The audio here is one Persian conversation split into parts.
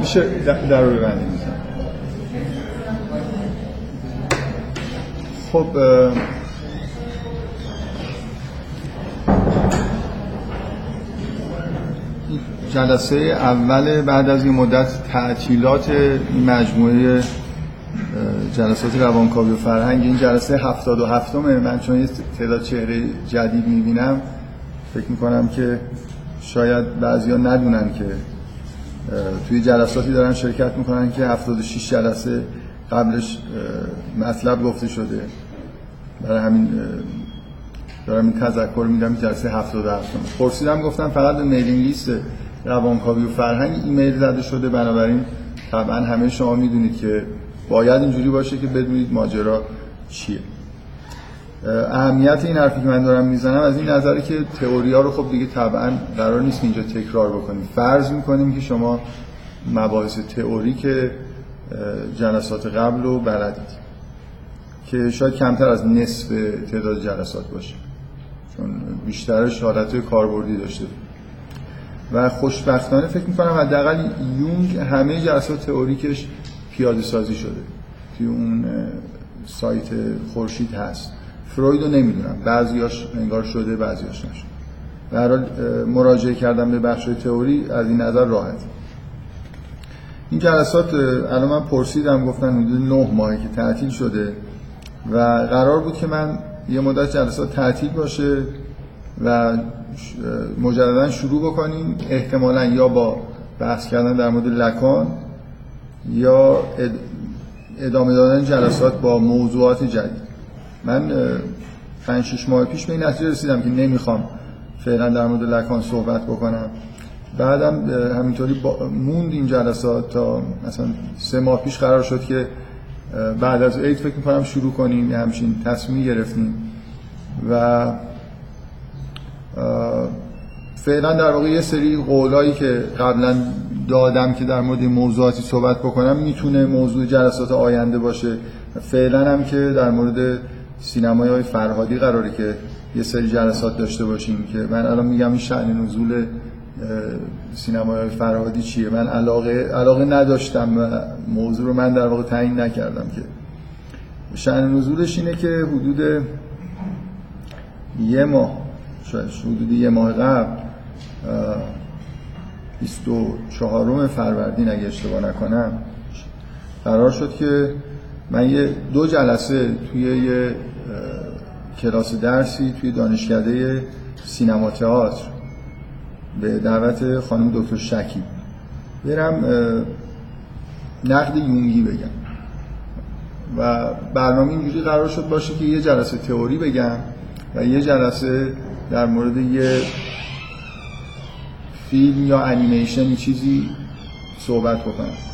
میشه در رو ببندیم خب جلسه اول بعد از این مدت تعطیلات مجموعه جلسات روانکاوی و فرهنگ. این جلسه 77 همه من چون یه تعداد چهره جدید می‌بینم فکر می‌کنم که شاید بعضیا ندونن که توی جلساتی دارن شرکت می‌کنن که 76 جلسه قبلش مطلب گفته شده. برای همین دارم این تذکر میدم جلسه 77 پرسیدم گفتم فقط به میلینگ لیست روانکاوی و فرهنگ ایمیل زده شده. بنابراین طبعا همه شما می‌دونید که باید اینجوری باشه که بدونید ماجرا چیه. اهمیت این حرفی که من دارم می‌زنم از این نظره که تئوری ها رو خب دیگه طبعا قرار نیست اینجا تکرار بکنیم. فرض می‌کنیم که شما مباحث تئوری که جلسات قبل رو بلدید که شاید کمتر از نصف تعداد جلسات باشه چون بیشترش حالت کاربردی داشته. و خوشبختانه فکر می‌کنم حداقل یونگ همه جلسات تئوریکش پیاده سازی شده توی اون سایت خورشید هست. فروید رو نمی‌دونم. بعضیاش انگار شده بعضیاش نشده. به حال مراجعه کردم به بخش تئوری از این نظر راحت این جلسات الان من پرسیدم گفتن حدود نه ماهی که تعطیل شده و قرار بود که من یه مدت جلسات تعطیل باشه و مجددا شروع بکنیم. احتمالا یا با بحث کردن در مورد لکان یا ادامه دادن جلسات با موضوعات جدید. من پنج شش ماه پیش به این نتیجه رسیدم که نمی‌خوام فعلا در مورد لکان صحبت بکنم. بعدم همینطوری موند این جلسات تا مثلا سه ماه پیش قرار شد که بعد از عید فکر می‌کنم شروع کنیم همچین تصمیم گرفتیم. و فعلا در واقع یه سری قولایی که قبلا دادم که در مورد موضوعاتی صحبت بکنم می‌تونه موضوع جلسات آینده باشه. فعلا هم که در مورد سینمای های فرهادی قراره که یه سری جلسات داشته باشیم که من الان میگم این شأن نزول سینمای های فرهادی چیه؟ من علاقه, علاقه نداشتم و موضوع رو من در واقع تعیین نکردم که. شأن نزولش اینه که حدود یه ماه شاید حدود یه ماه قبل 24 فروردین اگه اشتباه نکنم قرار شد که من یه دو جلسه توی یه کلاس درسی توی دانشکده سینما تئاتر به دعوت خانم دکتر شکیب برم نقد یونگی بگم. و برنامه اینجوری قرار شد باشه که یه جلسه تئوری بگم و یه جلسه در مورد یه فیلم یا انیمیشن چیزی صحبت بکنم.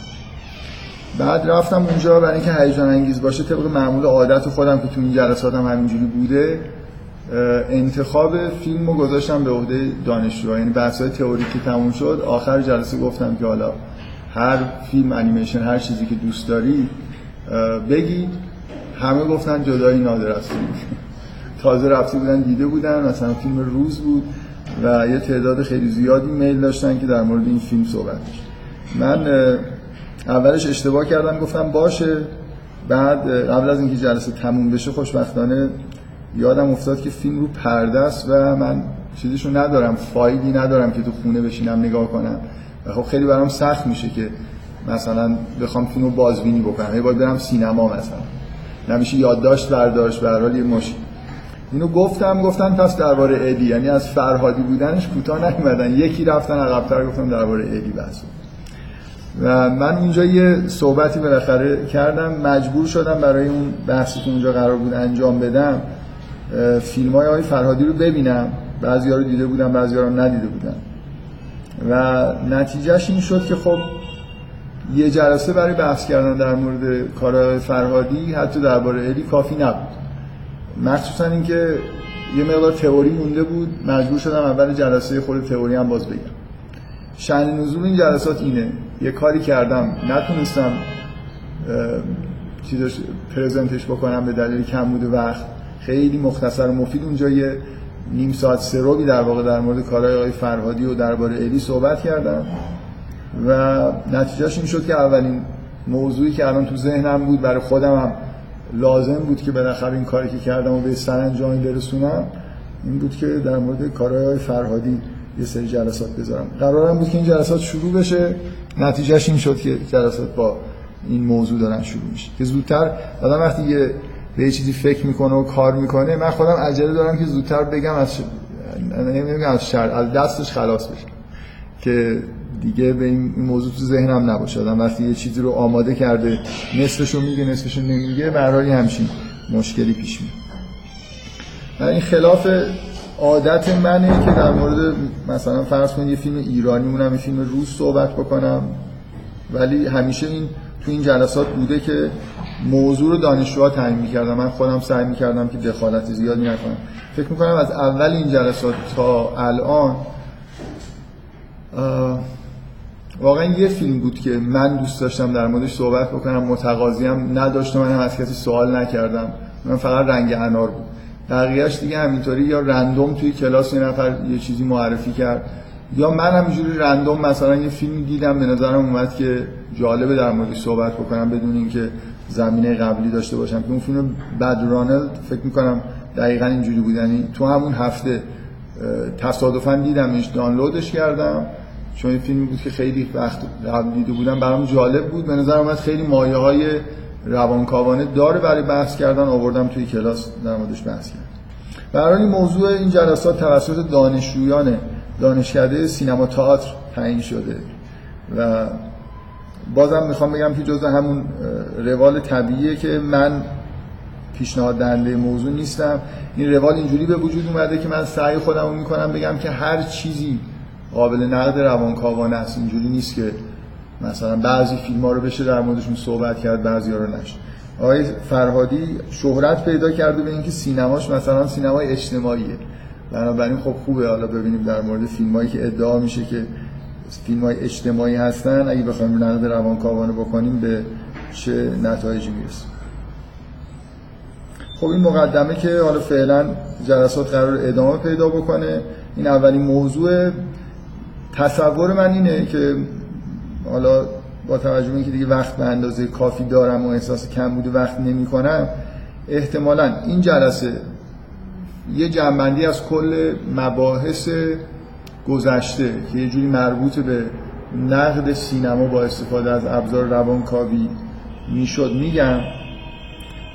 بعد رفتم اونجا برای اینکه هیجان انگیز باشه طبق معمول عادت خودم که تو این جلسات هم همینجوری بوده انتخاب فیلم رو گذاشتم به عهده دانشجو یعنی بحث های تئوریکی تموم شد آخر جلسه گفتم که حالا هر فیلم انیمیشن هر چیزی که دوست داری بگید. همه گفتن جدایی نادر است. تازه رفته بودن دیده بودن مثلا فیلم روز بود و یه تعداد خیلی زیادی میل داشتن که در مورد این فیلم صحبت من اولش اشتباه کردم گفتم باشه. بعد قبل از اینکه جلسه تموم بشه خوشبختانه یادم افتاد که فیلم رو پرده است و من چیزیشو ندارم فایلی ندارم که تو خونه بشینم نگاه کنم. و خب خیلی برام سخت میشه که مثلا بخوام فیلم رو بازبینی بکنم. یه باید برم سینما مثلا. نمیشه یادداشت برداشت به هر یه ماشین اینو گفتم گفتن پس درباره ادی یعنی از فرهادی بودنش کوتاه نیومدن. یکی رفتن عقب‌تر گفتم درباره ادی بحث و من اینجا یه صحبتی بالاخره کردم. مجبور شدم برای اون بحثی که اونجا قرار بود انجام بدم فیلم های آقای فرهادی رو ببینم. بعضی رو دیده بودم بعضی رو ندیده بودم. و نتیجهش این شد که خب یه جلسه برای بحث کردن در مورد کارهای فرهادی حتی درباره الی کافی نبود. مخصوصا اینکه یه مقدار تئوری مونده بود. مجبور شدم اول جلسه خود تئوری هم باز بگم. شأن نزول این جلسات اینه. یه کاری کردم نتونستم چیزش پرزنتش بکنم به دلیل کم بوده وقت. خیلی مختصر و مفید. اونجا یه نیم ساعت سروبی در واقع در مورد کارهای آقای فرهادی و درباره الی صحبت کردم و نتیجهش این شد که اولین موضوعی که الان تو ذهنم بود برای خودم هم لازم بود که بالاخره این کاری که کردم و به سرانجامی برسونم این بود که در مورد کارهای فرهادی یه سری جلسات بذارم. قرارم بود که این جلسات شروع بشه. نتیجهش این شد که جلسات با این موضوع دارن شروع میشه. که زودتر آدم وقتی یه به یه چیزی فکر می‌کنه و کار می‌کنه من خودم عجله دارم که زودتر بگم از ش... از شر از دستش خلاص بشه. که دیگه به این موضوع تو ذهنم نباشه. آدم وقتی یه چیزی رو آماده کرده نصفشو میگه نصفشو نمیگه به همچین مشکلی پیش میاد. این خلاف عادت منه که در مورد مثلا فرض کنید یه فیلم ایرانی اونم یه فیلم روز صحبت بکنم. ولی همیشه این تو این جلسات بوده که موضوع رو دانشجوها تعیین می‌کردن. من خودم سعی می‌کردم که دخالت زیادی نکنم. فکر می‌کنم از اول این جلسات تا الان واقعا یه فیلم بود که من دوست داشتم در موردش صحبت بکنم. متقاضیم نداشتم من هم از کسی سوال نکردم. من فقط رنگ انار بود. بقیهش دیگه همینطوری یا رندوم توی کلاس یه نفر یه چیزی معرفی کرد یا من همینجوری رندوم مثلا یه فیلمی دیدم به نظرم اومد که جالبه در موردش صحبت بکنم بدون اینکه زمینه قبلی داشته باشم. که اون فیلم بد رانل فکر می‌کنم دقیقا اینجوری بود. یعنی تو همون هفته تصادفا دیدمش دانلودش کردم. چون این فیلمی بود که خیلی وقت قبل دیده بودم برام جالب بود. به نظر اومد خیلی مایه های روانکاوانه داره برای بحث کردن آوردم توی کلاس در موردش بحث کردم. برای موضوع این جلسات توسط دانشجویان دانشکده سینما تئاتر تعیین شده و بازم می‌خوام بگم که جزء همون روال طبیعیه که من پیشنهاد دهنده موضوع نیستم. این روال اینجوری به وجود اومده که من سعی خودم رو می‌کنم بگم که هر چیزی قابل نقد روانکاوانه است. اینجوری نیست که مثلا بعضی فیلم ها رو بشه در موردشون صحبت کرد بعضی ها رو نشه آقای فرهادی شهرت پیدا کرده به اینکه سینماش مثلا سینمای اجتماعیه. بنابراین خب خوبه. حالا ببینیم در مورد فیلمایی که ادعا میشه که فیلم های اجتماعی هستن. اگه بخوایم نقد روانکاوانه بکنیم به چه نتایجی می‌رسیم؟ خب این مقدمه که حالا فعلا جلسات قرار ادامه پیدا بکنه. این اولین موضوع تصور من اینه که حالا با توجه به اینکه دیگه وقت به اندازه کافی دارم و احساس کم بوده وقت نمی کنم احتمالا این جلسه یه جنبندی از کل مباحث گذشته که یه جوری مربوط به نقد سینما با استفاده از ابزار روانکاوی می‌شد میگم.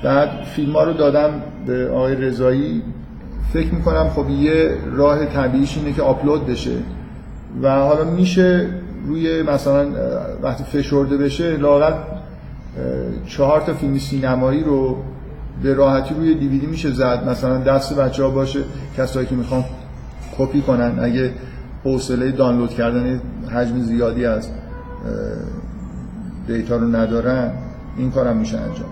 بعد فیلم ها رو دادم به آقای رضایی. فکر می‌کنم خب یه راه طبیعیش اینه که آپلود بشه. و حالا میشه روی مثلا وقتی فشرده بشه لاغت چهار تا فیلم سینمایی رو به راحتی روی دیویدی میشه زد. مثلا دست بچه ها باشه کسایی که می‌خوان کپی کنن. اگه حوصله دانلود کردن حجم زیادی از دیتا رو ندارن این کارم میشه انجام.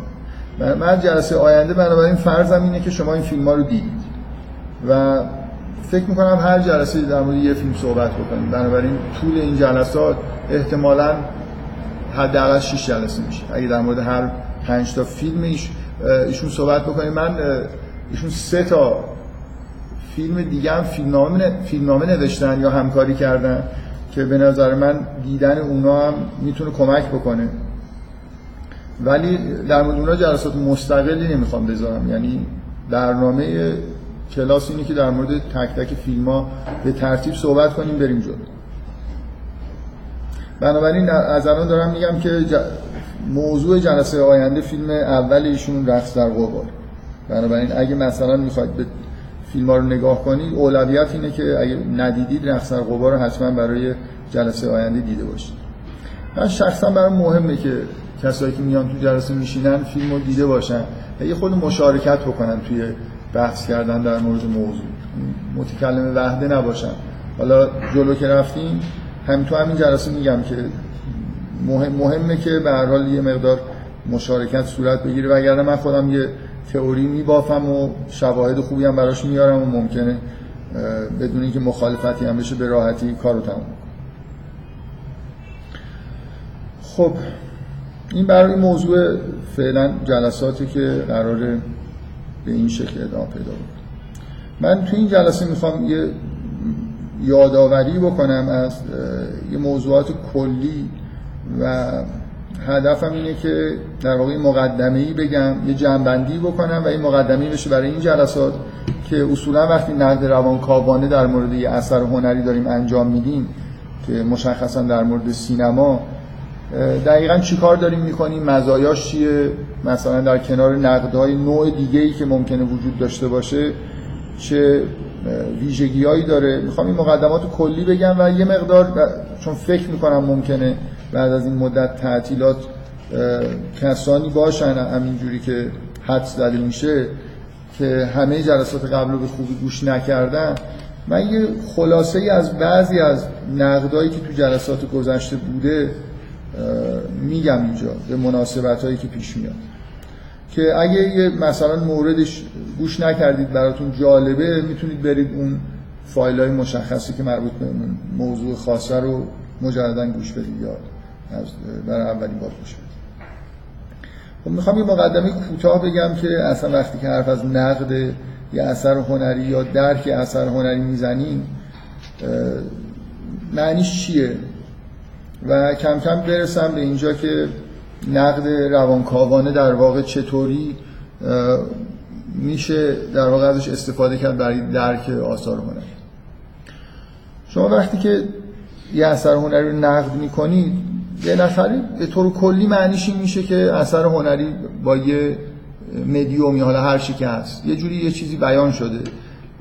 من جلسه آینده بنابراین فرضم اینه که شما این فیلم ها رو دیدید. و فکر می‌کنم هر جلسه در مورد یه فیلم صحبت بکنیم. بنابراین طول این جلسات احتمالا حداقل 6 جلسه میشه. اگه در مورد هر 5 تا فیلم ایشون صحبت بکنیم من ایشون سه تا فیلم دیگه هم فیلمنامه فیلمنامه نوشتن یا همکاری کردن که به نظر من دیدن اونا هم می‌تونه کمک بکنه. ولی در مورد اونا جلسات مستقلی نمی‌خوام بذارم. یعنی برنامه کلاس اینه که در مورد تک تک فیلم ها به ترتیب صحبت کنیم بریم جلو. بنابراین از الان دارم میگم که موضوع جلسه آینده فیلم اول ایشون رقص در قبار بنابراین اگه مثلا می‌خواید به فیلم ها رو نگاه کنید اولویت اینه که اگه ندیدید رقص در قبار رو حتما برای جلسه آینده دیده باشید. من شخصا برای مهمه که کسایی که میان تو جلسه میشینن فیلم رو دیده باشن یه خود مشارکت بکنن توی بحث کردن در مورد موضوع. متکلم وحده نباشن حالا جلو که رفتیم هم تو همین جلسه میگم که مهم مهمه که به هر حال یه مقدار مشارکت صورت بگیره. وگرنه من خودم یه تئوری میبافم و شواهد خوبی هم براش میارم و ممکنه بدون اینکه مخالفتی هم بشه به راحتی کارو تموم خب این برای موضوع فعلا جلساتی که قراره به این شکل ادامه پیدا بود من تو این جلسه می‌خوام یه یادآوری بکنم از یه موضوعات کلی و هدفم اینه که در واقع مقدمه ای بگم یه جنبندی بکنم و این مقدمه بشه برای این جلسات که اصولا وقتی نقد روانکاوانه در مورد یه اثر هنری داریم انجام میدیم که مشخصا در مورد سینما دقیقا چی کار داریم می‌کنیم؟ مزایاش چیه؟ مثلا در کنار نقدهای نوع دیگه ای که ممکنه وجود داشته باشه چه ویژگی هایی داره؟ می‌خوام این مقدمات کلی بگم و یه مقدار چون فکر می‌کنم ممکنه بعد از این مدت تعطیلات کسانی باشن همینجوری که حد زده میشه که همه جلسات قبل رو به خوبی گوش نکردن. من یه خلاصه ای از بعضی از نقدایی که تو جلسات گذشته بوده میگم اینجا به مناسبت هایی که پیش میاد. که اگه یه مثلا موردش گوش نکردید براتون جالبه می‌تونید برید اون فایل های مشخصی که مربوط به موضوع خاصه رو مجددا گوش بدید یا برای اولین بار گوش بدید. خب می‌خوام یه مقدمه کوتاه بگم که اصلا وقتی که حرف از نقد یه اثر هنری یا درک اثر هنری می‌زنیم معنیش چیه؟ و کم کم برسم به اینجا که نقد روانکاوانه در واقع چطوری میشه در واقع ازش استفاده کرد برای درک آثار هنری شما وقتی که یه اثر هنری رو نقد می‌کنید یه نفری به طور کلی معنیش این میشه که اثر هنری با یه مدیومی حالا هر چی که هست یه جوری یه چیزی بیان شده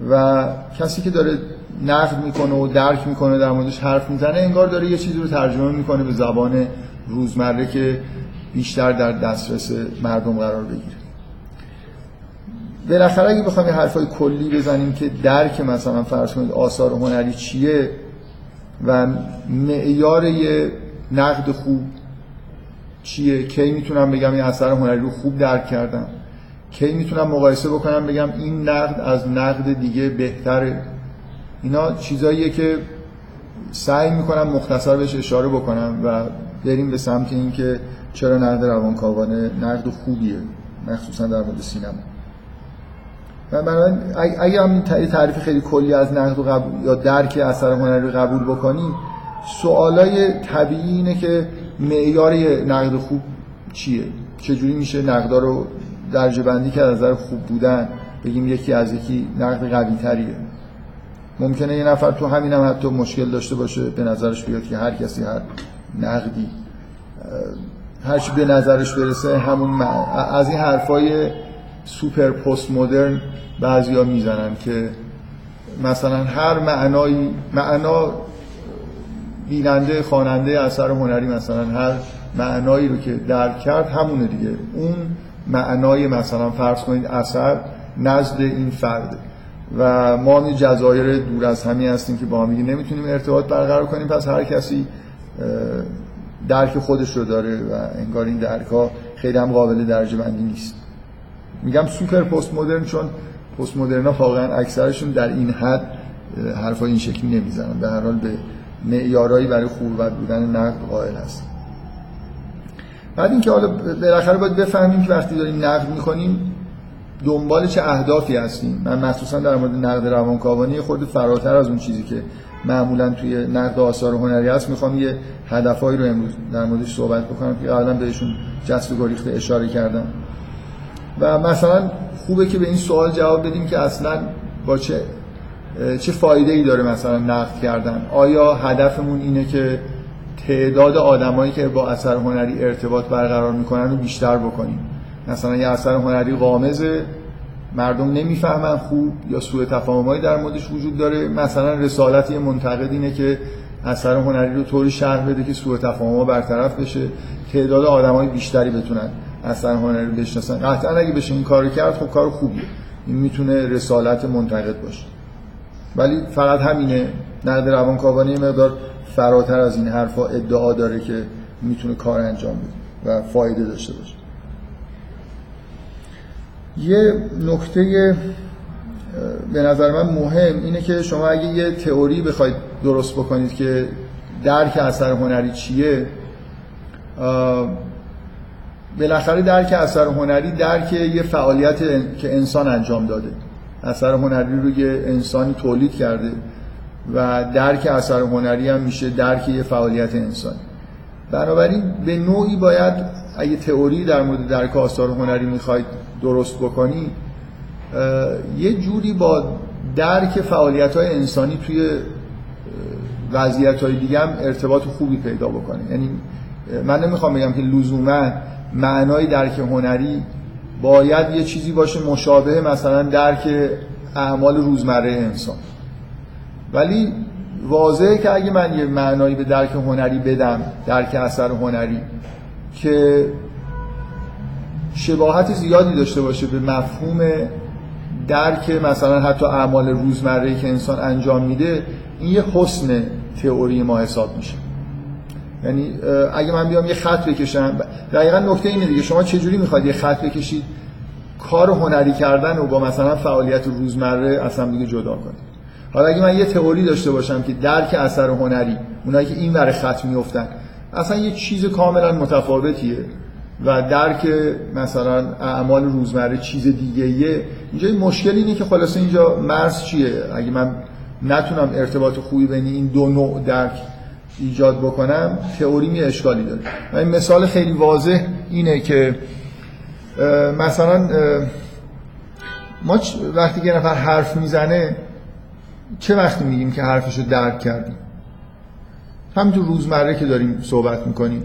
و کسی که داره نقد می‌کنه و درک می‌کنه در موردش حرف می‌زنه انگار داره یه چیزی رو ترجمه می‌کنه به زبان روزمره که بیشتر در دسترس مردم قرار بگیره. بالاخره اگه بخوام یه حرفای کلی بزنیم که درک مثلا فرض کنید آثار هنری چیه و معیار یه نقد خوب چیه کی می‌تونم بگم این اثر هنری رو خوب درک کردم؟ کی می‌تونم مقایسه بکنم بگم این نقد از نقد دیگه بهتره؟ اینا چیزاییه که سعی می‌کنم مختصر بهش اشاره بکنم و بریم به سمت اینکه چرا نقد روانکاوانه نقد خوبیه مخصوصا در مورد سینما. و من اگه هم تعریف خیلی کلی از نقد و قبول یا درک اثر هنری رو قبول بکنیم سوالای طبیعی اینه که معیار نقد خوب چیه؟ چجوری میشه نقدا رو درجه بندی کرد از نظر خوب بودن؟ بگیم یکی از یکی نقد قوی تریه ممکنه یه نفر تو همین هم حتی مشکل داشته باشه به نظرش بیاد که هر کسی هر نقدی هرچی به نظرش برسه همون از این حرفای سوپر پست مدرن بعضیا می‌زنن که مثلا هر معنایی معنا بیننده خواننده اثر هنری مثلا هر معنایی رو که درک کرد همونه دیگه. اون معنای مثلا فرض کنید اثر نزد این فرده. و ما می جزایر دور از همی هستیم که با هم نمی‌تونیم ارتباط برقرار کنیم. پس هر کسی درک خودش رو داره و انگار این درک ها خیلی هم قابل درجه بندی نیست. میگم سوپر پست مدرن چون پست مدرن ها واقعا اکثرشون در این حد حرفا این شکلی نمی‌زنن. به هر حال به معیارایی برای خوب بودن نقد قائل هست بعد اینکه حالا بالاخره باید بفهمیم که وقتی داریم نقد می‌کنیم دنبال چه اهدافی هستیم. من مخصوصا در مورد نقد روانکاوانی خود فراتر از اون چیزی که معمولا توی نقد آثار هنری هست می‌خوام یه هدفهایی رو امروز در موردش صحبت بکنم که قبلا بهشون جست و گریخته اشاره کردم. و مثلا خوبه که به این سوال جواب بدیم که اصلا با چه چه فایده ای داره مثلا نقد کردن؟ آیا هدفمون اینه که تعداد آدمایی که با اثر هنری ارتباط برقرار می‌کنن رو بیشتر بکنیم؟ مثلا یه اثر هنری قامزه مردم نمی‌فهمن خوب یا سوء تفاهمایی در موردش وجود داره. مثلا رسالت یه منتقد اینه که اثر هنری رو طوری شرح بده که سوء تفاهم‌ها برطرف بشه. تعداد آدمای بیشتری بتونن اثر هنری رو بشناسن. قطعا اگه بشه این کارو کرد خب کار خوبیه. این می‌تونه رسالت منتقد باشه. ولی فقط همینه. نقد روانکاوانه مقدار فراتر از این حرفا ادعا داره که می‌تونه کار انجام بده و فایده داشته باشه. یه نکته به نظر من مهم اینه که شما اگه یه تئوری بخواید درست بکنید که درک اثر هنری چیه بالاخره درک اثر هنری درک یه فعالیت که انسان انجام داده. اثر هنری رو یه انسانی تولید کرده و درک اثر هنری هم میشه درک یه فعالیت انسانی. بنابراین به نوعی باید اگه تئوری در مورد درک آثار هنری می‌خواید درست بکنی یه جوری با درک فعالیت های انسانی توی وضعیت های دیگه هم ارتباط خوبی پیدا بکنه یعنی من نمی‌خوام بگم که لزوما معنای درک هنری باید یه چیزی باشه مشابه مثلا درک اعمال روزمره انسان. ولی واضحه که اگه من یه معنایی به درک هنری بدم درک اثر هنری که شباهت زیادی داشته باشه به مفهوم درک مثلا حتی اعمال روزمره که انسان انجام میده این یه حسن تئوری ما حساب میشه. یعنی اگه من بیام یه خط بکشم دقیقا نکته اینه دیگه شما چجوری می‌خواید یه خط بکشید کار هنری کردن و با مثلا فعالیت روزمره اصلا دیگه جدا کنید. حالا اگه من یه تئوری داشته باشم که درک اثر هنری اونایی که این ور خط میفتن اصلا یه چیز کاملا متفاوتیه. و درک مثلا اعمال روزمره چیز دیگه ایه. اینجا این مشکل اینه که خلاصه اینجا مرز چیه؟ اگه من نتونم ارتباط خوبی بین این دو نوع درک ایجاد بکنم تئوری می اشکالی داره. و این مثال خیلی واضح اینه که مثلا ما وقتی که نفر حرف می‌زنه چه وقتی میگیم که حرفش رو درک کردیم؟ همینطور روزمره که داریم صحبت می‌کنیم.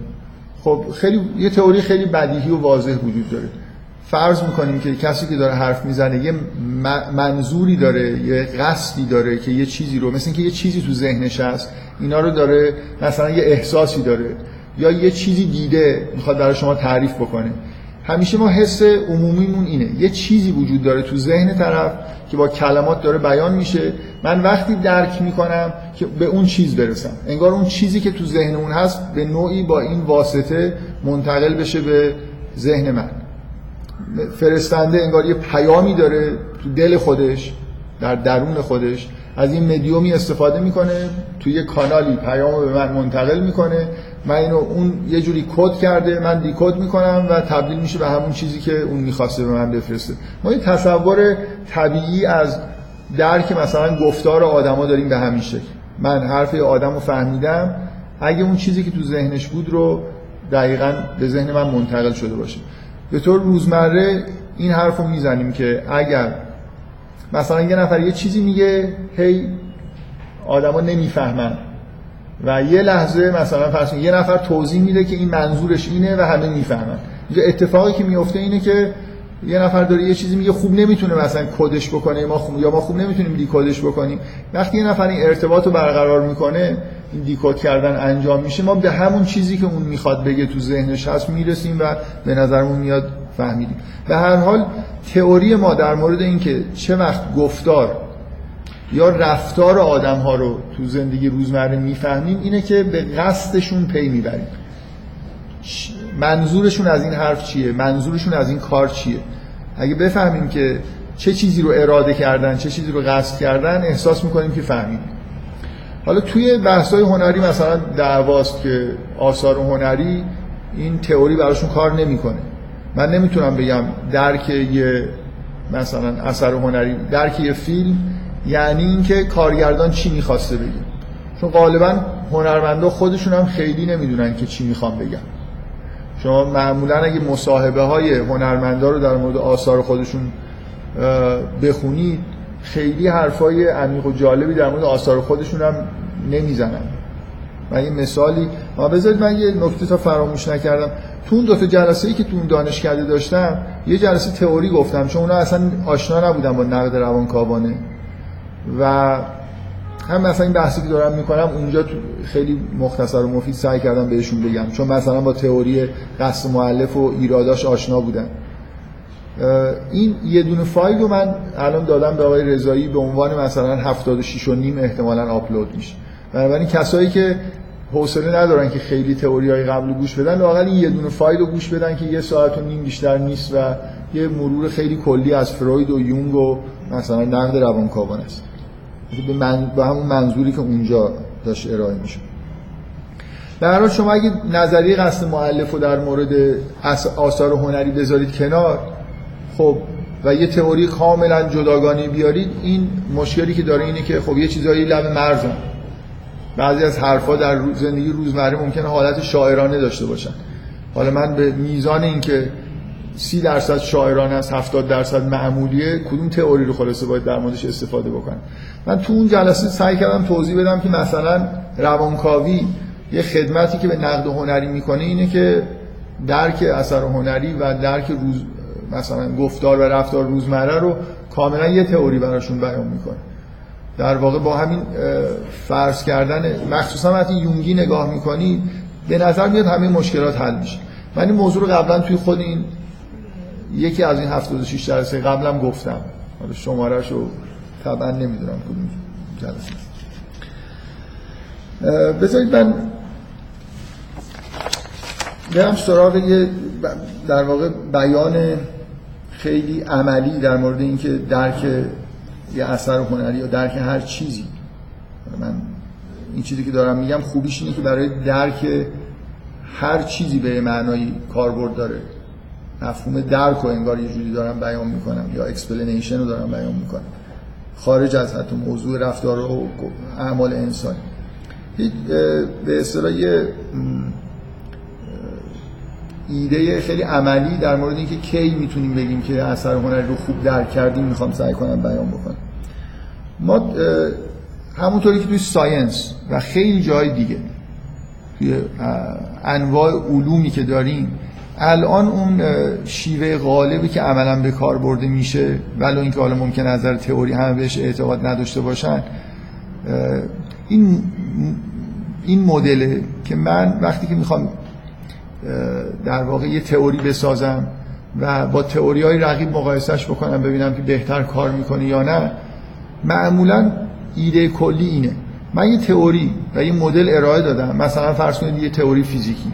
خب خیلی یه تئوری خیلی بدیهی و واضح وجود داره. فرض می‌کنیم که کسی که داره حرف می‌زنه یه منظوری داره یه قصدی داره که یه چیزی رو مثل اینکه یه چیزی تو ذهنش هست اینا رو داره مثلا یه احساسی داره یا یه چیزی دیده می‌خواد برای شما تعریف بکنه. همیشه ما حس عمومیمون اینه. یه چیزی وجود داره تو ذهن طرف که با کلمات داره بیان میشه. من وقتی درک می‌کنم که به اون چیز برسم. انگار اون چیزی که تو ذهن اون هست به نوعی با این واسطه منتقل بشه به ذهن من. فرستنده انگار یه پیامی داره تو دل خودش در درون خودش. از این مدیومی استفاده می‌کنه توی یه کانالی پیام به من منتقل می‌کنه. من اینو اون یه جوری کد کرده من دیکد می‌کنم و تبدیل میشه به همون چیزی که اون می‌خواسته به من بفرسته. ما یه تصور طبیعی از درک مثلا گفتار آدما داریم به همین شکل. من حرف آدم رو فهمیدم. اگه اون چیزی که تو ذهنش بود رو دقیقا به ذهن من منتقل شده باشه. به طور روزمره این حرف رو می‌زنیم که اگر مثلا یه نفر یه چیزی میگه هی آدما نمی‌فهمن. و یه لحظه مثلا فرض یه نفر توضیح میده که این منظورش اینه و همه می‌فهمن. اینجا اتفاقی که میفته اینه که یه نفر داره یه چیزی میگه خوب نمی‌تونه مثلا کدش بکنه ما خوب یا ما خوب نمی‌تونیم دیکودش بکنیم. وقتی یه نفر این ارتباط رو برقرار می‌کنه این دیکود کردن انجام میشه ما به همون چیزی که اون می‌خواد بگه تو ذهنش هست می‌رسیم و به نظرمون میاد فهمیدیم. به هر حال تئوری ما در مورد اینکه چه وقت گفتار یا رفتار آدم ها رو تو زندگی روزمره می‌فهمیم اینه که به قصدشون پی می‌بریم. منظورشون از این حرف چیه؟ منظورشون از این کار چیه؟ اگه بفهمیم که چه چیزی رو اراده کردن چه چیزی رو قصد کردن احساس می‌کنیم که فهمیدیم حالا توی بحث‌های هنری مثلا دعواست که آثار هنری این تئوری براشون کار نمی‌کنه. من نمی‌تونم بگم درک یه مثلا اثر هنری درک یه فیلم یعنی اینکه کارگردان چی می‌خواسته بگه. چون غالبا هنرمندا خودشون هم خیلی نمی‌دونن که چی می‌خوام بگم شما معمولا اگه مصاحبه های هنرمندا رو در مورد آثار خودشون بخونید خیلی حرفای عمیق و جالبی در مورد آثار خودشون هم نمی‌زنن. من یه مثالی ما بذارید من یه نکته تا فراموش نکردم. تو اون دو تا جلسه ای که تو اون دانشکده داشتم یه جلسه تئوری گفتم چون اونا اصلا آشنا نبودن با نقد روانکاوانه. و هم مثلا این بحثی که دارم می‌کنم اونجا خیلی مختصر و مفید سعی کردم بهشون بگم. چون مثلا با تئوری قصد معلف و ایراداش آشنا بودن. این یه دونه فایل رو من الان دادم به آقای رضایی به عنوان مثلا 76 و نیم احتمالا آپلود میشه. بنابراین کسایی که حوصله ندارن که خیلی تئوری های قبل گوش بدن واقعا یه دونه فایل رو گوش بدن که یه ساعت و نیم بیشتر نیست و یه مرور خیلی کلی از فروید و یونگ و مثلا نقد روانکاوان است. به, من... به همون منظوری که اونجا داشت ارائه میشه در حال شما اگه نظریه قصد معلف رو در مورد آثار هنری بذارید کنار خب و یه تئوری کاملا جداگانه بیارید این مشکلی که داره اینه که خب یه چیزایی لب مرزن بعضی از حرفا در زندگی روزمره ممکنه حالت شاعرانه داشته باشن. حالا من به میزان اینکه سی درصد شاعرانه است 70 درصد معمولیه کدوم تئوری رو خلاصه باید در موردش استفاده بکنم؟ من تو اون جلسه سعی کردم توضیح بدم که مثلا روانکاوی یه خدمتی که به نقد هنری می‌کنه اینه که درک اثر هنری و درک روز مثلا گفتار و رفتار روزمره رو کاملا یه تئوری براشون بیان می‌کنه. در واقع با همین فرض کردن مخصوصا وقتی یونگی نگاه می‌کنی به نظر میاد همه مشکلات حل میشه. من این موضوع رو قبلا توی خود این یکی از این 76 جلسه قبلم گفتم. حالا شمارش رو طبعا نمی‌دونم کدوم جلسه بذارید من برم سراغ یه در واقع بیان خیلی عملی در مورد اینکه درک یه اثر هنری یا درک هر چیزی. من این چیزی که دارم میگم خوبیش اینه که برای درک هر چیزی به معنای کاربرد داره. مفهوم درک و انگار یه جوری دارم بیان می‌کنم یا explanation رو دارم بیان می‌کنم خارج از حتی موضوع رفتار و اعمال انسانی به اصطلاح یه ایده خیلی عملی در مورد اینکه کی می‌تونیم بگیم که اثر هنری رو خوب درک کردیم می‌خوام سعی کنم بیان بکنم. ما همونطوری که توی ساینس و خیلی جای دیگه توی انواع علومی که داریم الان اون شیوه غالبی که عملا به کار برده میشه ولو اینکه حالا ممکن نظر تئوری همه بهش اعتقاد نداشته باشن این این مدله که من وقتی که می‌خوام در واقع یه تئوری بسازم و با تئوری های رقیب مقایسهش بکنم ببینم که بهتر کار می‌کنه یا نه معمولا ایده کلی اینه. من یه تئوری و یه مدل ارائه دادم. مثلا فرض کنید یه تئوری فیزیکی.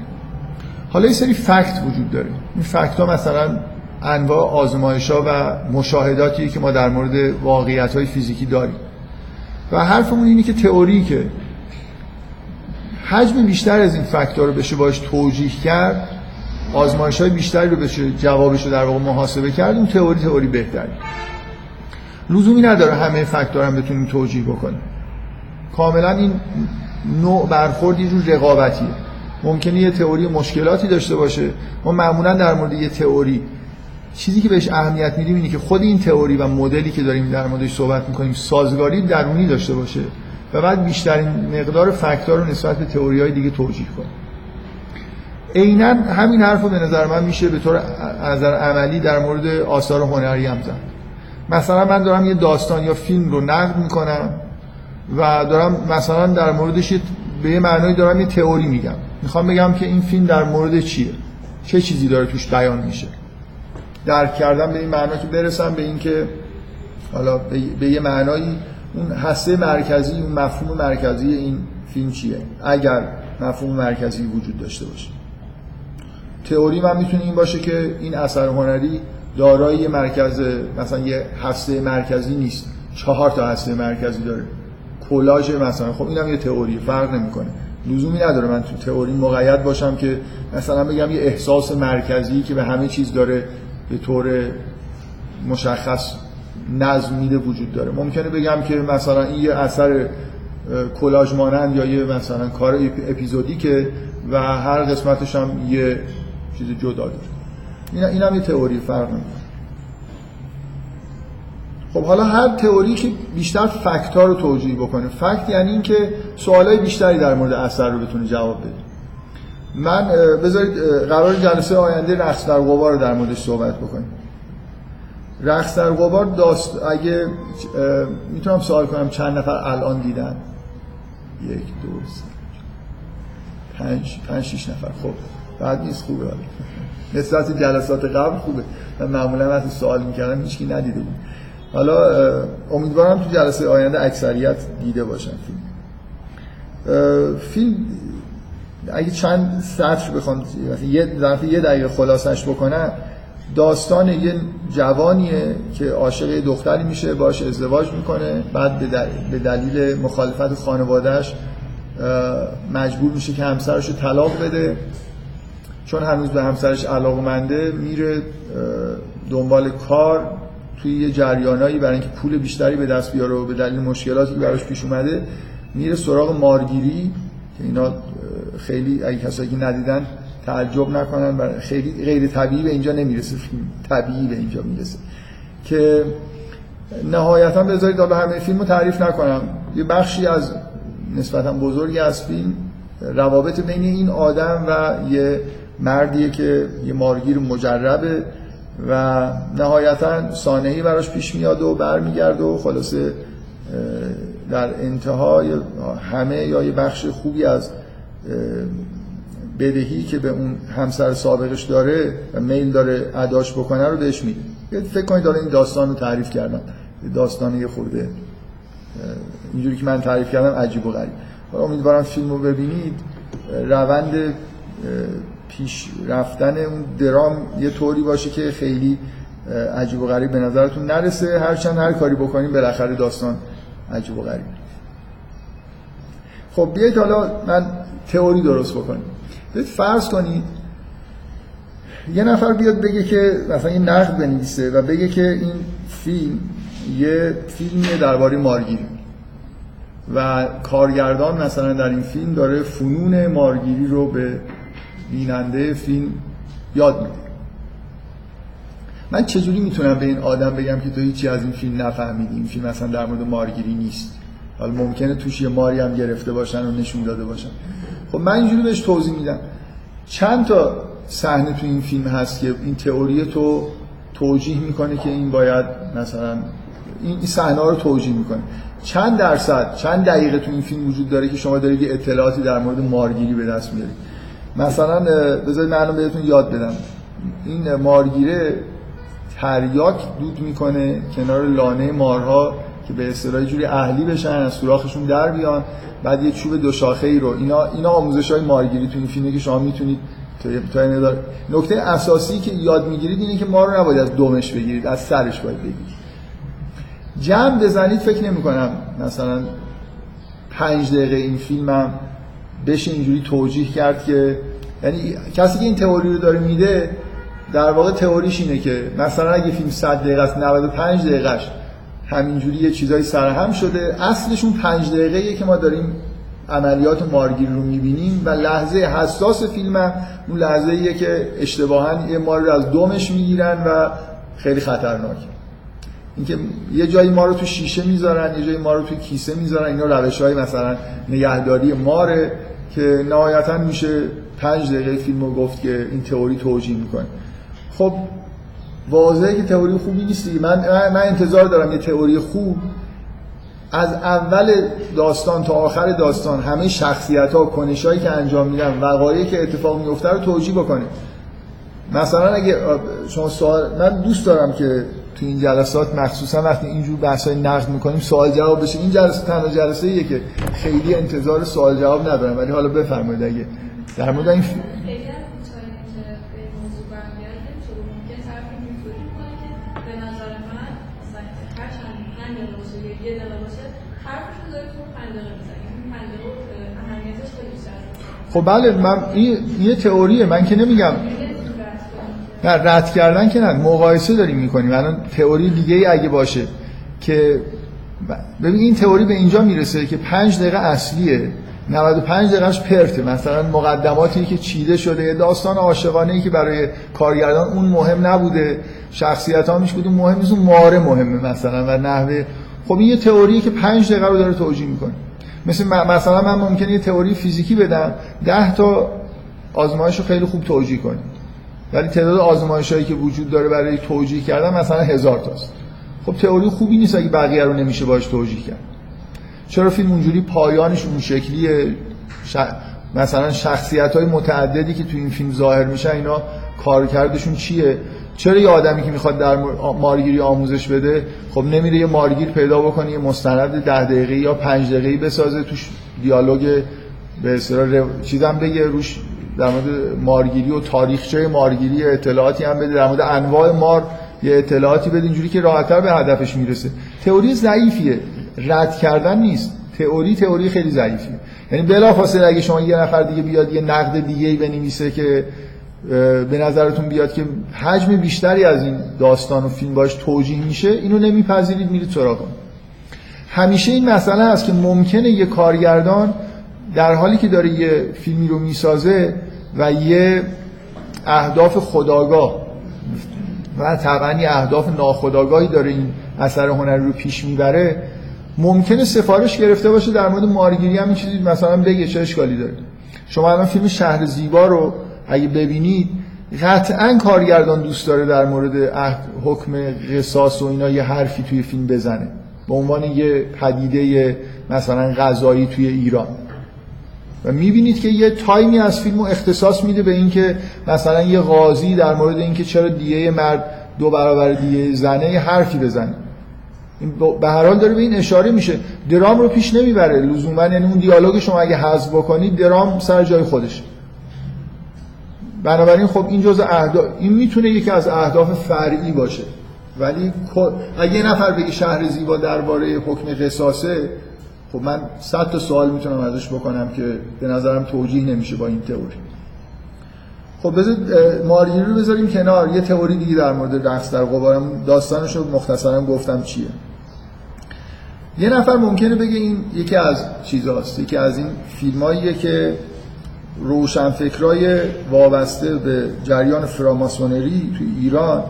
حالا یه سری فکت وجود داره. این فکت ها مثلا انواع آزمایش ها و مشاهداتی که ما در مورد واقعیت های فیزیکی داریم. و حرفمون اینه که تئوری که حجم بیشتر از این فاکتور رو بشه باش توجیه کرد آزمایش های بیشتری رو بشه جوابش رو در واقع محاسبه کرد اون تئوری تئوری بهتری لزومی نداره همه فاکتور هم بتونیم توجیه بکنیم. کاملا این نوع برخورد یه رقابتیه. ممکنه یه تئوری مشکلاتی داشته باشه. ما معمولا در مورد یه تئوری چیزی که بهش اهمیت میدیم اینه که خود این تئوری و مدلی که داریم در موردش صحبت می‌کنیم سازگاری درونی داشته باشه و بعد بیشترین مقدار فکت‌ها رو نسبت به های دیگه توجیه کنیم. عینا همین حرف رو به نظر من میشه به طور نظر عملی در مورد آثار هنری هم زد. مثلا من دارم یه داستان یا فیلم رو نقد می‌کنم و دارم مثلا در موردش به یه معنایی دارم یه تئوری میگم. می‌خوام بگم که این فیلم در مورد چیه؟ چه چیزی داره توش بیان میشه؟ درک کردم به این معنا که برسم به اینکه حالا به یه معنایی اون هسته مرکزی اون مفهوم مرکزی این فیلم چیه؟ اگر مفهوم مرکزی وجود داشته باشه. تئوری من می‌تونه این باشه که این اثر هنری دارای مرکز مثلا یه هسته مرکزی نیست. چهار تا هسته مرکزی داره. کلاژ مثلا. خب اینم یه تئوری فرق نمی‌کنه. لزومی نداره من تو تئوری مقید باشم که مثلا بگم یه احساس مرکزی که به همه چیز داره به طور مشخص نظم میده وجود داره. ممکنه بگم که مثلا این یه اثر کلاژ مانند یا یه مثلا کار اپیزودیکه و هر قسمتش هم یه چیز جدا داره. این, یه تئوری فرق نمی‌کنه. خب حالا هر تئوری که بیشتر فکت ها رو توجیه بکنه فکت یعنی اینکه سوالای بیشتری در مورد اثر رو بتونه جواب بده. من بذارید قرار جلسه آینده رقص در غبار رو در موردش صحبت بکنیم. رقص در غبار داست اگه می‌تونم سوال کنم چند نفر الان دیدن؟ یک دو سه پنج پنج شیش نفر. خب بعد نیست خوبه. نسبت جلسات قبل خوبه. من معمولا وقتی سوال می‌کردم هیچکی ندیده بود. حالا امیدوارم تو جلسه آینده اکثریت دیده باشن فیلم. فیلم اگه چند سطر بخوام یه ظرف یه دقیقه خلاصش بکنم داستان یه جوانیه که عاشق دختری میشه باش ازدواج می‌کنه بعد به دلیل مخالفت خانوادهش مجبور میشه که همسرش رو طلاق بده. چون هنوز به همسرش علاقمنده میره دنبال کار توی یه جریانایی برای اینکه پول بیشتری به دست بیاره و به دلیل مشکلاتی که براش پیش اومده میره سراغ مارگیری که اینا خیلی اگه کسایی که ندیدن تعجب نکنن و خیلی غیر طبیعی به اینجا نمی‌رسه فیلم طبیعی به اینجا می‌رسه. که نهایتا بذارید حالا همه فیلم رو تعریف نکنم. یه بخشی از نسبتا بزرگی از فیلم روابط بین این آدم و یه مردیه که یه مارگیر مجربه. و نهایتا سانهی براش پیش میاد و برمیگرده و خلاصه در انتهای همه یا یه بخش خوبی از بدهی که به اون همسر سابقش داره و میل داره اداش بکنه رو بهش میده. فکر کنید داره این داستان رو تعریف کردم. داستان یه خورده اینجوری که من تعریف کردم عجیب و غریب. امیدوارم فیلم رو ببینید روند پیش رفتن اون درام یه طوری باشه که خیلی عجیب و غریب به نظرتون نرسه. هرچند هر کاری بکنیم بالاخره داستان عجیب و غریب. خب بیایید حالا من تئوری درست بکنیم بیایید فرض کنید یه نفر بیاد بگه که مثلا این نقد بنویسه و بگه که این فیلم یه فیلمیه درباره مارگیری و کارگردان مثلا در این فیلم داره فنون مارگیری رو به بیننده فیلم یاد میده من چجوری می‌تونم به این آدم بگم که تو هیچی از این فیلم نفهمیدی؟ این فیلم مثلا در مورد مارگیری نیست. حالا ممکنه توش یه ماری هم گرفته باشن و نشون داده باشن. خب من اینجوری بهش توضیح میدم. چند تا صحنه تو این فیلم هست که این تئوری تو توجیه می‌کنه که این باید مثلا این صحنه رو توجیه می‌کنه. چند درصد چند دقیقه تو این فیلم وجود داره که شما دارید اطلاعاتی در مورد مارگیری به دست میارید. مثلا بذارید من بهتون یاد بدم. این مارگیره تریاک دود می‌کنه کنار لانه مارها که به اصطلاح جوری اهلی بشن از سوراخشون در بیان. بعد یه چوب دو شاخه ای رو اینا اینا آموزش های مارگیری تو این فیلمه که شما می‌تونید تا نکته اساسی که یاد می‌گیرید اینه که ما رو نباید از دومش بگیرید از سرش باید بگیرید. جمع بزنید فکر نمی کنم مثلا پنج دقیقه این فیلمم بشه اینجوری توجیه کرد که یعنی کسی که این تئوری رو داره میده در واقع تئوریش اینه که مثلا اگه فیلم 100 دقیقه است 95 دقیقش همینجوری یه چیزایی سرهم شده اصلشون 5 دقیقه که ما داریم عملیات مارگیر رو می‌بینیم و لحظه حساس فیلم هم اون لحظه ایه که اشتباها یه مار رو از دومش می‌گیرن و خیلی خطرناکه. اینکه یه جایی ما رو تو شیشه می‌ذارن یه جایی ما رو تو کیسه می‌ذارن اینا روش های مثلا نگهداری ماره که نهایتا میشه پنج دقیقه فیلم رو گفت که این تئوری توجیه می‌کنه. خب واضحه که تئوری خوبی نیست من من انتظار دارم یه تئوری خوب از اول داستان تا آخر داستان همه شخصیت ها کنش هایی که انجام میدن وقایعی که اتفاق میفته رو توجیه بکنه. مثلا اگه شما سوال من دوست دارم که تو این جلسات مخصوصا وقتی اینجور بحث های نقد می‌کنیم سوال جواب بشه. این جلسه تنها جلسه ایه که خیلی انتظار سوال جواب ندارم ولی حالا بفرمایید اگه در مورد این خب بله من این یه تئوریه. من که نمیگم نه رد کردن که نه. مقایسه داریم می‌کنیم. الان تئوری دیگه ای اگه باشه که ببین این تئوری به اینجا می‌رسه که پنج دقیقه اصلیه. 95 دقیقهش پرته مثلا مقدماتی که چیده شده داستان عاشقانه ای که برای کارگردان اون مهم نبوده. شخصیت ها میش بوده مهم نیست اون ماره مهمه مثلا و نحوه. خب این یه تئوریه که 5 دقیقه رو داره توجیه می‌کنه. مثل مثلا من ممکنه یه تئوری فیزیکی بدم. 10 تا آزمایش رو خیلی خوب توجیه کنیم. ولی تعداد آزمایش هایی که وجود داره برای توجیه کردن مثلا هزار تاست. خب تئوری خوبی نیست اگه بقیه رو نمیشه باش توجیه کرد. چرا فیلم اونجوری پایانش اون شکلیه؟ ش... مثلا شخصیت های متعددی که تو این فیلم ظاهر میشن اینا کارکردشون چیه؟ چرا یه آدمی که می‌خواد در مارگیری آموزش بده خب نمیره یه مارگیر پیدا بکنه یه مستند ده دقیقه یا پنج دقیقه بسازه توش دیالوگ به اصطلاح چیزم بگه روش در مورد مارگیری و تاریخچه مارگیری اطلاعاتی هم بده در مورد انواع مار یه اطلاعاتی بده اینجوری که راحتتر به هدفش می‌رسه. تئوری ضعیفیه. رد کردن نیست. تئوری تئوری خیلی ضعیفیه. یعنی بلافاصله اگه شما یه نفر دیگه بیاد یه نقد دیگه ای بنویسه که به نظرتون بیاد که حجم بیشتری از این داستان و فیلم باش توجیه میشه اینو نمیپذیرید میرید سراغ همیشه این مسئله هست که ممکنه یه کارگردان در حالی که داره یه فیلمی رو می‌سازه و یه اهداف خداگاه. و طبعا یه اهداف ناخداگاهی داره این اثر هنری رو پیش می‌بره. ممکنه سفارش گرفته باشه در مورد مارگیری هم چیزی مثلا بگه چه اشکالی داره. شما الان فیلم شهر زیبا رو اگه ببینید قطعا کارگردان دوست داره در مورد حکم قصاص و اینا یه حرفی توی فیلم بزنه. به عنوان یه پدیده مثلا غذایی توی ایران. و می‌بینید که یه تایمی از فیلم رو اختصاص میده به اینکه مثلا یه قاضی در مورد اینکه چرا دیه مرد دو برابر دیه زنه یه حرفی بزنه. این به هر حال داره به این اشاره میشه. درام رو پیش نمی‌بره. لزوما یعنی اون دیالوگ شما اگه حذف بکنید درام سر جای خودش. بنابراین خب این جزء اهداف این می‌تونه یکی از اهداف فرعی باشه. ولی اگه یه نفر بگه شهر زیبا درباره حکم قصاصه خب من صد تا سوال می‌تونم ازش بکنم که به نظرم توجیه نمیشه با این تئوری. خب بذار مارگیری رو بذاریم کنار. یه تئوری دیگه در مورد رقص در قبارم داستانش رو مختصرا گفتم چیه. یه نفر ممکنه بگه این یکی از چیزاست. یکی از این فیلماییه که روشنفکرای وابسته به جریان فراماسونری توی ایران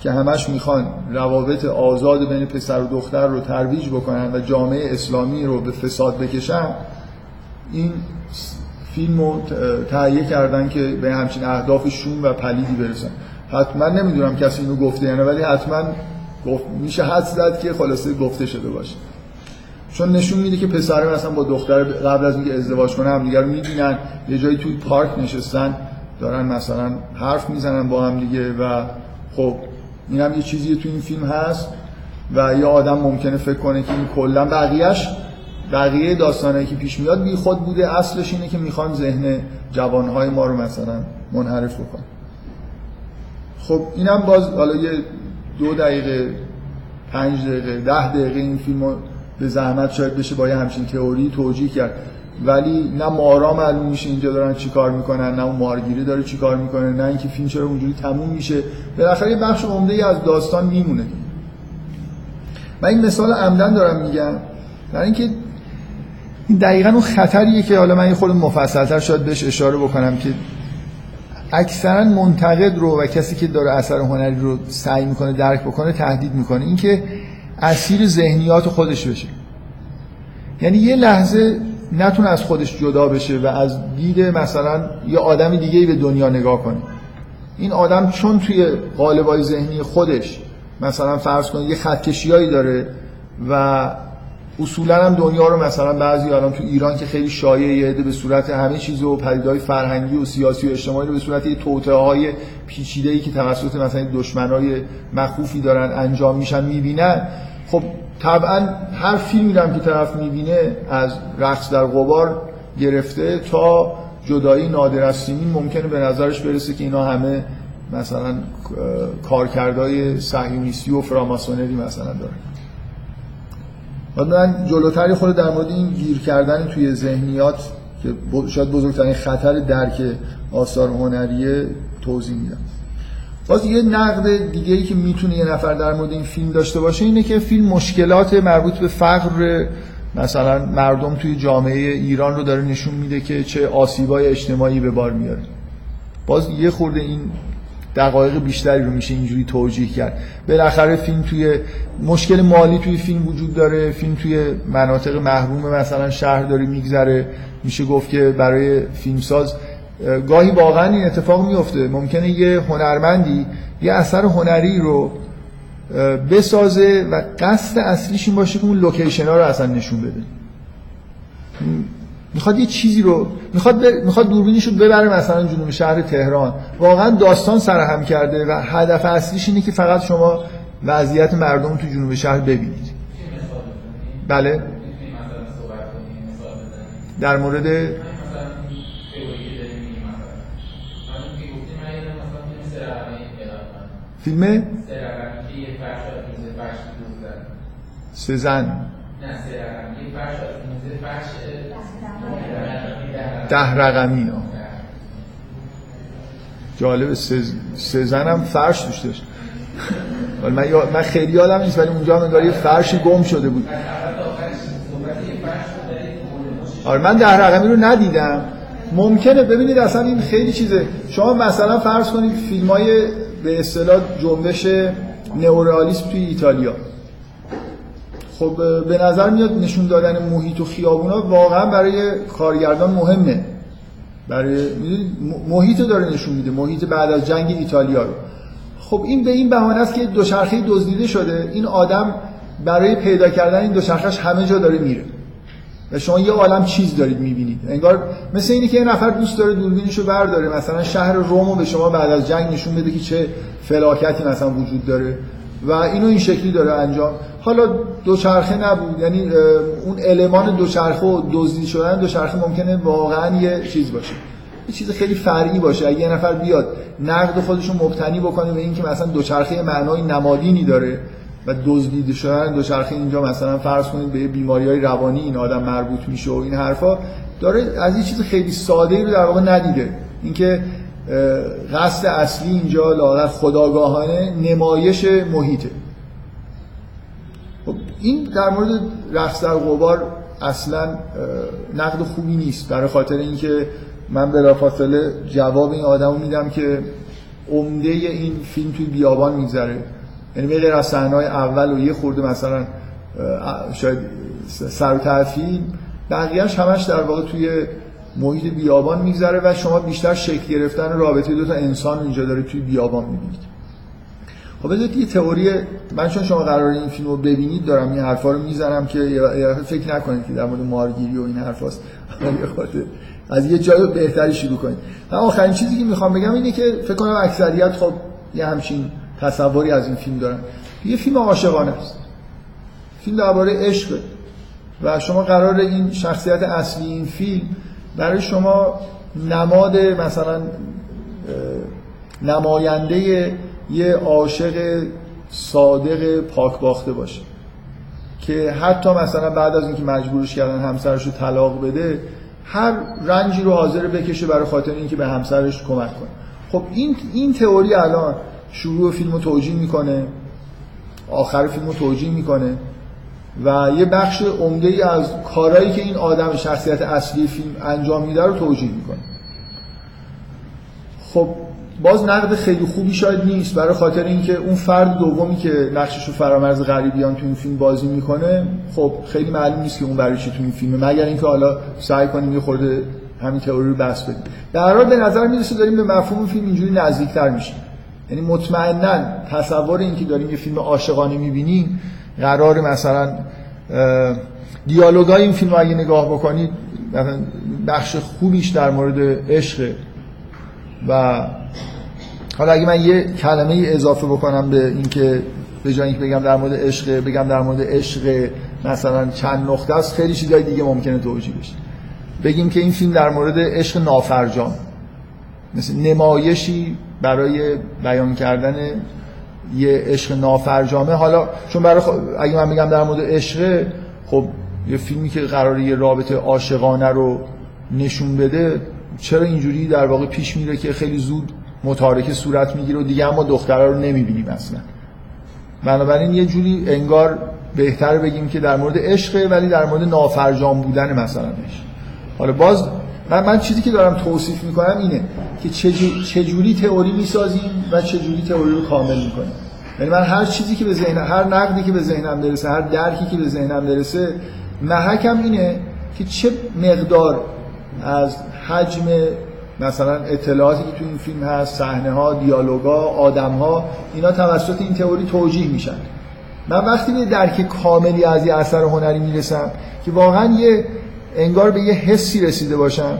که همش می‌خوان روابط آزاد بین پسر و دختر رو ترویج بکنن و جامعه اسلامی رو به فساد بکشن این فیلم رو تهیه کردن که به همچین اهداف شوم و پلیدی برسن. حتما نمی‌دونم کسی اینو گفته یعنی ولی حتما میشه حد زد که خلاصه گفته شده باشه. چون نشون میده که پسر مثلا با دختر قبل از اینکه ازدواج کنه هم دیگه رو می‌بینن یه جایی توی پارک نشستن دارن مثلا حرف می‌زنن با هم دیگه و خب این هم یه چیزی تو این فیلم هست و یه آدم ممکنه فکر کنه که این کلا بقیهش بقیه داستانه که پیش میاد بی خود بوده. اصلش اینه که می‌خوان ذهن جوانهای ما رو مثلا منحرف بکن خب اینم باز حالا یه دو دقیقه پنج دقیقه ده دقیقه این فیلم به زحمت شاید بشه با یه همچین تئوری توجیه کرد. ولی نه مارا معلوم میشه اینجا دارن چیکار می‌کنن نه اون مارگیری داره چیکار می‌کنه نه اینکه فیلم چرا اونجوری تموم میشه. بالاخره یه بخش عمده ای از داستان میمونه. من این مثال عمدن دارم میگم. برای اینکه این دقیقا اون خطریه که حالا من یه خود مفصلتر شاید بهش اشاره بکنم که اکثرا منتقد رو و کسی که داره اثر هنری رو سعی می‌کنه درک بکنه تهدید می‌کنه. اینکه اسیر ذهنیات خودش بشه. یعنی یه لحظه نتونه از خودش جدا بشه و از دید مثلا یه آدم دیگه به دنیا نگاه کنه. این آدم چون توی قالبای ذهنی خودش مثلا فرض کنید یه خطکشیایی داره و اصولا هم دنیا رو مثلا بعضی الان تو ایران که خیلی شایعه به صورت همه چیز و پدیدهای فرهنگی و سیاسی و اجتماعی رو به صورت یه توطئه های پیچیده ای که توسط مثلا دشمنای مخوفی دارن انجام میشن می‌بینن. خب طبعا هر فیلمی که طرف می‌بینه از رقص در غبار گرفته تا جدایی نادر از ممکنه به نظرش برسه که اینا همه مثلا کارکردهای صهیونیستی و فراماسونری مثلا دارن. و من جلوتری خود در مورد این گیر کردن توی ذهنیات که شاید بزرگترین خطر درک آثار هنریه توضیح میدم. باز یه نقد دیگه ای که می‌تونه یه نفر در مورد این فیلم داشته باشه اینه که فیلم مشکلات مربوط به فقر مثلا مردم توی جامعه ایران رو داره نشون میده که چه آسیبای اجتماعی به بار میاره. باز یه خورده این دقایق بیشتری رو میشه اینجوری توجیه کرد. بالاخره فیلم توی مشکل مالی توی فیلم وجود داره. فیلم توی مناطق محروم مثلا شهر داره میگذره. میشه گفت که برای فیلمساز گاهی واقعا این اتفاق میفته ممکنه یه هنرمندی یه اثر هنری رو بسازه و قصد اصلیش این باشه که اون لوکیشن ها رو اصلا نشون بده. می‌خواد یه چیزی رو می‌خواد ب... می‌خواد دوربینش رو ببره مثلا جنوب شهر تهران. واقعا داستان سرهم کرده و هدف اصلیش اینه که فقط شما وضعیت مردم تو جنوب شهر ببینید. بله. در مورد فیلم؟ سزن. ده رقمی ها جالب سه زنم فرش توش داشت. من من خیلی یادم نیست ولی اونجا هم انگار یه فرشی گم شده بود. آره من ده رقمی رو ندیدم. ممکنه ببینید اصلا این خیلی چیزه. شما مثلا فرض کنید فیلم های به اصطلاح جنبش نئورئالیسم توی ایتالیا. خب به نظر میاد نشون دادن محیط و خیابونا واقعا برای کارگردان مهمه. برای محیط داره نشون میده محیط بعد از جنگ ایتالیا رو. خب این به این بهانه است که دوچرخه دزدیده شده. این آدم برای پیدا کردن این دوچرخش همه جا داره میره. و شما یه عالم چیز دارید می‌بینید. انگار مثل اینی که یه نفر دوست داره دوربینشو برداره. مثلا شهر رومو به شما بعد از جنگ نشون بده که چه فلاکتی مثلا وجود داره و اینو این شکلی داره انجام. حالا دوچرخه نبود. یعنی اون المان دوچرخه و دزدی شدن دوچرخه ممکنه واقعا یه چیز باشه. یه چیز خیلی فرعی باشه. اگه یه نفر بیاد نقد خودش رو مبتنی بکنه به اینکه مثلا دوچرخه معنای نمادینی داره. و دزدیده شدن دوچرخه اینجا مثلا فرض کنید به بیماری های روانی این آدم مربوط میشه و این حرفا داره از یه چیز خیلی ساده رو در واقع ندیده. اینکه قصد اصلی اینجا لاغر خداگاهانه نمایش محیطه. خب این در مورد رقص در غبار اصلا نقد خوبی نیست. برای خاطر اینکه من بلافاصله جواب این آدمو میدم که عمده این فیلم توی بیابان میگذره. یعنی به غیر از صحنه اول و یه خورده مثلا شاید سر و تحفیل بقیهش همش در واقع توی محیط بیابان میگذره و شما بیشتر شکل گرفتن رابطه دو تا انسان اینجا داره توی بیابان می‌بینید خب بذارید یه تئوری من چون شما قرار این فیلم رو ببینید دارم این حرفا رو می‌زنم که فکر نکنید که در مورد مارگیری و این حرفاست. از یه جای بهتری شروع کنید. آخرین چیزی که می‌خوام بگم اینه که فکر کنم اکثریت خب یه همچین تصوری از این فیلم دارن. یه فیلم عاشقانه است. فیلم درباره عشق. و شما قرار این شخصیت اصلی این فیلم برای شما نماد مثلا نماینده یه عاشق صادق پاک باخته باشه. که حتی مثلا بعد از اینکه مجبورش کردن همسرش رو طلاق بده هر رنجی رو حاضر بکشه برای خاطر اینکه به همسرش کمک کنه. خب این این تئوری الان شروع فیلم رو توجیه می‌کنه آخر فیلم رو توجیه می‌کنه و یه بخش عمده ای از کارهایی که این آدم شخصیت اصلی فیلم انجام میده رو توجیه می‌کنه. خب باز نقد خیلی خوبی شاید نیست. برای خاطر اینکه اون فرد دومی که نقشش رو فرامرز غریبیان تو این فیلم بازی می‌کنه خب خیلی معلوم نیست که اون برای چی تو این فیلمه. مگر اینکه حالا سعی کنیم یه خورده همین تئوری رو بس بدیم. در حال به نظر می‌رسه داریم به مفهوم فیلم اینجوری نزدیکتر میشیم. یعنی مطمئنا تصور اینکه داریم یه فیلم عاشقانه می‌بینیم قرار مثلا دیالوگای این فیلم اگه نگاه بکنید بخش خوبیش در مورد عشق و حالا اگه من یه کلمه اضافه بکنم به اینکه به جای اینکه بگم در مورد عشق بگم در مورد عشق مثلا چند نقطه است خیلی چیزای دیگه ممکنه توجیه بشه. بگیم که این فیلم در مورد عشق نافرجام مثل نمایشی برای بیان کردن یه عشق نافرجامه. حالا چون برای اگه من بگم در مورد عشق خب یه فیلمی که قراره یه رابطه عاشقانه رو نشون بده چرا اینجوری در واقع پیش میره که خیلی زود متارکه صورت می‌گیره و دیگه اما دخترها رو نمی‌بینیم اصلا؟ بنابراین یه جوری انگار بهتر بگیم که در مورد عشقه ولی در مورد نافرجام بودن مثلا عشق حالا باز من, من چیزی که دارم توصیف می‌کنم اینه که چجوری تئوری می‌سازیم و چجوری تئوری رو کامل می‌کنیم. یعنی من هر چیزی که به ذهن هر نقدی که به ذهنم برسه هر درکی که به ذهنم برسه محکم اینه که چه مقدار از حجم مثلا اطلاعاتی که تو این فیلم هست صحنه ها دیالوگا آدم ها اینا توسط این تئوری توجیه میشن. من وقتی به درک کاملی از یه اثر هنری می‌رسم که واقعا یه انگار به یه حسی رسیده باشم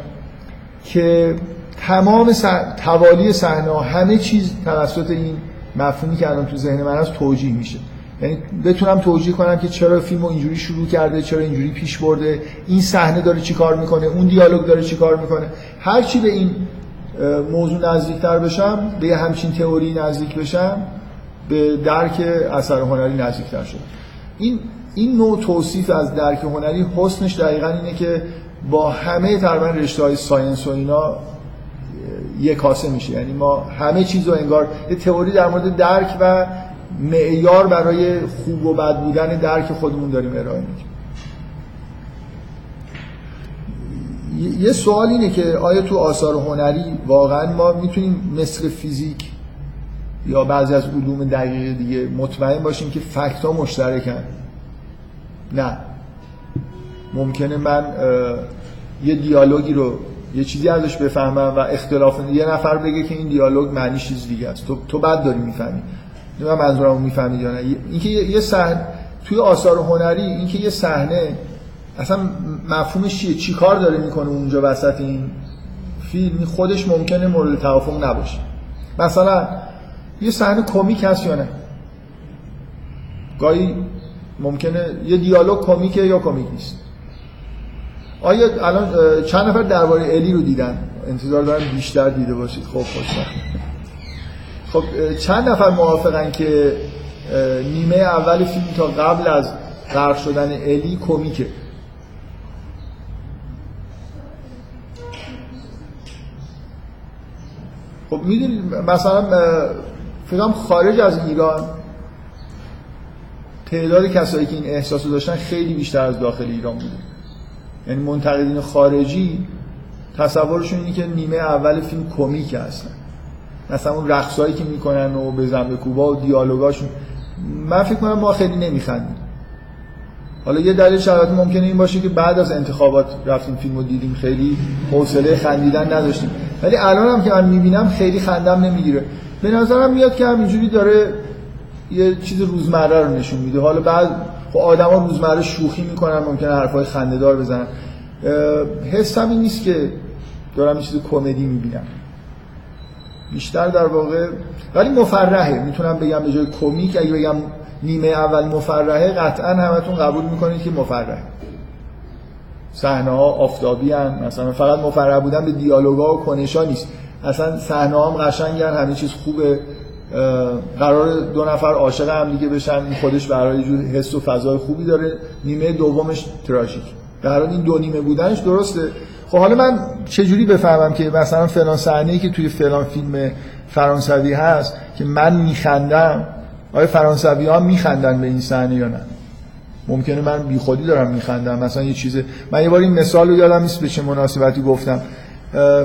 که تمام توالی صحنه همه چیز توسط این مفهومی که الان تو ذهن من هست توجیه میشه. یعنی بتونم توجیه کنم که چرا فیلم اینجوری شروع کرده چرا اینجوری پیش برده این صحنه داره چی کار می‌کنه اون دیالوگ داره چی کار می‌کنه. هر چی به این موضوع نزدیکتر بشم به همچین تئوری نزدیک بشم به درک اثر هنری نزدیکتر شد این این نوع توصیف از درک هنری حسنش دقیقا اینه که با همه تقریبا رشته های ساینس و اینا یک کاسه میشه. یعنی ما همه چیز رو انگار یه تئوری در مورد درک و معیار برای خوب و بد بودن درک خودمون داریم ارائه میدیم یه سوال اینه که آیا تو آثار هنری واقعا ما می‌تونیم مثل فیزیک یا بعضی از علوم دقیق دیگه مطمئن باشیم که فکت ها مشترکن. نه. ممکنه من یه دیالوگی رو یه چیزی ازش بفهمم و اختلاف یه نفر بگه که این دیالوگ معنی چیز دیگه است. تو تو بعد داری می‌فهمی. من منظورمو می‌فهمید یا نه. اینکه یه صحنه توی آثار هنری اینکه یه صحنه اصلا مفهومش چیه؟ چی کار داره می‌کنه اونجا وسط این فیلم؟ خودش ممکنه مورد توافق نباشه. مثلا یه صحنه کمیک هست یا نه؟ گاهی ممکنه یه دیالوگ کمیکه یا کمیک نیست. آیا الان چند نفر درباره الی رو دیدن؟ انتظار دارم بیشتر دیده باشید. خب خوشبخت خب چند نفر موافقن که نیمه اول فیلم تا قبل از غرق شدن الی کمیکه؟ خب می‌دونید مثلا فکرم خارج از ایران تعداد کسایی که این احساسو داشتن خیلی بیشتر از داخل ایران بوده. یعنی منتقدین خارجی تصورشون اینه که نیمه اول فیلم کمیک هستن. مثلا اون رقصایی که می‌کنن و به زنب کوبا و دیالوگاشون. من فکر کنم ما خیلی نمیخندیم. حالا یه دلیل شرایط ممکنه این باشه که بعد از انتخابات رفتیم فیلمو دیدیم خیلی حوصله خندیدن نداشتیم. ولی الان هم که من می‌بینم خیلی خندم نمی‌گیره. به نظرم میاد که همینجوری داره یه چیز روزمره رو نشون میده. حالا بعد خب آدما روزمره شوخی می‌کنن ممکنه حرفای خنده‌دار بزنن. حسم این نیست که دارم یه چیز کمدی می‌بینم. بیشتر در واقع ولی مفرحه. می‌تونم بگم به جای کمیک اگه بگم نیمه اول مفرحه قطعا همتون قبول می‌کنید که مفرحه. صحنه ها آفتابی هن. مثلا فقط مفرح بودن به دیالوگا و کنشا نیست. اصلا صحنه هم قشنگن همه چیز خوبه. قرار دو نفر عاشق هم دیگه بشن این خودش برای جور حس و فضای خوبی داره. نیمه دومش تراژیک. در این دو نیمه بودنش درسته. خب حالا من چجوری بفهمم که مثلا فلان صحنه که توی فلان فیلم فرانسوی هست که من میخندم آیا فرانسوی ها میخندن به این صحنه یا نه؟ ممکنه من بیخودی دارم میخندم. مثلا یه چیزه من یه بار این مثال رو یادم نیست به چه مناسبتی گفتم.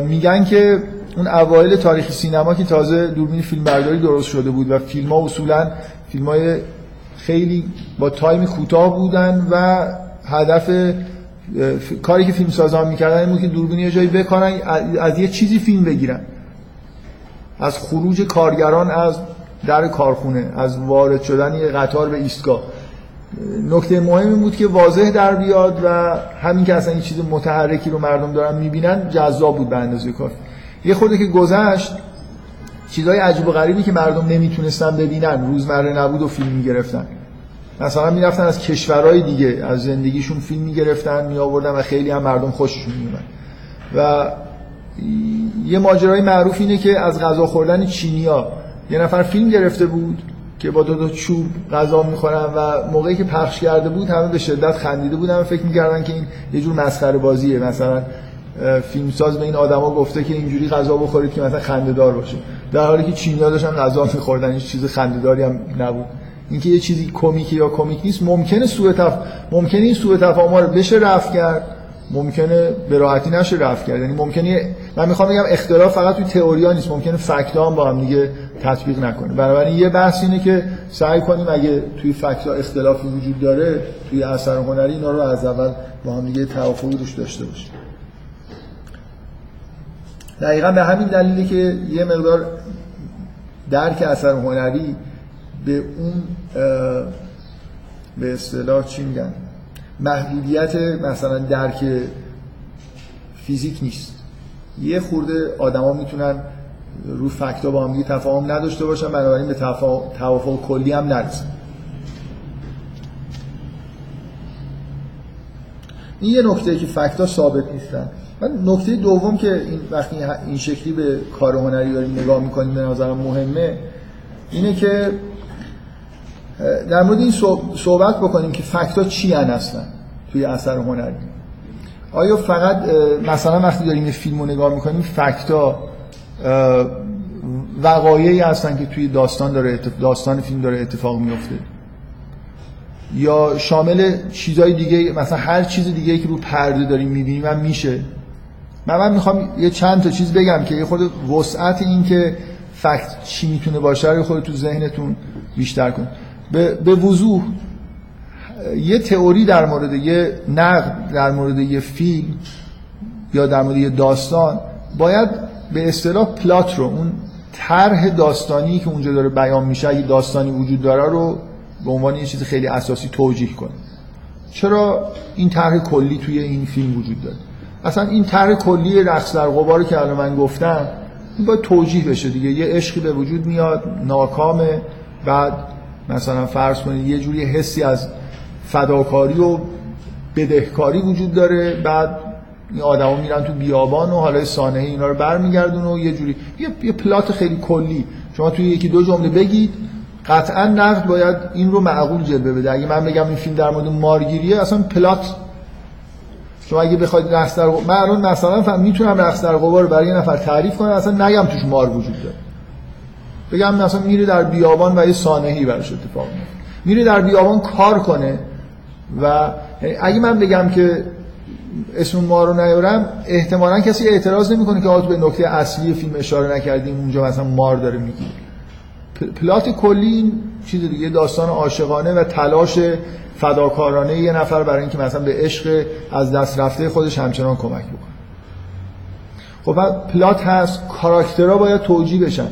میگن که اون اوایل تاریخ سینما که تازه دوربین فیلم برداری درست شده بود و فیلم ها اصولا فیلم های خیلی با تایم کوتاه بودن و هدف کاری که فیلم سازان می‌کردن این بود که دوربین یه جایی بکنن از یه چیزی فیلم بگیرن. از خروج کارگران از در کارخونه از وارد شدن یه قطار به ایستگاه. نکته مهمی بود که واضح در بیاد و همین که اصلا این چیز متحرکی رو مردم دارن می‌بینن جذاب بود به اندازه کافی. یه خورده که گذشت چیزای عجیب و غریبی که مردم نمی‌تونستن ببینن روزمره نبود و فیلم می‌گرفتن. مثلا می‌رفتن از کشورهای دیگه از زندگیشون فیلم می‌گرفتن می آوردن و خیلی هم مردم خوششون میومد و یه ماجرای معروف اینه که از غذا خوردن چینیا یه نفر فیلم گرفته بود که با دو تا چوب غذا می‌خورن و موقعی که پخش کرده بود همه به شدت خندیده بودن و فکر می‌کردن که این یه جور مسخره بازیه. مثلا فیلمساز به این آدما گفته که اینجوری غذا بخورید که مثلا خنده دار باشه. در حالی که چینی‌ها داشتن غذا میخوردن هیچ چیز خنده داری هم نبود. اینکه یه چیزی کمیکی یا کمیک نیست ممکنه سوء تف... ممکنه این سوء تفاهم رو بشه رفع کرد ممکنه به راحتی نشه رفع کرد. یعنی ممکنه من می‌خوام بگم اختلاف فقط توی تئوریا نیست ممکنه فکت هم با هم دیگه تطبیق نکنه. بنابراین یه بحث اینه که سعی کنیم اگه توی فکت ها اختلافی وجود داره توی اثر هنری اینا رو از اول با هم دیگه توافقی روش داشته باشیم. دقیقا به همین دلیلی که یه مقدار درک اثر هنری به اون به اصطلاح چی میگن؟ محدودیت مثلا درک فیزیک نیست. یه خورده آدما می‌تونن رو فکتا با هم تفاهم نداشته باشن بنابراین به توافق کلی هم نرسن این یه نکته که فکتا ثابت نیستن. من نکته دوم که این وقتی این شکلی به کار هنری داریم نگاه می‌کنیم به نظرم مهمه اینه که در مورد این صحبت بکنیم که فکتا چی هستن توی اثر هنری. آیا فقط مثلا وقتی داریم یه فیلم رو نگاه می‌کنیم فکتا وقایعی هستن که توی داستان داره داستان فیلم داره اتفاق میفته یا شامل چیزهای دیگه مثلا هر چیز دیگه که رو پرده داریم می‌بینیم هم میشه؟ من من می‌خوام یه چند تا چیز بگم که یه خود وسعت این که فکت چی می‌تونه باشه رو خود تو ذهنتون بیشتر کن. به, به وضوح یه تئوری در مورد یه نقد در مورد یه فیلم یا در مورد یه داستان باید به اصطلاح پلات رو اون طرح داستانی که اونجا داره بیان میشه اگه داستانی وجود داره رو به عنوان یه چیز خیلی اساسی توجیه کنه. چرا این طرح کلی توی این فیلم وجود داره؟ اصلا این طرح کلی رقص در غبار که الان من گفتم این باید توجیه بشه دیگه. یه عشقی به وجود میاد ناکامه بعد مثلا فرض کنید یه جوری حسی از فداکاری و بدهکاری وجود داره. بعد این آدما میرن تو بیابان و حالا سانحه اینا رو برمیگردون و یه جوری یه, یه پلات خیلی کلی. شما توی یکی دو جمله بگید. قطعا نقد باید این رو معقول جلوه بده. اگه من بگم این فیلم در مورد مارگیریه اصلا پلات شما اگه بخواید رقص در من الان مثلا فهم می‌تونم رقص در قبار برای یه نفر تعریف کنم. اصلا نگم توش مار وجود داره. بگم مثلا میره در بیابان و یه سانحه‌ای براش اتفاق میفته میره در بیابان کار کنه. و اگه من بگم که اسم ما رو نیارم احتمالا کسی اعتراض نمی‌کنه که آتو به نکته اصلی فیلم اشاره نکردیم اونجا مثلا مار داره می‌گیره پلات کلی این چیز دیگه داستان عاشقانه و تلاش فداکارانه یه نفر برای اینکه مثلا به عشق از دست رفته خودش همچنان کمک بکنه. خب پلات هست کاراکترها باید توجیه بشن.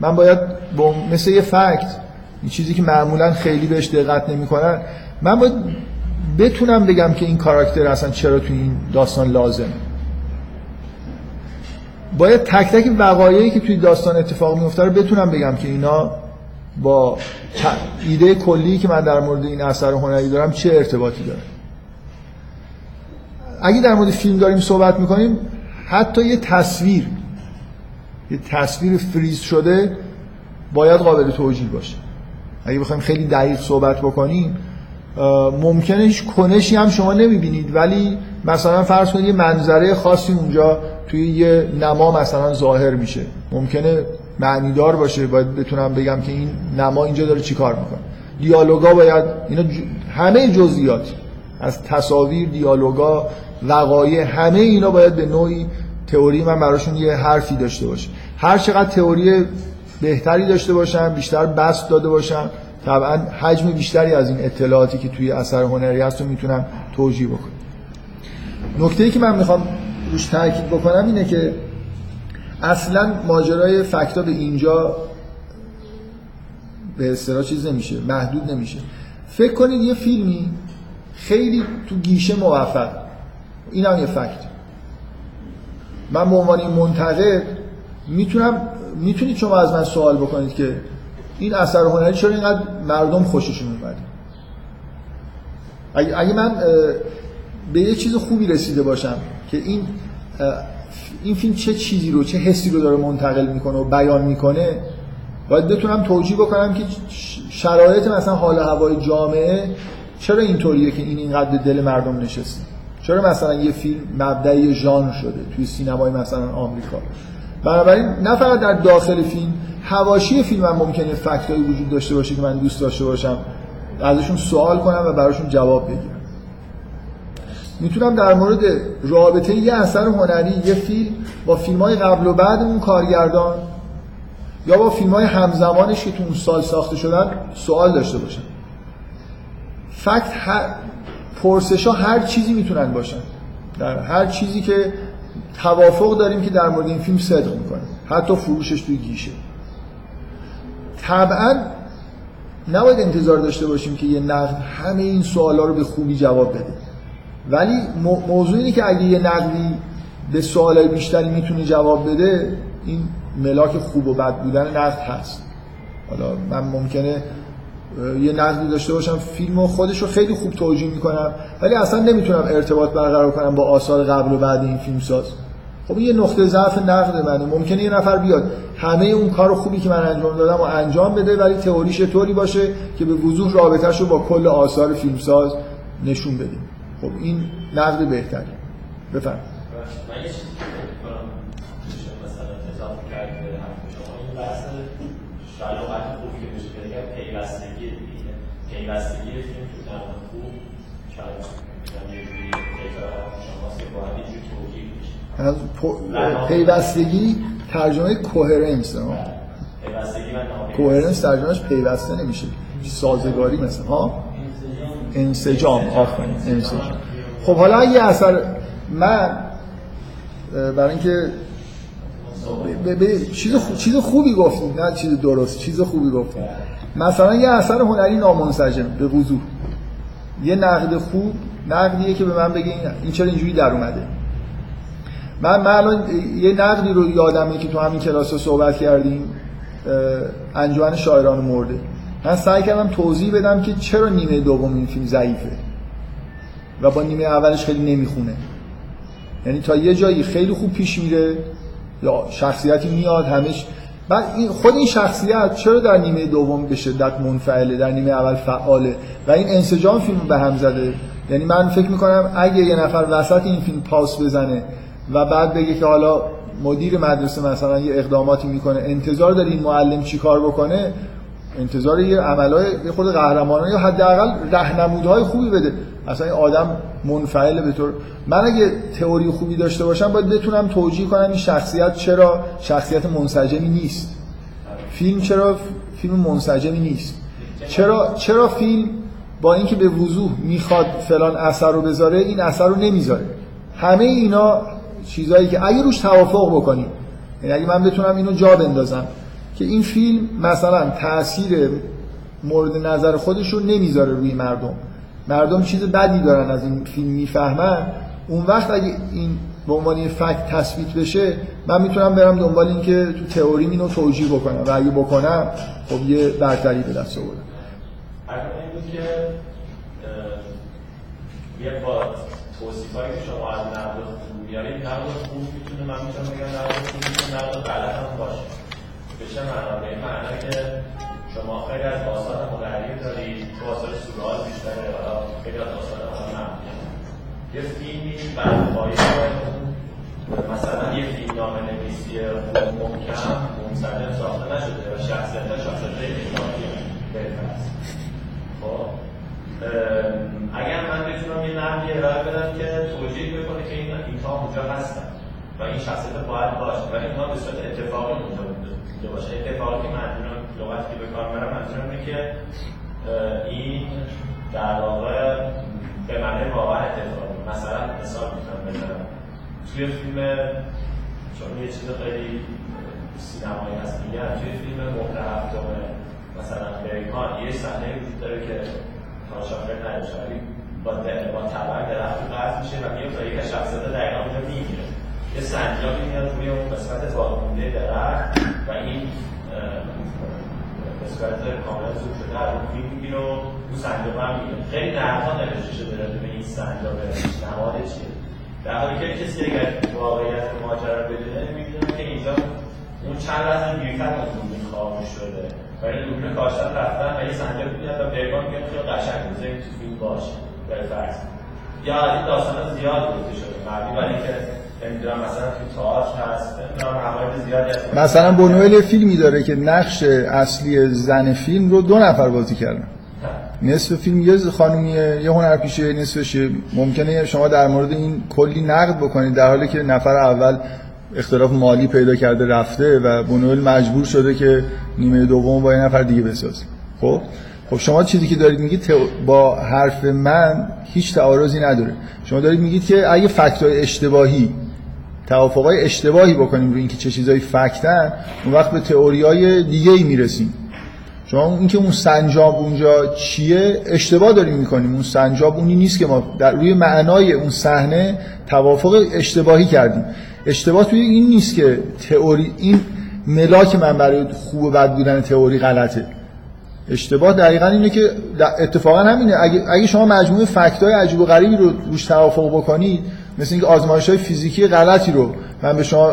من باید با مثل یه فکت این چیزی که معمولا خیلی بهش دقت نمی‌کنن من باید بتونم بگم که این کاراکتر اصلا چرا تو این داستان لازم؟ باید تک تک وقایعی که توی داستان اتفاق میفته رو بتونم بگم که اینا با ایده کلی که من در مورد این اثر هنری دارم چه ارتباطی داره. اگه در مورد فیلم داریم صحبت می‌کنیم حتی یه تصویر یه تصویر فریز شده باید قابل توجیه باشه. اگه بخوایم خیلی دقیق صحبت بکنیم ممکنه هیچ کنشی هم شما نمی‌بینید. ولی مثلا فرض کنید یه منظره خاصی اونجا توی یه نما مثلا ظاهر میشه. ممکنه معنیدار باشه. باید بتونم بگم که این نما اینجا داره چیکار می‌کنه. دیالوگا باید اینا همه جزئیات. از تصاویر دیالوگا وقایع همه اینا باید به نوعی تئوری من براشون یه حرفی داشته باشه. هر چقدر تئوری بهتری داشته باشم بیشتر بست داده باشم طبعا حجم بیشتری از این اطلاعاتی که توی اثر هنری هست رو می‌تونم توجیه بکنم. نکته ای که من می‌خوام روش تاکید بکنم اینه که اصلا ماجرای فکتا به اینجا به اصطلاح چیز نمیشه محدود نمیشه. فکر کنید یه فیلمی خیلی تو گیشه موفق. این هم یه فکت. من به عنوان منتقد می‌تونم می‌تونید شما از من سوال بکنید که این اثر هنری چرا اینقدر مردم خوششون اگه, اگه من به یه چیز خوبی رسیده باشم که این این فیلم چه چیزی رو چه حسی رو داره منتقل می‌کنه و بیان می‌کنه باید بتونم توجیه بکنم که شرایط مثلا حال هوای جامعه چرا اینطوریه که این اینقدر دل مردم نشسته؟ چرا مثلا یه فیلم مبدعی ژانر شده توی سینمای مثلا آمریکا؟ بنابراین نه فقط در داخل فیلم حواشی فیلم هم ممکنه فکتایی وجود داشته باشه که من دوست داشته باشم ازشون سوال کنم و براشون جواب بگیرم. می‌تونم در مورد رابطه یه اثر هنری یه فیلم با فیلم های قبل و بعد اون کارگردان یا با فیلم های همزمانش که تو اون سال ساخته شدن سوال داشته باشم. فکت هر پرسش ها هر چیزی می‌تونن باشن. در هر چیزی که توافق داریم که در مورد این فیلم صدق می‌کنه حتی فروشش توی گیشه. طبعا نباید انتظار داشته باشیم که یه نقد همه این سوالا رو به خوبی جواب بده. ولی موضوع اینه که اگه یه نقدی به سوالای بیشتری می‌تونه جواب بده این ملاک خوب و بد بودن نقد هست. حالا من ممکنه یه نقدی داشته باشم فیلم و خودش رو خیلی خوب توجیه می‌کنم ولی اصلا نمی‌تونم ارتباط برقرار کنم با آثار قبل و بعد این فیلم ساز خب یه نقطه ضعف نقد منه. ممکنه یه نفر بیاد. همه اون کار خوبی که من انجام دادم و انجام بده ولی تئوریش طوری باشه که به وضوح رابطهش رو با کل آثار فیلمساز نشون بدیم. خب این نقد بهتری. بفرم مثلا اضافه کرد به حرف شما. این بحث شاید وقت خوب که بشه که پیوستگی دیگه. پیوستگی پیوستگی ترجمه کوهرنس کوهرنس ترجمهش پیوسته نمیشه. سازگاری مثل ها؟ انسجام آفرین انسجام. خب حالا یه اثر من برای اینکه چیز چیز خوبی گفتیم نه چیز درست چیز خوبی گفتیم مثلا یه اثر هنری نامنسجم به وضوح. یه نقد خوب نقدیه که به من بگه این چرا اینجوری در اومده. من من یه نقدی رو یادمه که تو همین کلاس رو صحبت کردیم انجمن شاعران مرده. من سعی کردم توضیح بدم که چرا نیمه دوم این فیلم ضعیفه و با نیمه اولش خیلی نمی‌خونه. یعنی تا یه جایی خیلی خوب پیش میره یا شخصیتی میاد همش بعد این خود این شخصیت چرا در نیمه دوم به شدت منفعله در نیمه اول فعاله؟ و این انسجام فیلم به هم زده. یعنی من فکر می‌کنم اگه یه نفر وسط این فیلم پاس بزنه و بعد بگه که حالا مدیر مدرسه مثلا یه اقداماتی می‌کنه انتظار داره این معلم چیکار بکنه؟ انتظار یه عملای یه خود قهرمانانه یا حداقل راهنمودهای خوبی بده. اصلا این آدم منفعل به طور من اگه تئوری خوبی داشته باشم باید بتونم توجیه کنم این شخصیت چرا شخصیت منسجمی نیست. فیلم چرا فیلم منسجمی نیست. چرا چرا فیلم با اینکه به وضوح می‌خواد فلان اثر رو بذاره این اثر رو نمی‌ذاره؟ همه اینا چیزایی که اگه روش توافق بکنیم یعنی اگه من بتونم اینو جا بندازم که این فیلم مثلا تاثیر مورد نظر خودش رو نمی‌ذاره روی مردم. مردم چیز بدی دارن از این فیلم می‌فهمن. اون وقت اگه این به عنوان فکت تثبیت بشه من می‌تونم برم دنبال این که تو تئوری اینو توجیه بکنم. و اگه بکنم خب یه برتری به دست آوردم. که یه با توصیفایی که شما از نقد خوب بیارید نقد خوب می‌تونه من می‌تونم بگم نقد خوب می‌تونه نقد غلط هم باشه. به چه معنا به این معنا که شما خیلی از داستان هنری دارید تو آثار سورال بیشتره حالا خیلی از هنری یه فیلمی بر پایه مثلا یه فیلم نامه نویسی محکم منسجم ساخته نشده و شخصیت شخصیت اجتماعی بهتر خب؟ اگر من بتونم یه نحوی ارائه بدم که توجیه بکنه که این اینها اونجا هستن و این شخصیت باید باشه. ولی اینها به صورت اتفاقی اونجا بوده باشه. اتفاقی منظورم لغتی که به کار برم منظورم اینه که این در واقع به معنی واقعا اتفاقی. مثلا مثال می‌تونم بزنم توی فیلم چون یه چیز خیلی سینمایی هست میگن توی فیلم مهر هفتم مثلا برگمان یه صحنه وجود داره که کارشافر نداشته با با تبر درخت قطع میشه و میاد تا یک شخصیت دقیقا اونجا می‌گیره. یه سنجابی میاد روی اون قسمت باقونده درخت و این قسمت کاملا زود شده از اون می‌گیره و اون سنجاب هم می‌گیره. خیلی نرها نوشته شده به این سنجاب نماد چیه. در حالی که کسی اگر واقعیت ماجرا رو بدونه می‌دونه که اینجا اون چند لحظه دیرتر از اون خاموش شده. این دوربین کاشتن رفتن و یه سنجاب میاد و پیغام میاد خیلی قشنگ بوده تو فیلم باشه. به فرض. یا این داستان زیاد گفته شده. مبنی برای اینکه نمی‌دونم مثلا تو تئاتر هست. نمی‌دونم زیادی هست. مثلا بونوئل فیلمی داره که نقش اصلی زن فیلم رو دو نفر بازی کردن. نصف فیلم یه خانومیه یه هنرپیشه نصفشه ممکنه شما در مورد این کلی نقد بکنید در حالی که نفر اول اختلاف مالی پیدا کرده رفته و بونوئل مجبور شده که نیمه دوم با یه نفر دیگه بسازه. خب؟ خب شما چیزی که دارید میگید با حرف من هیچ تعارضی نداره. شما دارید میگید که اگه فکتای اشتباهی توافقای اشتباهی بکنیم روی اینکه چه چیزایی فکتن اون وقت به تئوریای دیگه ای می‌رسیم. شما اینکه اون سنجاب اونجا چیه اشتباه داریم می‌کنیم. اون سنجاب اونی نیست که ما در روی معنای اون صحنه توافق اشتباهی کردیم. اشتباه توی این نیست که تئوری این ملاک من برای خوب و بد بودن تئوری غلطه. اشتباه دقیقا اینه که اتفاقا همینه. اگه, اگه شما مجموعه فکتای عجیب و غریبی رو روش توافق بکنید مثل اینکه آزمایش های فیزیکی غلطی رو من به شما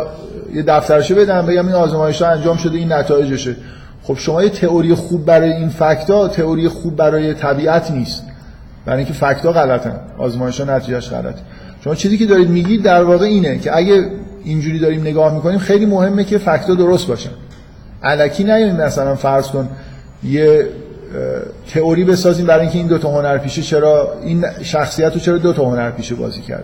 یه دفترشه بدم بگم این آزمایش ها انجام شده این نتایجشه. خب شما یه تئوری خوب برای این فکتا تئوری خوب برای طبیعت نیست. برای اینکه فکتا غلطن. آزمایش ها نتیجهش غلطه. شما چیزی که دارید میگید در واقع اینه که اگه اینجوری داریم نگاه می‌کنیم خیلی مهمه که فکتا درست باشن. علکی نیاییم مثلا فرض کن یه تئوری بسازیم برای اینکه این دو تا هنرپیشه چرا این شخصیت رو چرا دو تا هنرپیشه بازی کرد.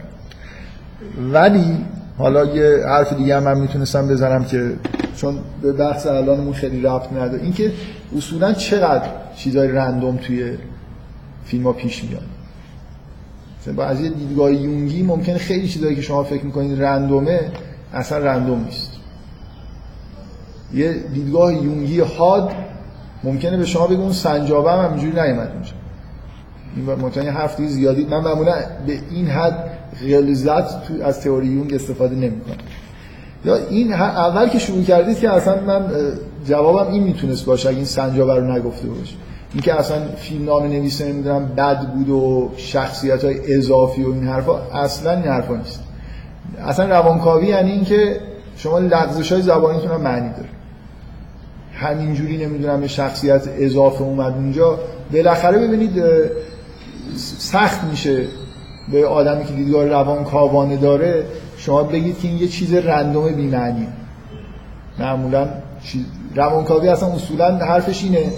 ولی حالا یه حرف دیگه هم من می‌تونستم بزنم که چون به بحث الانمون خیلی ربط نداره. اینکه اصولا چقدر چیزای رندوم توی فیلم ها پیش میاد. با از یه دیدگاه یونگی ممکنه خیلی چیزایی که شما فکر می‌کنید رندومه اصلا رندوم نیست. یه دیدگاه یونگی حاد ممکنه به شما بگه اون سنجابه هم همینجوری نیومد اونجا این متأ حرف زیادی من معمولا به این حد غلظت تو از تئوری یونگ استفاده نمی‌کنم. یا این اول که شروع کردید که اصلا من جوابم این می‌تونست باشه اگه این سنجابه رو نگفته باشه. اینکه اصلا فیلم نام نویسه نمی‌دونم بد بود و شخصیت های اضافی و این حرفا اصلا این حرفا نیست. اصلا روانکاوی یعنی اینکه شما لغزش های زبانیتون هم معنی داره. همینجوری نمی‌دونم یه شخصیت اضافه اومد اونجا. بالاخره ببینید سخت میشه به آدمی که دیدگاه روانکاوانه داره شما بگید که این یه چیز رندوم بی‌معنی معمولا روانکاوی اصلا اصولا حرفش اینه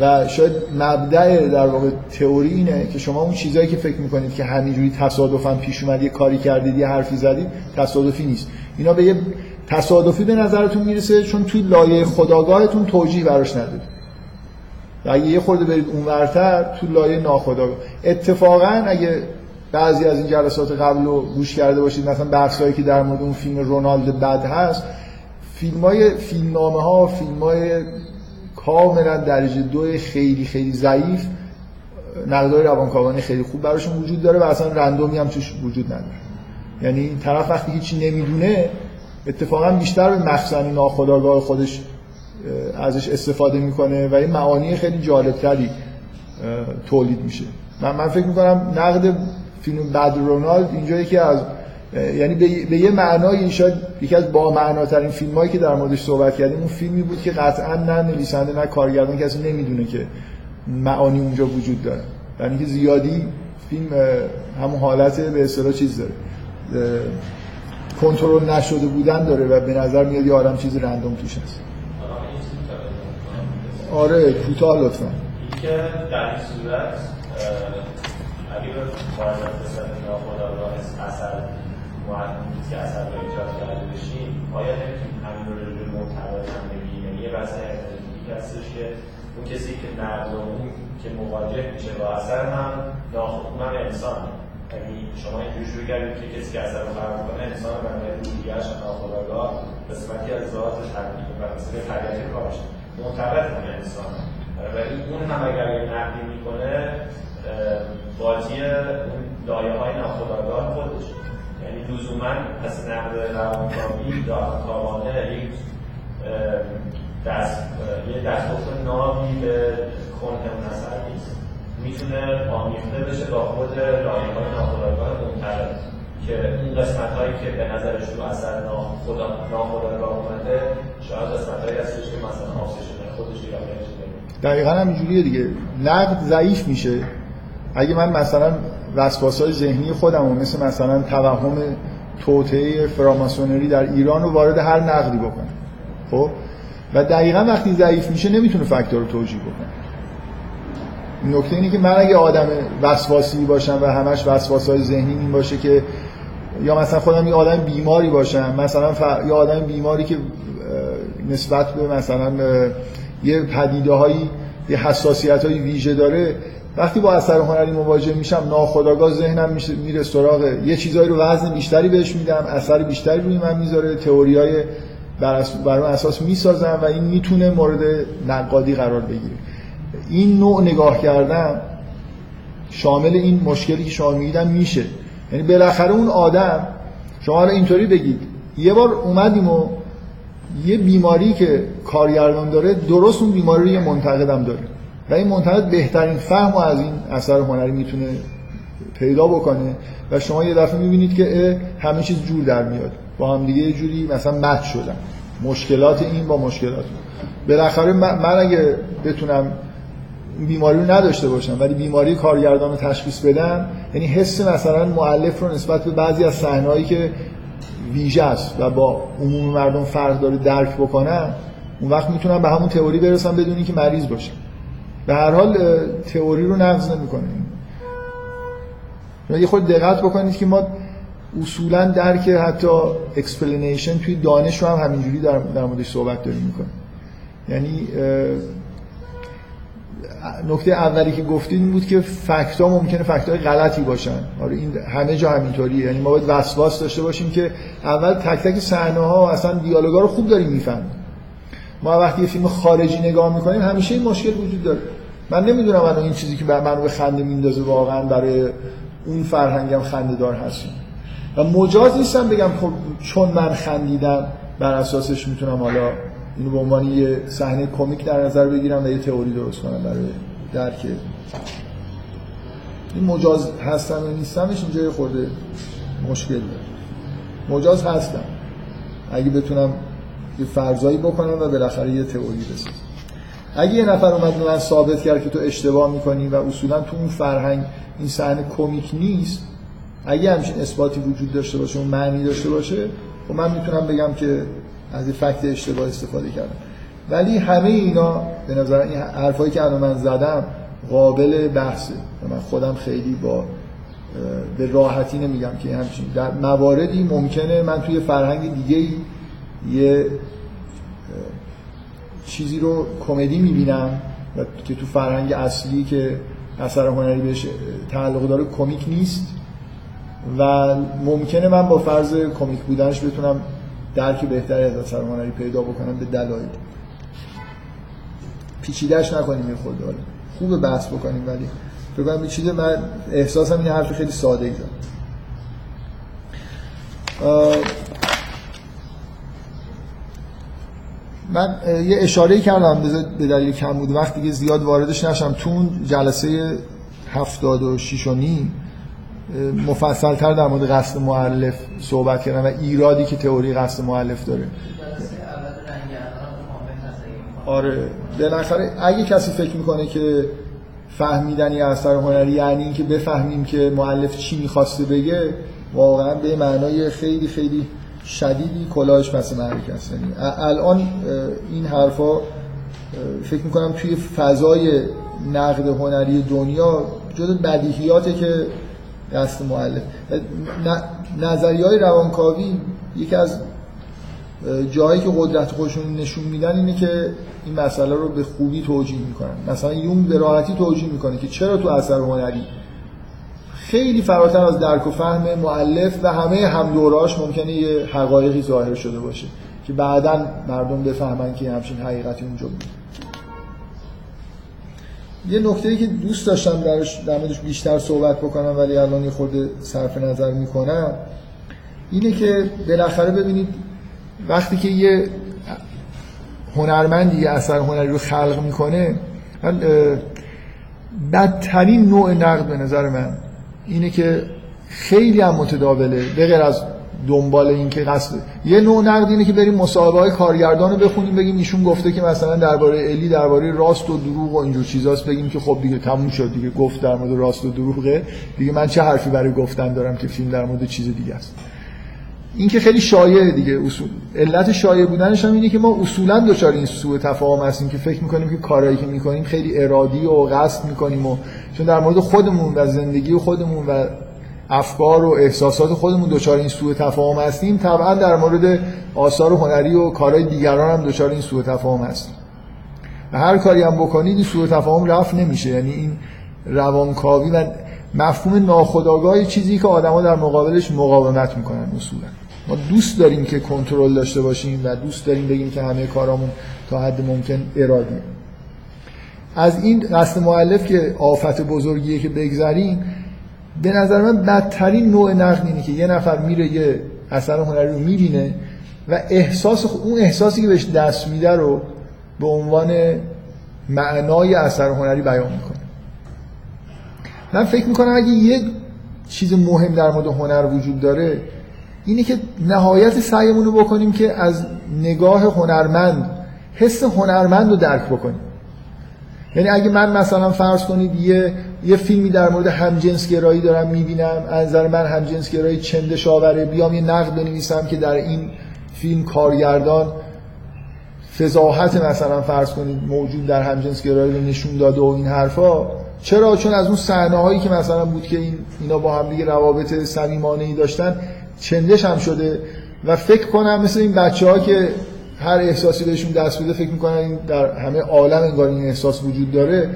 و شاید مبدع در واقع تئوری اینه که شما اون چیزایی که فکر می‌کنید که همینجوری تصادفا پیش اومد یه کاری کردید یه حرفی زدید تصادفی نیست. اینا به یه تصادفی به نظرتون می‌رسه چون توی لایه خداگاهتون توجیه براش ندید و اگه یه خورده برید اونورتر تو لایه ناخداگاه. اتفاقا اگه بعضی از این جلسات قبل رو گوش کرده باشید مثلا بحثایی که در مورد اون فیلم رونالد بد هست فیلم های فیلم ها فیلم های کاملا درجه دو خیلی خیلی ضعیف. نقدای روانکاوانه خیلی خوب براشون وجود داره و اصلا رندومی هم توش وجود نداره. یعنی طرف وقتی هیچی نمی‌دونه اتفاقا بیشتر به مخزن ناخودآگاه خودش ازش استفاده می‌کنه و این معانی خیلی جالبتری تولید میشه. من, من فکر می‌کنم نقد فیلم بد رونالد اینجا یکی از یعنی به یه معنای شاید یکی از با معناترین فیلم هایی که در موردش صحبت کردیم اون فیلمی بود که قطعا نه نویسنده نه کارگردان کسی نمی‌دونه که معانی اونجا وجود داره یعنی که زیادی فیلم همون حالت به اصطلاح چیز داره کنترل نشده بودن داره و به نظر میاد یه آدم چیز رندوم توش هست آره کوتاه لطفا که در این صورت اگه به اثر که اثر رو ایجاد کرده بشیم آیا نمی‌تونیم همین رو روی محتوا هم بگیم یعنی یه بحث ارتباطی هستش که اون کسی که اون که مواجه میشه با اثر من ناخودم انسان یعنی شما اینجوری شروع کردید که کسی که اثر رو خراب کنه انسان به روحیه‌اش ناخودآگاه قسمتی از ذاتش حقیقی و مثل طبیعت کارش. معتقد کنه انسان ولی اون هم اگر یه نقدی می‌کنه باجی اون لایه های ناخودآگاه خودش. لزوما پس نقد روانکاوی روانکاوانه یک دست یه دستگفت نابی به کنه اثر نیست. می‌تونه آمیخته بشه با خود های ناخودآگاه منطقه که اون قسمت هایی که به نظرش تو اثر ناخودآگاه اومده شاید قسمت هایی هستش که مثلا شده خودش ایرادش دقیقا همینجوریه دیگه. نقد ضعیف میشه. اگه من مثلا های ذهنی خودم و مثل مثلا توهم توطعه فراماسونری در ایران رو وارد هر نقدی بکنم خب؟ و دقیقا وقتی ضعیف میشه نمی‌تونه فاکتور رو توجیه بکنه. نکته اینه که من اگه آدم وسواسی باشم و همش های ذهنی این باشه که یا مثلا خودم یه آدم بیماری باشم مثلا ف... یه آدم بیماری که نسبت به مثلا یه پدیده هایی یه حساسیت های ویژه داره وقتی با اثر هنری مواجه میشم ناخداگاه ذهنم میره سراغ یه چیزایی رو وزن بیشتری بهش میدم اثر بیشتری روی من می‌ذاره تئوریای بر, بر اساس می‌سازم و این می‌تونه مورد نقادی قرار بگیره. این نوع نگاه کردن شامل این مشکلی که شما میگیدم میشه. یعنی بالاخره اون آدم شما رو اینطوری بگید یه بار اومدیم و یه بیماری که کارگردان داره درست اون بیماری رو یه منتقدم داره. و این منتقد بهترین فهم و از این اثر هنری می‌تونه پیدا بکنه و شما یه دفعه می‌بینید که همه چیز جور در میاد. با هم دیگه یه جوری مثلا مت شدن. مشکلات این با مشکلات بالاخره من اگه بتونم بیماری رو نداشته باشم ولی بیماری کارگردان رو تشخیص بدم یعنی حس مثلا معلف رو نسبت به بعضی از صحنه‌هایی که ویژه است و با عموم مردم فرق داره درک بکنن اون وقت می‌تونن به همون تئوری برسن بدون اینکه مریض باشن به هر حال تئوری رو نقض نمی‌کنه یه خود دقت بکنید که ما اصولا درک حتی explanation توی دانش رو هم همینجوری در, در موردش صحبت داریم می‌کنیم. یعنی نکته اولی که گفتید این بود که fact ها ممکنه fact های غلطی باشن. آره این همه جا همینطوریه. یعنی ما باید وسواس داشته باشیم که اول تک تک صحنه ها اصلا دیالوگا رو خوب داریم می‌فهمیم. ما وقتی یه فیلم خارجی نگاه می‌کنیم همیشه این مشکل وجود داره. من نمی‌دونم الان این چیزی که منو به خنده میندازه واقعا برای اون فرهنگم خنده دار هستیم و مجاز نیستم بگم خب چون من خندیدم بر اساسش می‌تونم حالا اینو به عنوان یه صحنه کمیک در نظر بگیرم و یه تئوری درست کنم برای درک. این مجاز هستم یا نیستمش اینجا خورده مشکل داره. مجاز هستم. اگه بتونم یه فرضایی بکنم و بالاخره یه تئوری بسازم. اگه یه نفر اومد من ثابت کرد که تو اشتباه می‌کنی و اصولا تو اون فرهنگ این صحنه کمیک نیست اگه همچین اثباتی وجود داشته باشه اون معنی داشته باشه خب من می‌تونم بگم که از این فکت اشتباه استفاده کردم. ولی همه اینا به نظر این حرفایی که الان من زدم قابل بحثه. من خودم خیلی با به راحتی نمیگم که همچین در مواردی ممکنه من توی فرهنگ دیگه یه چیزی رو کمدی می‌بینم و که تو فرهنگ اصلی که اثر هنری بهش تعلق داره کمیک نیست و ممکنه من با فرض کمیک بودنش بتونم درک بهتری از اثر هنری پیدا بکنم به دلایل. پیچیدهش نکنیم یه خود داره خوب بحث بکنیم ولی فکر کنم یه من احساسم این حرف خیلی ساده ای من یه اشاره کردم به دلیل کم بود. وقتی که زیاد واردش نشم تو اون جلسه 76 و نیم مفصل تر در مورد قصد معلف صحبت کردم و ایرادی که تئوری قصد معلف داره. آره. بالاخره اگه کسی فکر می‌کنه که فهمیدن یه اثر هنری یعنی اینکه بفهمیم که معلف چی می‌خواسته بگه واقعا به معنای خیلی خیلی شدیدی کلاهش پس مرگ است. یعنی الان این حرفا فکر می‌کنم توی فضای نقد هنری دنیا جدا بدیهیاته که دست معلف نظری های روانکاوی یکی از جایی که قدرت خودشون نشون میدن اینه که این مسئله رو به خوبی توجیه می‌کنن. مثلا یون به راحتی توجیه می‌کنه که چرا تو اثر هنری خیلی فراتر از درک و فهم معلف و همه هم دوراش ممکنه یه حقایقی ظاهر شده باشه که بعدا مردم بفهمن که همچین حقیقتی اونجا بود. یه نکته که دوست داشتم درش در موردش بیشتر صحبت بکنم ولی الان یه خورده صرف نظر می‌کنم اینه که بالاخره ببینید وقتی که یه هنرمندی یه اثر هنری رو خلق می‌کنه بدترین نوع نقد به نظر من اینه که خیلی هم متداوله به غیر از دنبال این که قصد یه نوع نقد اینه که بریم مصاحبه های کارگردان رو بخونیم بگیم ایشون گفته که مثلا درباره الی درباره راست و دروغ و اینجور چیزاست بگیم که خب دیگه تموم شد دیگه گفت در مورد راست و دروغه. دیگه من چه حرفی برای گفتن دارم که فیلم در مورد چیز دیگه است؟ این که خیلی شایعه دیگه اصول. علت شایع بودنش هم اینه که ما اصولا دچار این سوء تفاهم هستیم که فکر می‌کنیم که کارهایی که می‌کنیم خیلی ارادی و قصد می‌کنیم و چون در مورد خودمون و زندگی خودمون و افکار و احساسات خودمون دچار این سوء تفاهم هستیم طبعا در مورد آثار هنری و کارهای دیگران هم دچار این سوء تفاهم هستیم. و هر کاری هم بکنید این سوء تفاهم رفت نمیشه. یعنی این روانکاوی و مفهوم ناخودآگاه چیزی که آدما در مقابلش مقاومت می‌کنن اصولا. ما دوست داریم که کنترل داشته باشیم و دوست داریم بگیم که همه کارامون تا حد ممکن ارادی. از این قصد معلف که آفت بزرگیه که بگذریم به نظر من بدترین نوع نقد اینه که یه نفر میره یه اثر هنری رو می‌بینه و احساس اون احساسی که بهش دست میده رو به عنوان معنای اثر هنری بیان می‌کنه. من فکر می‌کنم اگه یه چیز مهم در مورد هنر وجود داره اینه که نهایت سعیمون رو بکنیم که از نگاه هنرمند حس هنرمند رو درک بکنیم. یعنی اگه من مثلا فرض کنید یه یه فیلمی در مورد همجنسگرایی دارم می‌بینم از نظر من همجنسگرایی چندش آوره بیام یه نقد بنویسم که در این فیلم کارگردان فضاحت مثلا فرض کنید موجود در همجنسگرایی رو نشون داده و این حرفا چرا؟ چون از اون صحنه هایی که مثلا بود که این اینا با هم دیگه روابط صمیمانه ای داشتن چندش هم شده و فکر کنم مثل این بچه ها که هر احساسی بهشون دست بده فکر می‌کنن این در همه عالم انگار این احساس وجود داره.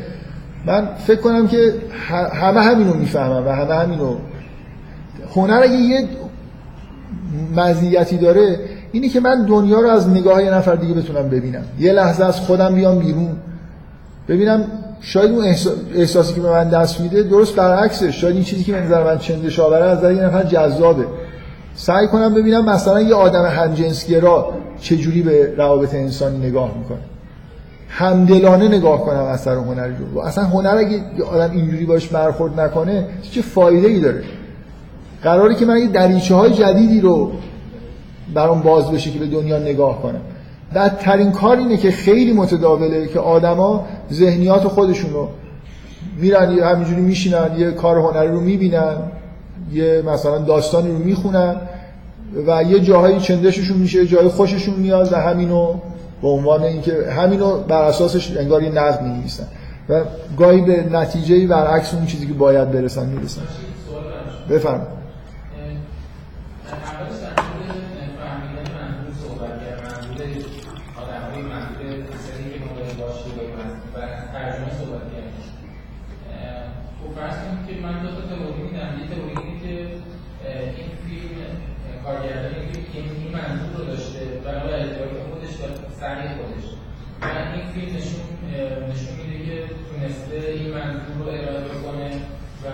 من فکر کنم که همه همینو می‌فهمن و همه همینو. هنر اگه یه مزیتی داره اینی که من دنیا رو از نگاه یه نفر دیگه بتونم ببینم. یه لحظه از خودم بیام بیرون. ببینم شاید اون احساسی که به من دست میده درست برعکسه. شاید این چیزی که به نظر من چندش آوره از نظر یه نفر جذابه. سعی کنم ببینم مثلا یه آدم همجنسگرا چجوری به روابط انسانی نگاه می‌کنه. همدلانه نگاه کنم اثر هنری رو. اصلا هنر اگه آدم اینجوری باش برخورد نکنه چه فایده ای داره؟ قراره که من یه دریچه های جدیدی رو برام باز بشه که به دنیا نگاه کنم. بدترین کار اینه که خیلی متداوله که آدما ذهنیات خودشون رو میرن همینجوری میشینن یه کار هنری رو می‌بینن. یه مثلا داستانی رو می‌خونن و یه جاهایی چندششون میشه جای خوششون میاد و همینو به عنوان اینکه همینو بر اساسش انگار یه نقد می‌نویسن. و گاهی به نتیجه برعکس اون چیزی که باید برسن می‌رسن. بفرمایید فیلم نشون نشون میده که تونسته این منظور رو ارائه بکنه و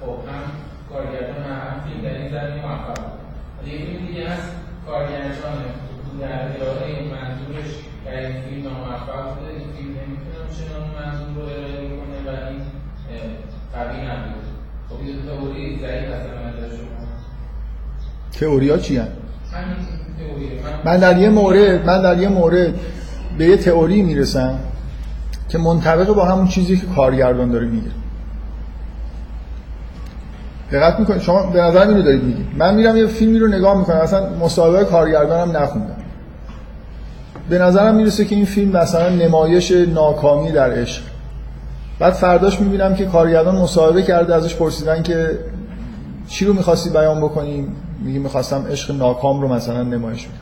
خب هم کارگردان هم فیلم در این زمینه موفق بود یه فیلم دیگه هست کارگردان در ارائه این منظورش در این فیلم ناموفق بوده این فیلم نمی‌تونه چنان منظور رو ارائه بکنه و این قوی نبود خب این تئوری ضعیف هست به نظر شما تئوری ها چی من در یه مورد من در یه مورد به یه تئوری می‌رسم که منطبق با همون چیزی که کارگردان داره میگه. دقت می‌کنید شما به نظر اینو دارید میگید من میرم یه فیلمی رو نگاه می‌کنم. اصلا مصاحبه کارگردانم نخوندم. به نظرم می‌رسه که این فیلم مثلا نمایش ناکامی در عشق. بعد فرداش می‌بینم که کارگردان مصاحبه کرده ازش پرسیدن که چی رو می‌خواستی بیان بکنیم میگه می‌خواستم عشق ناکام رو مثلا نمایش بدم.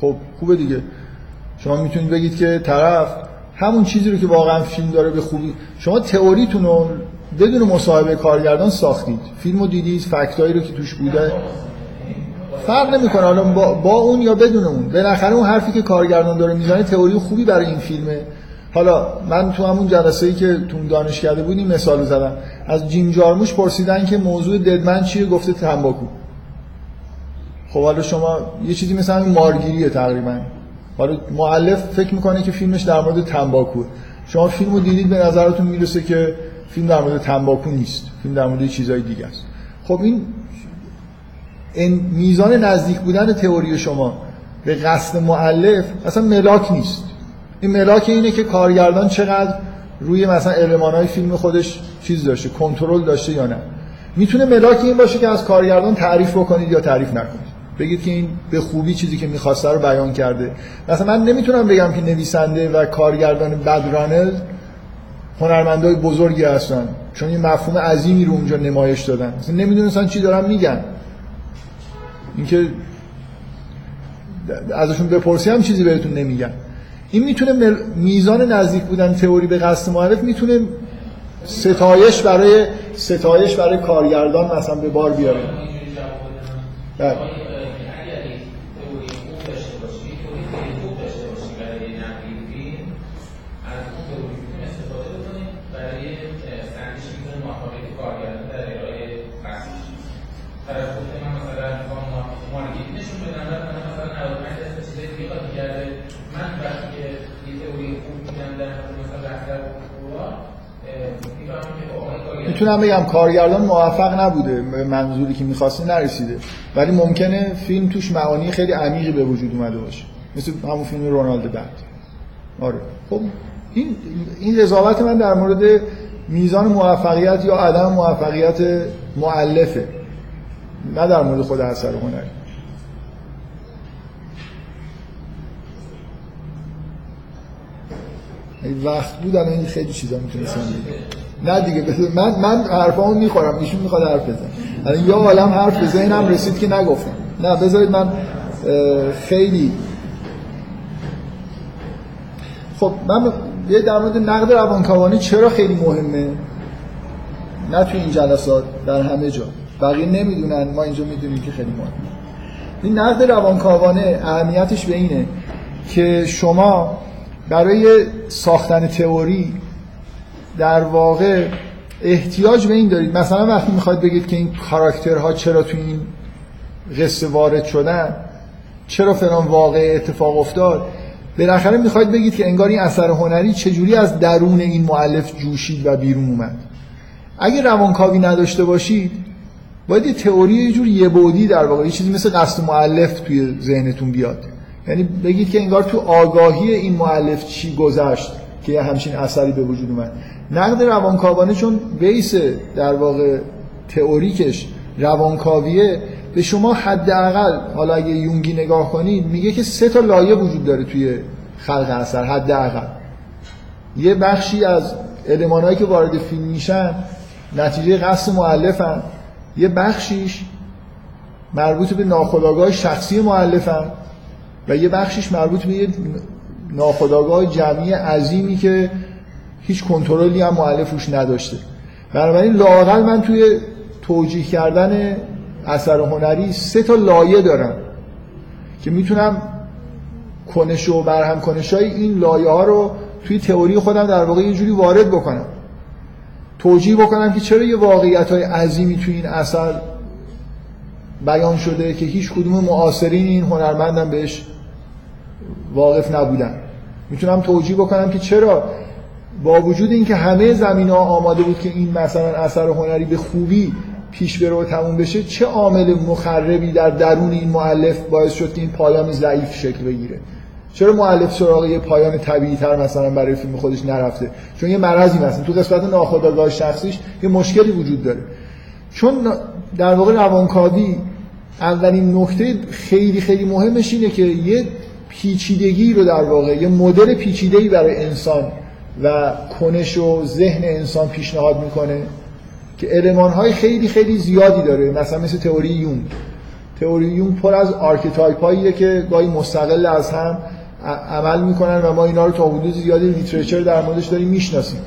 خب خوبه دیگه. شما می‌تونید بگید که طرف همون چیزی رو که واقعا فیلم داره به خوبی شما تئوریتون رو بدون مصاحبه کارگردان ساختید. فیلم رو دیدید فکتایی رو که توش بوده. فرق نمی‌کنه. حالا با, با اون یا بدون اون. بالاخره اون حرفی که کارگردان داره می‌زنه تئوری خوبی برای این فیلمه. حالا من تو همون جلسه ای که تو دانشکده بودیم مثال زدم از جیم جارموش پرسیدن که موضوع ددمن چیه گفته تنباکو. خب حالا شما یه چیزی مثل همین مارگیریه تقریبا. حالا مؤلف فکر می‌کنه که فیلمش در مورد تنباکو. شما فیلمو دیدید به نظرتون می‌رسه که فیلم در مورد تنباکو نیست. فیلم در مورد چیزهای دیگه است. خب این میزان نزدیک بودن تئوری شما به قصد مؤلف اصلا ملاک نیست. این ملاک اینه که کارگردان چقدر روی مثلا المانهای فیلم خودش چیز داشته کنترل داشته یا نه. می‌تونه ملاک این باشه که از کارگردان تعریف بکنید یا تعریف نکنید. بگید که این به خوبی چیزی که می‌خواسته رو بیان کرده. مثلا من نمی‌تونم بگم که نویسنده و کارگردان بدرانر هنرمندای بزرگی هستن چون یه مفهوم عظیمی رو اونجا نمایش دادن. مثلا نمی‌دونستن چی دارن میگن. اینکه ازشون بپرسی هم چیزی بهتون نمیگن. این می‌تونه میزان نزدیک بودن تئوری به قصد معرف می‌تونه ستایش برای ستایش برای کارگردان مثلا به بار بیاره. بله. می‌تونم بگم کارگردان موفق نبوده منظوری که می‌خواسته نرسیده. ولی ممکنه فیلم توش معانی خیلی عمیقی به وجود اومده باشه. مثل همون فیلم رونالد بعد. آره. خب این این قضاوت من در مورد میزان موفقیت یا عدم موفقیت معلفه نه در مورد خود اثر هنری. وقت بود الان خیلی چیزا می‌تونستم بگم. نه دیگه من من حرفامو می‌خورم ایشون می‌خواد حرف بزنه. یا عالم حرف به ذهنم رسید که نگفتم. نه بذارید من خیلی خب من یه در مورد نقد روانکاوانی چرا خیلی مهمه؟ نه توی این جلسات در همه جا. بقیه نمی‌دونن ما اینجا می‌دونیم که خیلی مهمه. این نقد روانکاوانه اهمیتش به اینه که شما برای ساختن تئوری در واقع احتیاج به این دارید. مثلا وقتی می‌خواید بگید که این کاراکترها چرا تو این قصه وارد شدن چرا فلان واقع اتفاق افتاد بالاخره می‌خواید بگید که انگار این اثر هنری چجوری از درون این مؤلف جوشید و بیرون اومد. اگه روانکاوی نداشته باشید باید یه تئوری یه جور یه بعدی در واقع یه چیزی مثل قصد مؤلف توی ذهنتون بیاد. یعنی بگید که انگار تو آگاهی این مؤلف چی گذشت که یه همچین اثری به وجود اومد. نقد روانکاوانه چون بیس در واقع تئوریکش روانکاویه به شما حداقل حالا اگه یونگی نگاه کنید میگه که سه تا لایه وجود داره توی خلق اثر حداقل. یه بخشی از المانهایی که وارد فیلم میشن نتیجه قصد مؤلفن. یه بخشیش مربوط به ناخودآگاه شخصی مؤلفن و یه بخشیش مربوط به یه ناخودآگاه جمعی عظیمی که هیچ کنترلی هم مؤلف روش نداشته. بنابراین لااقل من توی توجیه کردن اثر هنری سه تا لایه دارم که می‌تونم کنش و برهم کنش های این لایه ها رو توی تئوری خودم در واقع یه جوری وارد بکنم. توجیه بکنم که چرا یه واقعیت های عظیمی توی این اثر بیان شده که هیچ کدوم معاصرین این هنرمندم بهش واقف نبودن. می‌تونم توجیه بکنم که چرا با وجود اینکه همه زمین ها آماده بود که این مثلا اثر هنری به خوبی پیش بره و تموم بشه چه عامل مخربی در درون این مؤلف باعث شد که این پایان ضعیف شکل بگیره؟ چرا مؤلف سراغ یه پایان طبیعی تر مثلا برای فیلم خودش نرفته؟ چون یه مرضی مثلا تو قسمت ناخودآگاه شخصیش یه مشکلی وجود داره. چون در واقع روانکاوی اولین نکته خیلی خیلی مهمش اینه که یه پیچیدگی رو در واقع یه مدل پیچیده‌ای برای انسان و کنش و ذهن انسان پیشنهاد می‌کنه که المان‌های خیلی خیلی زیادی داره. مثلا مثل تئوری یونگ. تئوری یونگ پر از archetype اییه که گاهی مستقل از هم عمل می‌کنن و ما اینا رو تا حدود زیادی لیترچر در موردش داریم می‌شناسیم.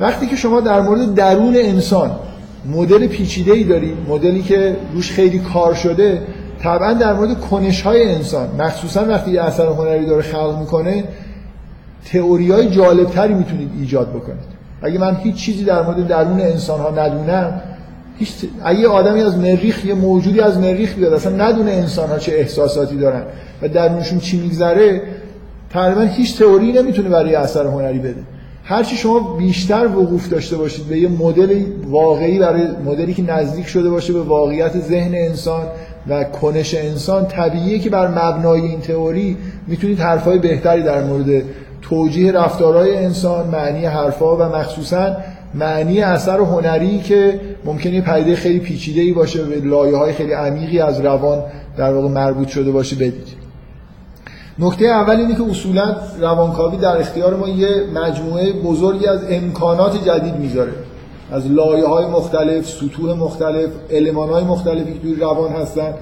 وقتی که شما در مورد درون انسان مدل پیچیده ای دارید مدلی که روش خیلی کار شده طبعا در مورد کنش های انسان مخصوصا وقتی اثر هنری داره خلق می‌کنه تئوری های جالب تری می‌تونید ایجاد بکنید. اگه من هیچ چیزی در مورد درون انسان ها ندونم هیچ اگه آدمی از مریخ یه موجودی از مریخ بیاد اصلا ندونه انسان ها چه احساساتی دارن و درونشون چی میگذره تقریبا هیچ تئوری نمی‌تونه برای اثر هنری بده. هرچی شما بیشتر وقوف داشته باشید به یه مدل واقعی برای مدلی که نزدیک شده باشه به واقعیت ذهن انسان و کنش انسان طبیعیه که بر مبنای این تئوری می‌تونید حرفای بهتری در مورد توجیه رفتارهای انسان معنی حرفا و مخصوصا معنی اثر هنری که ممکنه پدیده خیلی پیچیده‌ای باشه به لایه‌های خیلی عمیقی از روان در واقع مربوط شده باشه بدید. نکته اول اینه که اصولا روانکاوی در اختیار ما یه مجموعه بزرگی از امکانات جدید می‌ذاره. از لایه های مختلف، سطوح مختلف، علمان های مختلفی که توی روان هستن.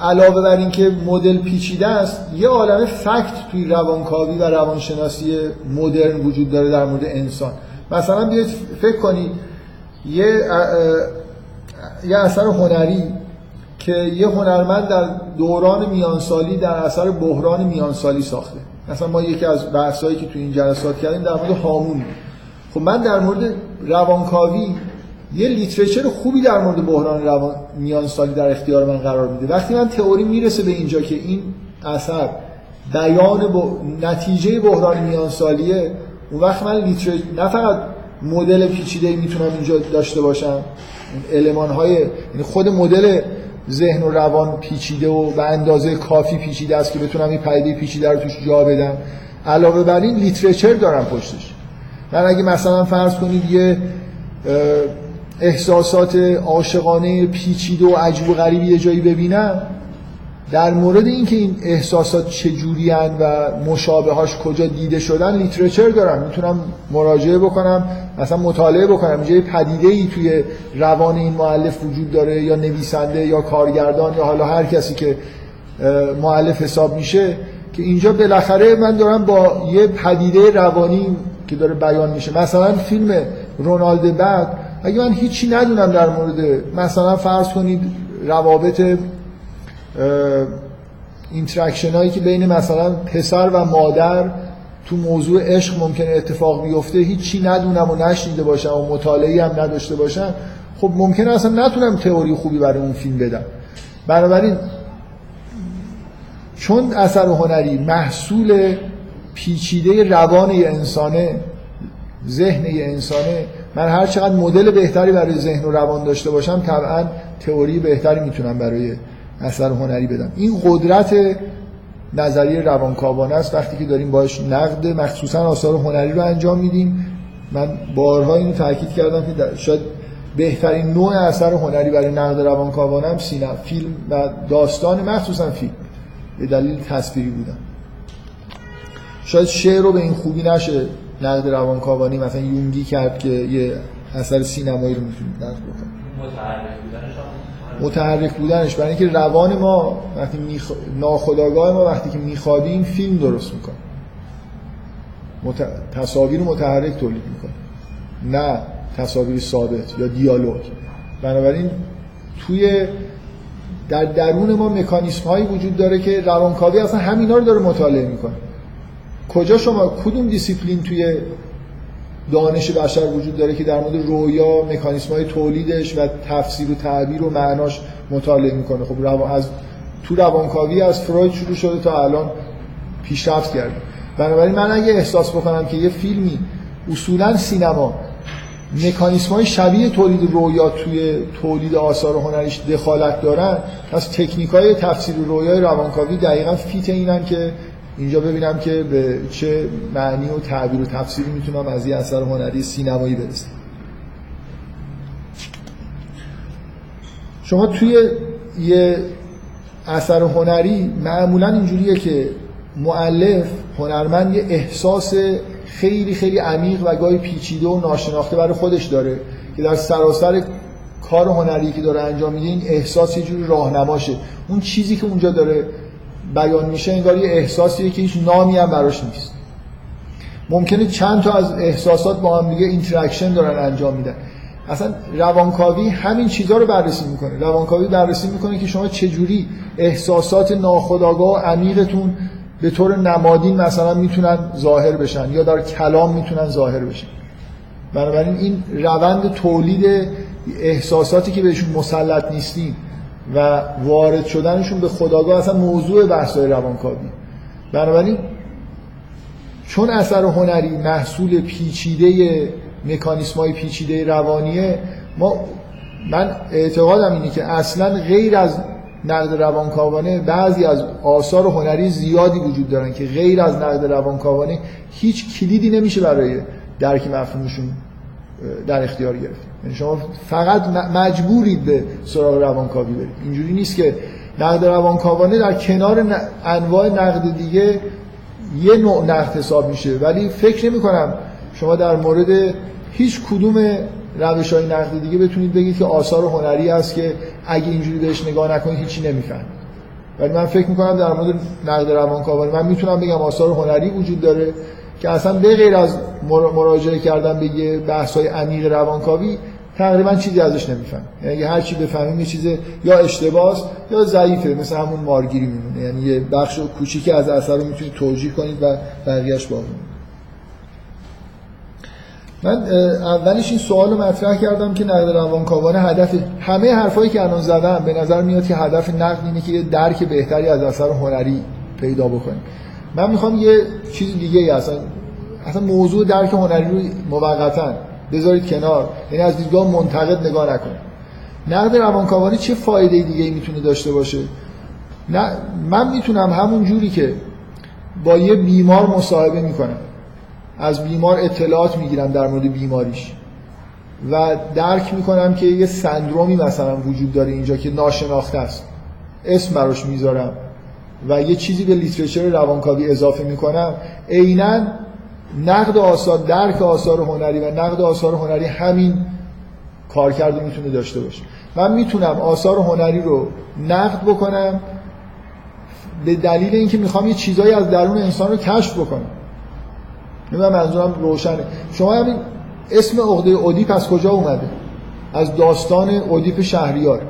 علاوه بر اینکه مدل پیچیده است یه عالم فکت توی روانکاوی و روانشناسی مدرن وجود داره در مورد انسان. مثلا بیاید فکر کنید یه یه اثر هنری که یه هنرمند در دوران میانسالی در اثر بحران میانسالی ساخته. مثلا ما یکی از بحثایی که تو این جلسات کردیم در مورد هامون خب من در مورد روانکاوی یه لیترچر خوبی در مورد بحران روان میانسالی در اختیار من قرار میده. وقتی من تئوری می‌رسه به اینجا که این اثر بیان با... نتیجه بحران میانسالیه اون وقت من literature نه فقط مدل پیچیده می‌تونم اینجا داشته باشم المان های یعنی خود مدل ذهن و روان پیچیده و به اندازه کافی پیچیده است که بتونم این پدیده پیچیده رو توش جا بدم. علاوه بر این literature دارم پشتش. من اگه مثلا فرض کنید یه احساسات عاشقانه پیچیده و عجیب و غریبی یه جایی ببینم. در مورد اینکه این احساسات چجوری و مشابهاش کجا دیده شدن literature دارم. می‌تونم مراجعه بکنم مثلا مطالعه بکنم. اینجا پدیده ای توی روان این مؤلف وجود داره یا نویسنده یا کارگردان یا حالا هر کسی که مؤلف حساب میشه که اینجا بالاخره من دارم با یه پدیده روانی که داره بیان میشه. مثلا فیلم رونالد بعد اگه من هیچی ندونم در مورد مثلا فرض کنید روابط interaction هایی که بین مثلا پسر و مادر تو موضوع عشق ممکنه اتفاق بیفته هیچی ندونم و نشنیده باشم و مطالعی هم نداشته باشم خب ممکنه اصلا نتونم تئوری خوبی برای اون فیلم بدم. بنابراین چون اثر هنری محصول پیچیده روان انسانه ذهن انسانه من هر چقدر مدل بهتری برای ذهن و روان داشته باشم طبعا تئوری بهتری می‌تونم برای اثر هنری بدم. این قدرت نظریه روانکاوانه است. وقتی که داریم باش نقد مخصوصا آثار هنری رو انجام میدیم. من بارها اینو تاکید کردم که شاید بهترین نوع اثر هنری برای نقد روانکاوانه هم سینما فیلم و داستان مخصوصا فیلم. به دلیل تصویری بودن شاید شعر رو به این خوبی نشه. نقد روانکاوانی مثلا یونگی کرد که یه اثر سینمایی رو می‌تونید نقد بکنه متحرک بودنش. برای اینکه روان ما وقتی میخ... ناخودآگاه ما وقتی که می‌خوابیم فیلم درست می‌کنه. مت... تصاویر متحرک تولید می‌کنه. نه تصاویر ثابت یا دیالوگ. بنابراین توی در درون ما مکانیسم هایی وجود داره که روانکاوی اصلا همینا رو داره مطالعه می‌کنه. کجا شما کدوم دیسیپلین توی دانش بشر وجود داره که در مورد رویا مکانیسم های تولیدش و تفسیر و تعبیر و معناش مطالعه می‌کنه؟ خب روان از تو روانکاوی از فروید شروع شده تا الان پیشرفت کرده. بنابراین من اگه احساس بکنم که یه فیلمی اصولا سینما مکانیسم های شبیه تولید رویا توی تولید آثار هنریش دخالت دارن از تکنیک های تفسیر رویای روانکاوی دقیقا فیت اینن که اینجا ببینم که به چه معنی و تعبیر و تفسیری می‌تونم از یه اثر هنری سینمایی برسم. شما توی یه اثر هنری معمولا اینجوریه که مؤلف هنرمند یه احساس خیلی خیلی عمیق و گاهی پیچیده و ناشناخته برای خودش داره که در سراسر کار هنری که داره انجام میده این احساس یه جوری راهنماشه. اون چیزی که اونجا داره بیان میشه انگار یه احساسیه که هیچ نامی هم براش نیست. ممکنه چند تا از احساسات با هم دیگه interaction دارن انجام میدن. اصلا روانکاوی همین چیزها رو بررسی می‌کنه. روانکاوی بررسی می‌کنه که شما چجوری احساسات ناخودآگاه و عمیقتون به طور نمادین مثلا می‌تونن ظاهر بشن یا در کلام می‌تونن ظاهر بشن. بنابراین این روند تولید احساساتی که بهشون مسلط نیستیم و وارد شدنشون به خداگاه اصلا موضوع بحث‌های روانکاوی. بنابراین چون اثر هنری محصول پیچیده مکانیسم های پیچیده روانیه ما من اعتقادم اینه که اصلا غیر از نقد روانکاوانه بعضی از آثار هنری زیادی وجود دارن که غیر از نقد روانکاوانه هیچ کلیدی نمیشه برای درک مفهومشون در اختیار گرفت یعنی شما فقط مجبورید به سراغ روانکاوی برید. اینجوری نیست که نقد روانکاوانه در کنار انواع نقد دیگه یه نوع نقد حساب میشه. ولی فکر نمی کنم شما در مورد هیچ کدوم روش های نقد دیگه بتونید بگید که آثار هنری است که اگه اینجوری بهش نگاه نکنید هیچی نمیفهم ولی من فکر می‌کنم در مورد نقد روانکاوانه من می‌تونم بگم آثار هنری وجود داره. که اصلا به غیر از مراجعه کردن به یه بحث های عمیق روانکاوی تقریبا چیزی ازش نمیفهم یعنی هر چی بفهمیم یه چیز یا اشتباهه یا ضعیفه مثل همون مارگیری میمونه. یعنی یه بخش کوچیکی از اثر رو می‌تونید توجیه کنید و بقیه‌اش باقی من اولش این سوال رو مطرح کردم که نقد روانکاوانه هدف همه حرفایی که الان زدم به نظر میاد که هدف نقد اینه که یه درک بهتری از اثر هنری پیدا بکنیم. من می‌خوام یه چیز دیگه ای اصلا اصلا موضوع درک هنری رو موقتا بذارید کنار. یعنی از دیدگاه منتقد نگاه نکنید نقد روانکاوانی چه فایده دیگه ای می‌تونه داشته باشه؟ نه من می‌تونم همون جوری که با یه بیمار مصاحبه می‌کنم. از بیمار اطلاعات می‌گیرم در مورد بیماریش. و درک می‌کنم که یه سندرومی مثلا وجود داره اینجا که ناشناخته است. اسم براش می‌ذارم. و یه چیزی به لیترچر روانکاوی اضافه می‌کنم. عینا نقد آثار درک آثار هنری و نقد آثار هنری همین کارکرد می‌تونه داشته باشه. من می‌تونم آثار هنری رو نقد بکنم به دلیل اینکه می‌خوام یه چیزایی از درون انسان رو کشف بکنم. نمی‌دونم منظورم روشنه. شما همین اسم عقده اودیپ از کجا اومده؟ از داستان اودیپ شهریار.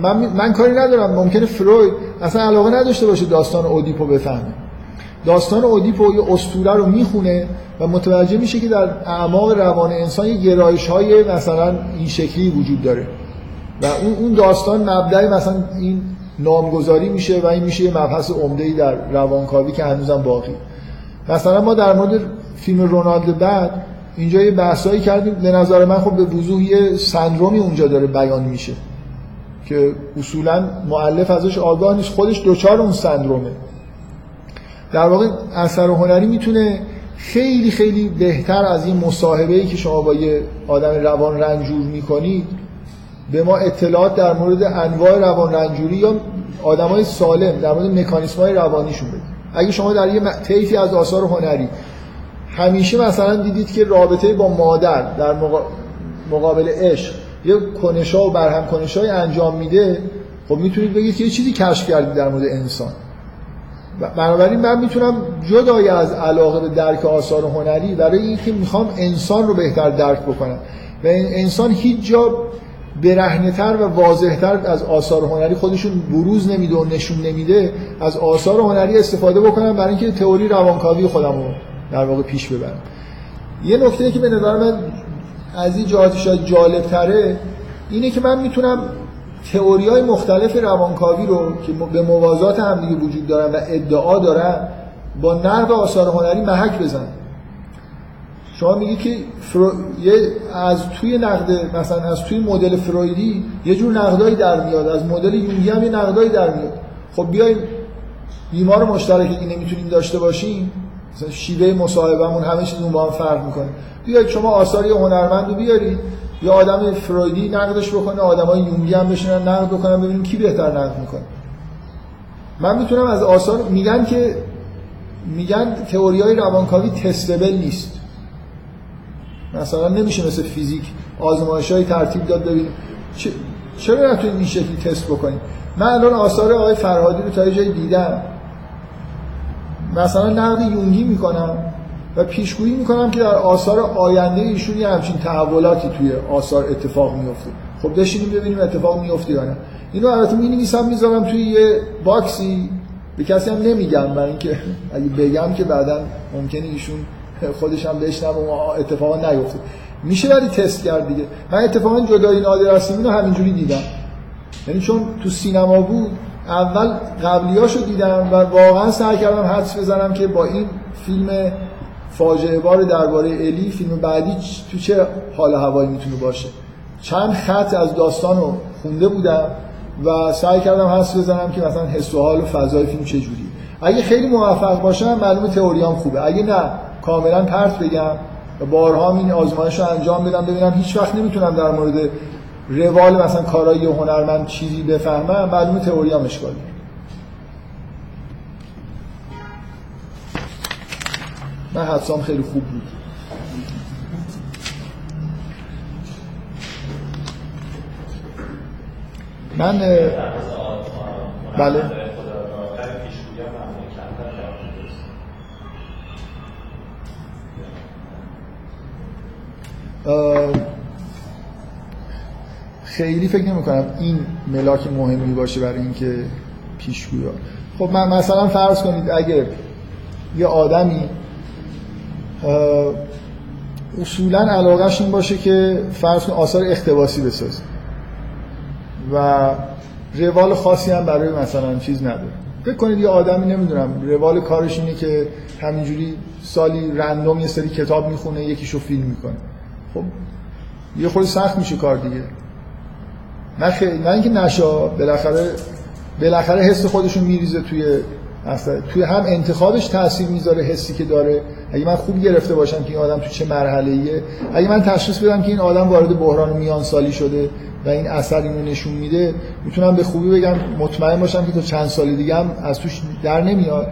من, من کاری ندارم. ممکنه فروید اصلا علاقه نداشته باشه داستان اودیپ رو بفهمه داستان اودیپ و یه اسطوره رو می‌خونه و متوجه میشه که در اعماق روان انسان یه گرایش های مثلا این شکلی وجود داره. و اون اون داستان مبدأ مثلا این نامگذاری میشه و این میشه یه مبحث عمده در روانکاوی که هنوزم باقی. مثلا ما در مورد فیلم رونالد بعد اینجا یه بحثایی کردیم. به نظر من خب به وضوح یه سندرومی اونجا داره بیان میشه. که اصولا معلف ازش آگاه نیست. خودش دوچار اون سندرومه. در واقع اثر هنری می‌تونه خیلی خیلی بهتر از این مصاحبه که شما با یه آدم روان رنجور می‌کنید به ما اطلاعات در مورد انواع روان رنجوری یا آدمای سالم در مورد مکانیسم های روانیشون بده اگه شما در یه طیفی از آثار هنری همیشه مثلا دیدید که رابطه با مادر در مقابل عشق یه کنشا و برهم کنشای انجام میده خب می‌تونید بگید یه چیزی کشف کردید در مورد انسان. بنابراین من می‌تونم جدای از علاقه به درک آثار هنری برای اینکه می‌خوام انسان رو بهتر درک بکنم. و انسان هیچ جا برهنه‌تر و واضحتر از آثار هنری خودشون بروز نمیده و نشون نمیده از آثار هنری استفاده بکنم برای اینکه تئوری روانکاوی خودم رو در واقع پیش ببرم. یه نکته که به نظر من از این جهات شاید جالب تره اینه که من می‌تونم تئوری های مختلف روانکاوی رو که به موازات هم دیگه وجود دارن و ادعا دارن با نقد آثار هنری محک بزنم. شما میگی که فرو... یه از توی نقد مثلا از توی مدل فرویدی یه جور نقدایی در میاد از مدل یونگی هم یه نقدایی در میاد. خب بیایم بیمار مشترکی که نمی‌تونیم داشته باشیم مثلا شیوه مصاحبهمون همه چیز با هم فرق می‌کنه. بیاید شما آثاری هنرمند رو بیارید. یا آدم فرویدی نقدش بکنه آدمای یونگی هم بشینن نقد بکنن ببینیم کی بهتر نقد می‌کنه. من می‌تونم از آثار میگن که میگن تئوری های روانکاوی تستبل نیست. مثلا نمیشه مثل فیزیک آزمایش های ترتیب داد ببین چرا نتونید این شکلی تست بکنید؟ من الان آثار آقای فرهادی رو تا یه جایی دیدم. مثلا نقد یونگی می‌کنم. و پیشگویی می‌کنم که در آثار آینده ایشون یه همچین تحولاتی توی آثار اتفاق میفته خب بشینیم ببینیم اتفاق میفته یا نه. اینو البته می نویسم می‌ذارم توی یه باکسی. به کسی هم نمیگم برای اینکه اگه بگم که بعدا ممکنه ایشون خودش هم بشنوه و اتفاقا نیفته. میشه ولی تست کرد دیگه. من اتفاقا جدای نادر اینو همینجوری دیدم. یعنی چون تو سینما بود اول قبلیاشو دیدم و واقعا سعی کردم حدس بزنم که با این فیلم فاجعه بار درباره الی فیلم بعدی تو چه حال هوایی می‌تونه باشه؟ چند خط از داستان رو خونده بودم و سعی کردم حس بزنم که مثلا حس و حال و فضای فیلم چجوری اگه خیلی موفق باشم معلومه تئوریام خوبه. اگه نه کاملا پرت بگم بارها این آزمایش رو انجام بدم ببینم هیچ وقت نمی‌تونم در مورد روال مثلا کارایی هنرمند چیزی بفهمم معلومه تئوریام اشکال من حدسام خیلی خوب بود. من بله. خیلی فکر نمی کنم این ملاک مهمی باشه برای اینکه پیشگویا. خب من مثلا فرض کنید اگر یه آدمی اصولا علاقهش این باشه که فرض آثار اختباسی بسازه و روال خاصی هم برای مثلا چیز نداره. فکر کنید یه آدمی نمی‌دونم روال کارش اینه که همینجوری سالی رندوم یه سری کتاب می‌خونه یکیشو فیلم می‌کنه. خب یه خود سخت میشه کار دیگه. نه خیلی نه اینکه نشا بالاخره بالاخره حس خودشون میریزه توی اصلا توی هم انتخابش تاثیر می‌ذاره حسی که داره. اگه من خوب گرفته باشم که این آدم تو چه مرحله ایه اگه من تشخیص بدم که این آدم وارد بحران میان سالی شده و این اثر اینو نشون میده می‌تونم به خوبی بگم مطمئن باشم که تا چند سال دیگه هم از توش در نمیاد.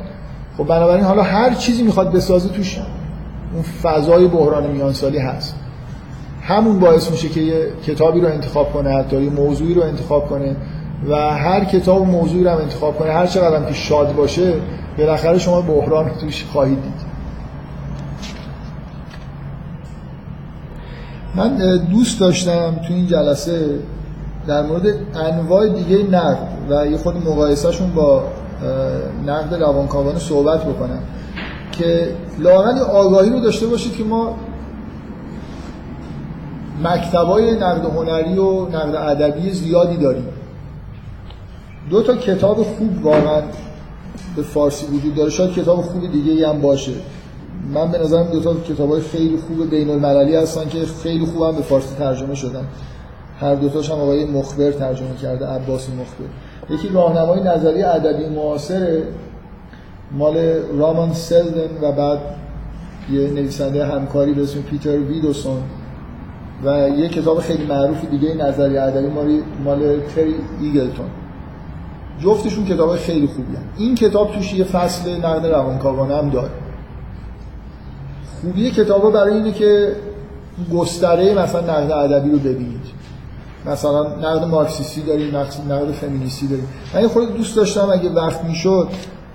خب بنابراین حالا هر چیزی می‌خواد بسازه توش اون فضای بحران میان سالی هست. همون باعث میشه که یه کتابی رو انتخاب کنه حتی یه موضوعی رو انتخاب کنه. و هر کتاب موضوعی رو هم انتخاب کنه هر چقدر که شاد باشه بالاخره شما بحران توش خواهید دید. من دوست داشتم تو این جلسه در مورد انواع دیگه نقد و یه خود مقایسهشون با نقد روانکاوانه صحبت بکنم که لااقل آگاهی رو داشته باشید که ما مکتبای نقد هنری و نقد ادبی زیادی داریم. دو تا کتاب خوب واقعا به فارسی وجود داره. شاید کتاب خوب دیگه هم باشه. من به نظرم دو تا کتاب های خیلی خوب بین المللی هستن که خیلی خوب هم به فارسی ترجمه شدن. هر دوتاش هم آقای مخبر ترجمه کرده عباس مخبر. یکی راهنمای نظری ادبی معاصر مال رامان سلدن و بعد یه نویسنده همکاری به اسم پیتر ویدوسون. و یه کتاب خیلی معروف دیگه نظری ادبی مال تری ایگلتون. جفتشون کتاب خیلی خوبی هم. این کتاب توش یه فصل نقد روانکاوانه هم داره. خوبی کتابا برای اینه که گستره مثلا نقد ادبی رو ببینید. مثلا نقد مارکسیستی داریم نقد فمینیستی داریم. من خود دوست داشتم اگه وقت می‌شد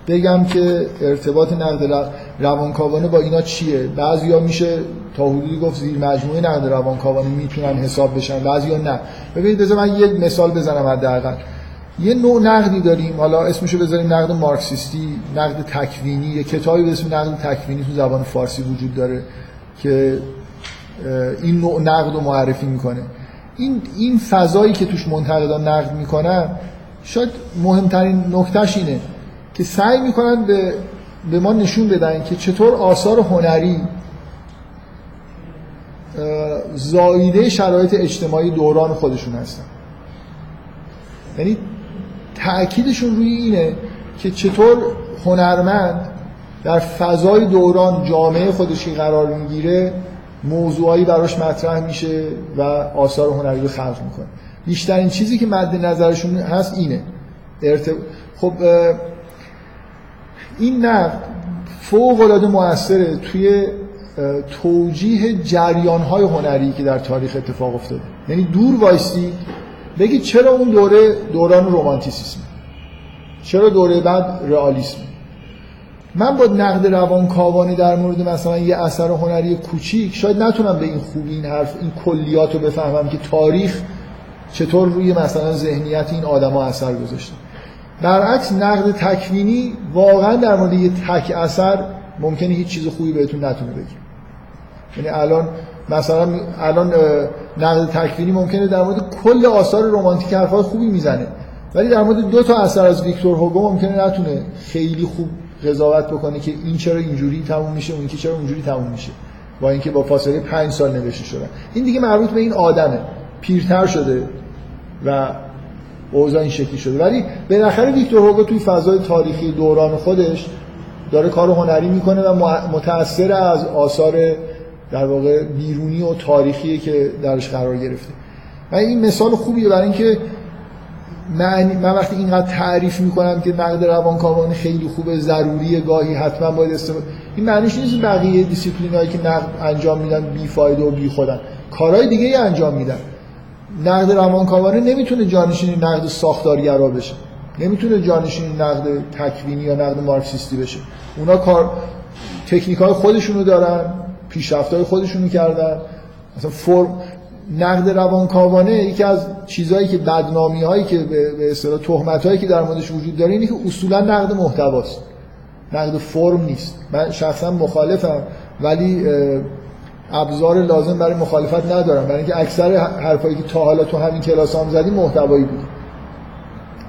بگم که ارتباط نقد روانکاوانه با اینا چیه. بعضیا میشه تا حدودی گفت زیر مجموعه نقد روانکاوانه می‌تونن حساب بشن بعضیا نه. ببینید بذار من یک مثال بزنم حداقل. یه نوع نقدی داریم. حالا اسمشو بذاریم نقد مارکسیستی نقد تکوینی. یه کتابی به اسم نقد تکوینی تو زبان فارسی وجود داره که این نوع نقد رو معرفی می‌کنه. این این فضایی که توش منتقدان نقد می‌کنن شاید مهمترین نکتهش اینه که سعی می‌کنن به به ما نشون بدن که چطور آثار هنری زاییده شرایط اجتماعی دوران خودشون هستن. یعنی تأکیدشون روی اینه که چطور هنرمند در فضای دوران جامعه خودشی قرار می‌گیره موضوعایی براش مطرح میشه و آثار هنری رو خلق می‌کنه. بیشترین چیزی که مد نظرشون هست اینه. ارتب... خب این نقد فوق العاده موثره توی توجیه جریان های هنری که در تاریخ اتفاق افتاده. یعنی دور وایستی بگید چرا اون دوره دوران رومانتیسیسم؟ چرا دوره بعد رئالیسم؟ من با نقد روانکاوانه در مورد مثلا یه اثر هنری کوچیک شاید نتونم به این خوبی این حرف این کلیات رو بفهمم که تاریخ چطور روی مثلا ذهنیت این آدما اثر گذاشته. برعکس نقد تکوینی واقعا در مورد یه تک اثر ممکنه هیچ چیز خوبی بهتون نتونه بگه. یعنی الان مثلا الان نقد تکوینی ممکنه در مورد کل آثار رمانتیک حرفای خوبی می‌زنه. ولی در مورد دو تا اثر از ویکتور هوگو ممکنه نتونه خیلی خوب قضاوت بکنه که این چرا اینجوری تموم میشه اون که چرا اونجوری تموم میشه. با اینکه با فاصله پنج سال نوشته شده این دیگه مربوط به این آدمه. پیرتر شده و اوضاع این شکلی شده. ولی بالاخره ویکتور هوگو توی فضای تاریخی دوران خودش داره کار هنری می‌کنه و متأثر از آثار در واقع بیرونی و تاریخی که درش قرار گرفته. و این مثال خوبیه برای اینکه من, من وقتی اینقدر تعریف می‌کنم که نقد روانکاوانه خیلی خوبه ضروری گاهی حتما باید استفاده این معنیش نیست بقیه دیسیپلین هایی که نقد انجام میدن بی فایده و بی خودن. کارهای دیگه ای انجام میدن. نقد روانکاوانه نمی‌تونه جانشین نقد ساختارگرا بشه. نمی‌تونه جانشین نقد تکوینی یا نقد مارکسیستی بشه. اونا کار تکنیک های خودشونو دارن. پیشرفت های خودشونو کردن. مثلا فرم نقد روانکاوانه یکی از چیزهایی که بدنامی هایی که به اصطلاح تهمت هایی که در موردش وجود داره اینه که اصولا نقد محتواست. نقد فرم نیست. من شخصا مخالفم ولی ابزار لازم برای مخالفت ندارم. برای اینکه اکثر حرفایی که تا حالا تو همین کلاس هم زدیم محتوایی بود.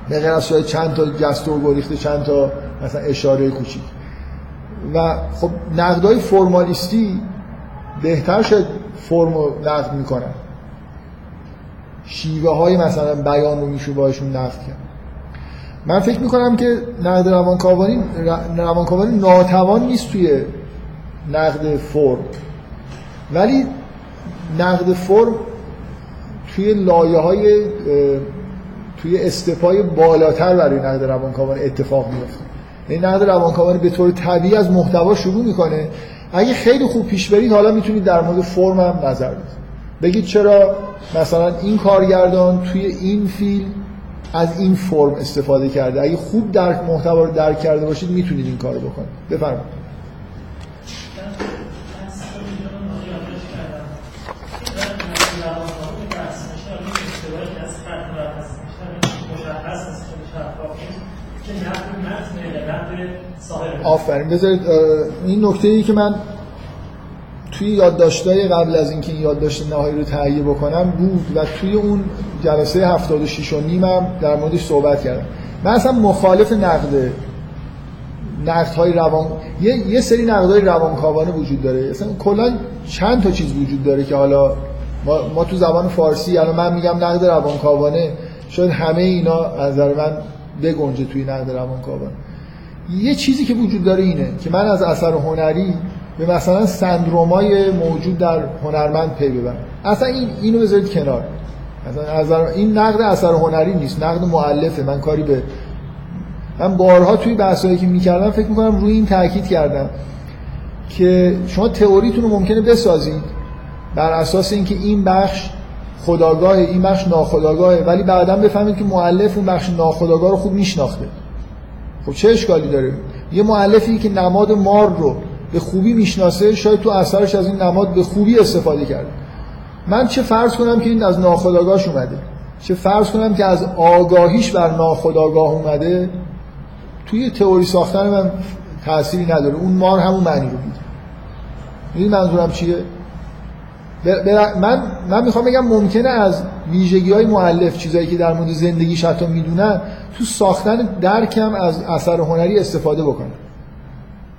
به غیر از شاید چند تا جست و گریخته چند تا مثلا اشاره کوچیک. و خب نقدای فرمالیستی بهتر شد فرم رو نقد می‌کنن. شیوه های مثلا بیان رو میشه باشون نقد کرد. من فکر می‌کنم که نقد روانکاوانی روانکاوانی ناتوان نیست توی نقد فرم. ولی نقد فرم توی لایه های توی استپای بالاتر برای نقد روانکاوانی اتفاق میفته این نقد روانکاوانی به طور طبیعی از محتوا شروع می‌کنه. اگه خیلی خوب پیش برید حالا می‌تونید در مورد فرم هم نظر بدید. بگید چرا مثلا این کارگردان توی این فیلم از این فرم استفاده کرده. اگه خوب درک محتوا رو درک کرده باشید می‌تونید این کارو بکنید. بفرمایید. آفرین. بذارید این نکته ای که من توی یادداشت‌های قبل از اینکه این یادداشت نهایی رو تهیه بکنم بود و توی اون جلسه 76 و نیمم در موردش صحبت کردم. من اصلا مخالف نقد های روان یه, یه سری های روانکاوانه وجود داره. اصلا کلا چند تا چیز وجود داره که حالا ما, ما تو زبان فارسی الان من میگم نقد روانکاوانه شاید همه اینا از نظر من بگنجه توی نقد روانکاوانه یه چیزی که وجود داره اینه که من از اثر هنری به مثلا سندرومای موجود در هنرمند پی ببرم. اصلا این اینو بذارید کنار. مثلا این نقد اثر هنری نیست. نقد مؤلفه. من کاری به من بارها توی بحثایی که می‌کردم فکر می‌کنم روی این تاکید کردم که شما تئوریتون رو ممکنه بسازید بر اساس اینکه این بخش خداگاه این بخش ناخداگاهه. ولی بعدا بفهمید که مؤلف اون بخش ناخداگاه رو خوب میشناخته. خب چه اشکالی داره؟ یه مؤلفی که نماد مار رو به خوبی می‌شناسه شاید تو اثرش از این نماد به خوبی استفاده کرده. من چه فرض کنم که این از ناخداگاهش اومده؟ چه فرض کنم که از آگاهیش بر ناخداگاه اومده؟ توی تئوری ساختن من تأثیری نداره. اون مار همون معنی رو میده. منظورم چیه؟ من من می‌خوام بگم ممکنه از ویژگی های معلف چیزایی که در مورد زندگیش حتی می‌دونن تو ساختن درکم از اثر هنری استفاده بکنم.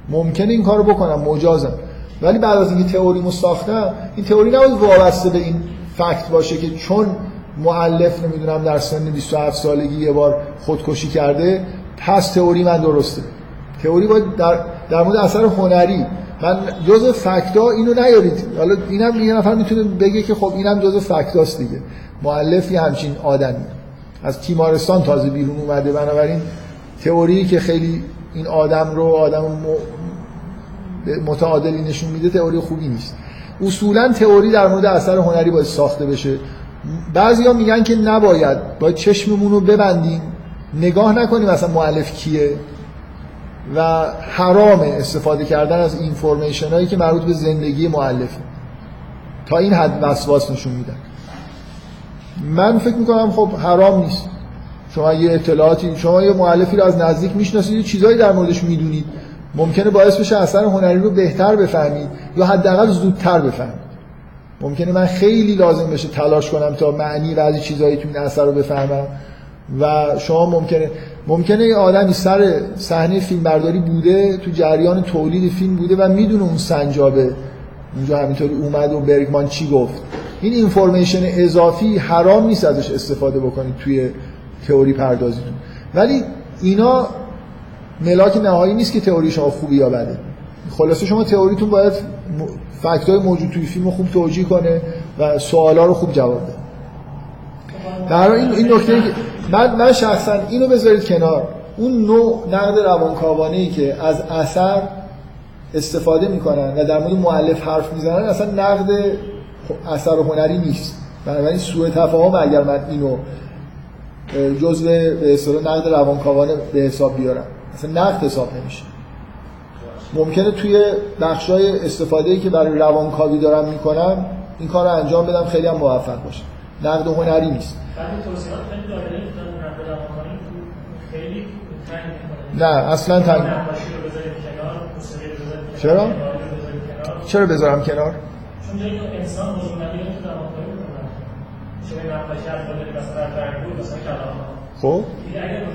ممکنه این کارو بکنم مجازم. ولی بعد از اینکه تئوریمو ساختم این تئوری نباید وابسته به این فکت باشه که چون معلف نمی‌دونم در سن 27 سالگی یه بار خودکشی کرده پس تئوری من درسته. تئوری باید در, در مورد اثر هنری. من جز فکتا اینو نیارید. حالا اینم یه نفر می‌تونه بگه که خب اینم جز فکتاست دیگه. مؤلفی همچین آدمی. از تیمارستان تازه بیرون اومده. بنابراین تئوری که خیلی این آدم رو آدم متعادلی نشون میده تئوری خوبی نیست. اصولا تئوری در مورد اثر هنری باید ساخته بشه. بعضیا میگن که نباید. باید چشممون رو ببندیم. نگاه نکنیم مثلا مؤلف کیه. و حرام استفاده کردن از اینفورمیشن هایی که مربوط به زندگی مؤلفه تا این حد وسواس نشون میدن من فکر می‌کنم خب حرام نیست. شما یه اطلاعاتی شما یه مؤلفی رو از نزدیک می‌شناسید چیزایی در موردش می‌دونید. ممکنه باعث بشه اثر هنری رو بهتر بفهمید یا حداقل زودتر بفهمید. ممکنه من خیلی لازم بشه تلاش کنم تا معنی بعضی چیزایی تو این اثر رو بفهمم و شما ممکنه ممکنه یه آدمی سر صحنه فیلمبرداری بوده تو جریان تولید فیلم بوده و می‌دونه اون سنجابه. اونجا همینطوری اومد و برگمان چی گفت. این اینفورمیشن اضافی حرام نیست ازش استفاده بکنید توی تئوری پردازیتون. ولی اینا ملاک نهایی نیست که تئوری شما خوبی یا بده. خلاصه شما تئوریتون باید فکت های موجود توی فیلم خوب توجیه کنه و سوالا رو خوب جواب بده. در این این نکته که من من شخصا اینو بذارید کنار. اون نوع نقد روانکاوانه ای که از اثر استفاده می‌کنن و در مورد مؤلف حرف می‌زنن اصلا نقد اثر هنری نیست. بنابراین سوء تفاهم اگر من اینو جزء به اصطلاح نقد روانکاوانه به حساب بیارم. اصلا نقد حساب نمیشه. ممکنه توی بخشای استفاده ای که برای روانکاوی دارم می‌کنم این کار رو انجام بدم خیلی هم موفق باشه نقد هنری نیست. نه اصلا تنگ. چرا؟ چرا بذارم کنار؟ چون انسان خب. اگر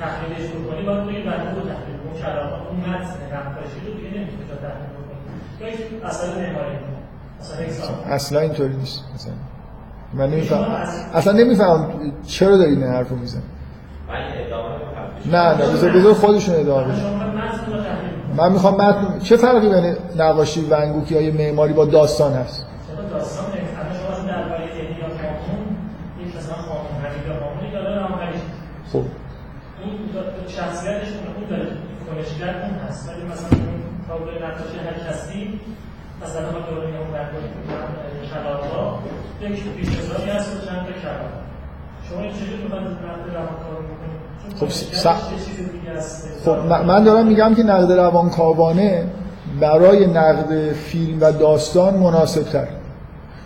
تحلیلش بکنی باید بگید بعد رو تحلیل. اون کلام اون متن نقاشی رو دیگه نمی‌تونه تا تحلیل بکنی یا اصلا اینطوری نیست. مثلا. من نمیفهم. اصلا نمیفهم چرا داری این می‌زنی. من ادامه نه نه بذار بذار خودشون ادامه بدن. رو من می‌خوام متن چه فرقی بین نقاشی ونگوک یا یه معماری با داستان هست؟ داستان خب. شخصیتش اون داره کنشگر اون هست ولی مثلا اون تابلو نقاشی هر کسی مثلا ما دوران اون کلاغا یک پیش‌نظاری هست و چند تا کلاغ شما این چجوری می‌خواید نقد روانکاوی بکنید چون خب، س- خب من- دارم میگم که نقد روانکاوانه برای نقد فیلم و داستان مناسب تر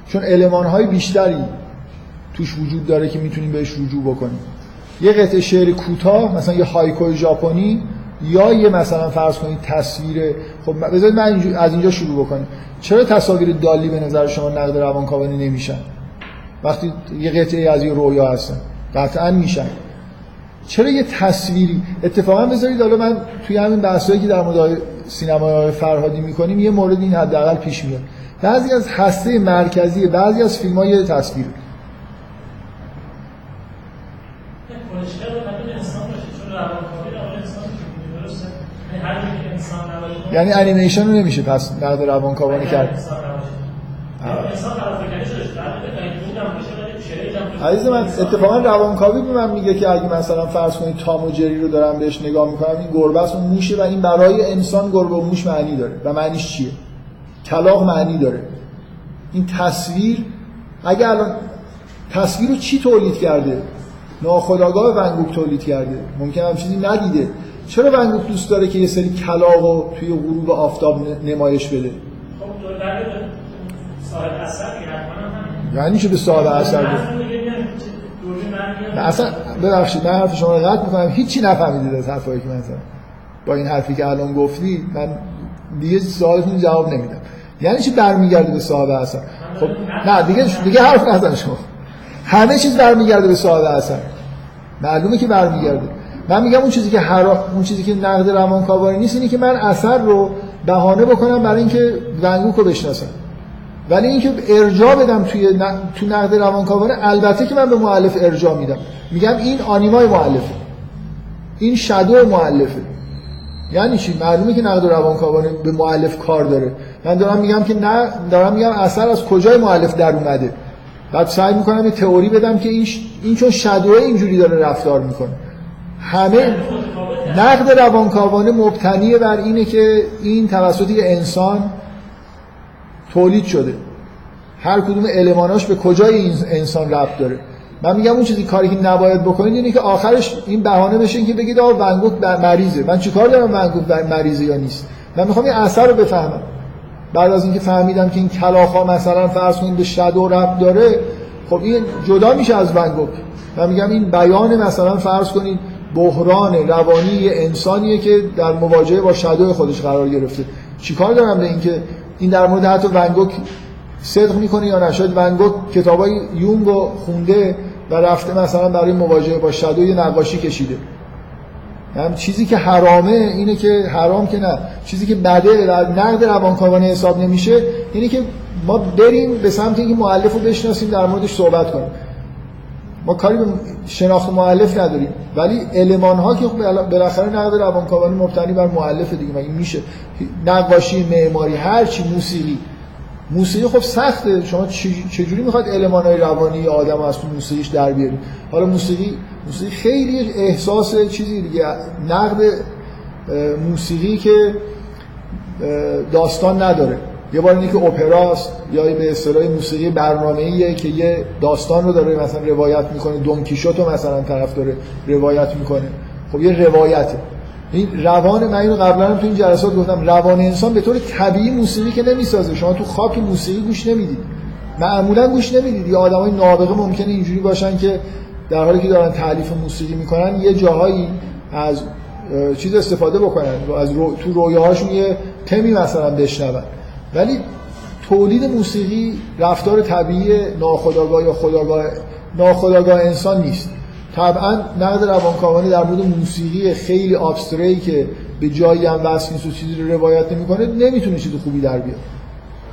چون علمان های بیشتری توش وجود داره که می‌تونیم بهش رجوع بکنیم. یه قطعه شعر کوتاه مثلا یه هایکوی ژاپنی یا یه مثلا فرض کنید تصویر خب بذارید من از اینجا شروع بکنیم. چرا تصاویر دالی به نظر شما نقد روانکاوانه نمیشن؟ وقتی یه قطعه از یه رویا هستن. قطعا میشن. چرا یه تصویری اتفاقا بذارید حالا من توی همین بحثایی که در مورد سینما فرهادی می‌کنیم یه مورد این حداقل پیش میاد. بعضی از هسته مرکزی بعضی از فیلم های تصویر کنشگر رو قبل انسان باشه چون روانکاوی رو انسان که درسته یعنی هر یک انسان نباشه یعنی انیمیشن رو نمیشه پس نقد روانکاوانه کرد. عزیز من اتفاقا روانکاوی به من میگه که اگه مثلا فرض کنید تام و جری رو دارم بهش نگاه می‌کنم این گربه است و موشه و این برای انسان گربه و موش معنی داره. و معنیش چیه؟ کلاغ معنی داره. این تصویر اگه الان تصویر رو چی تولید کرده؟ ناخودآگاه ونگوک تولید کرده. ممکن هم چیزی ندیده چرا ونگوک دوست داره که یه سری کلاغ رو توی غروب آفتاب نمایش بده؟ خب یعنی چه به صاحب اثر نه اصلا ببخشید من حرف شما رو قطع می‌کنم. هیچی نفهمیدید از حرفایی که من زدم. با این حرفی که الان گفتی من دیگه سوالتون جواب نمیدم. یعنی چی برمیگرده به صاحب اثر خب نه دیگه دیگه حرف نزن شما. همه چیز برمیگرده به صاحب اثر معلومه که برمیگرده. من میگم اون چیزی که حرام اون چیزی که نقد روانکاوانه نیست اینه که من اثر رو بهانه بکنم برای اینکه ونگوک رو بشناسم. ولی اینکه ارجاع بدم توی ن... تو نقد روانکاوانه البته که من به مؤلف ارجاع میدم. میگم این آنیمای مؤلفه. این شادو مؤلفه. یعنی چی؟ معلومه که نقد روانکاوانه به مؤلف کار داره. من دارم میگم که نه دارم میگم اثر از کجای مؤلف در اومده. بعد سعی می‌کنم یه تئوری بدم که این ش... این چون شادو اینجوری داره رفتار می‌کنه. همه نقد روانکاوانه مبتنی بر اینه که این توسط یه انسان تولید شده. هر کدوم الماناش به کجای این انسان ربط داره؟ من میگم اون چیزی کاری که نباید بکنید اینه که آخرش این بهانه بشه که بگید آقا ونگوک مریضه. من چیکار دارم ونگوک مریضه یا نیست؟ من می‌خوام این اثر رو بفهمم. بعد از اینکه فهمیدم که این کلاخا مثلا فرض کنید به شادو ربط داره خب این جدا میشه از ونگوک من میگم این بیان مثلا فرض کنید بحران روانی یه انسانیه که در مواجهه با شادو خودش قرار گرفته. چیکار دارم به اینکه این در مورد حتی ونگوک صدق می‌کنه یا نه شاید ونگوک کتابای یونگ رو خونده و رفته مثلا برای مواجهه با شادو یه نقاشی کشیده. هم چیزی که حرامه اینه که حرام که نه. چیزی که بده و نقد روانکاوانه حساب نمیشه اینه که ما بریم به سمت اینکه مؤلف رو بشناسیم در موردش صحبت کنیم. ما کاری به شناخت مؤلف نداریم. ولی المان ها که بالاخره نقد روانکاوانه مبتنی بر مؤلف دیگه مگه میشه؟ نقاشی معماری هر چی موسیقی. موسیقی خب سخته. شما چجوری می‌خواد المان های روانی آدم از تو موسیقیش در بیارید حالا موسیقی موسیقی خیلی احساس چیزی دیگه. نقد موسیقی که داستان نداره. یه بار اینه که اپراست یا به اصطلاح موسیقی برنامه‌ایه که یه داستان رو داره مثلا روایت می‌کنه دون کیشوتو مثلا طرف داره روایت می‌کنه. خب یه روایته. این روان من اینو قبلا هم تو این جلسات گفتم روان انسان به طور طبیعی موسیقی که نمی‌سازه. شما تو خاک موسیقی گوش نمی‌دید. معمولا گوش نمی‌دید. یه آدمای نابغه ممکنه اینجوری باشن که در حالی که دارن تعلیف موسیقی می‌کنن یه جاهایی از چیز استفاده بکنن. از رو... تو رویاهاشون یه تمی مثلا بشنون. ولی تولید موسیقی رفتار طبیعی ناخودآگاه یا خودآگاه ناخودآگاه انسان نیست. طبعا نقد روانکاوانه در مورد موسیقی خیلی ابستری که به جایی هم وصل نیست و چیزی رو روایت نمی‌کنه نمی‌تونه چیز خوبی در بیاد.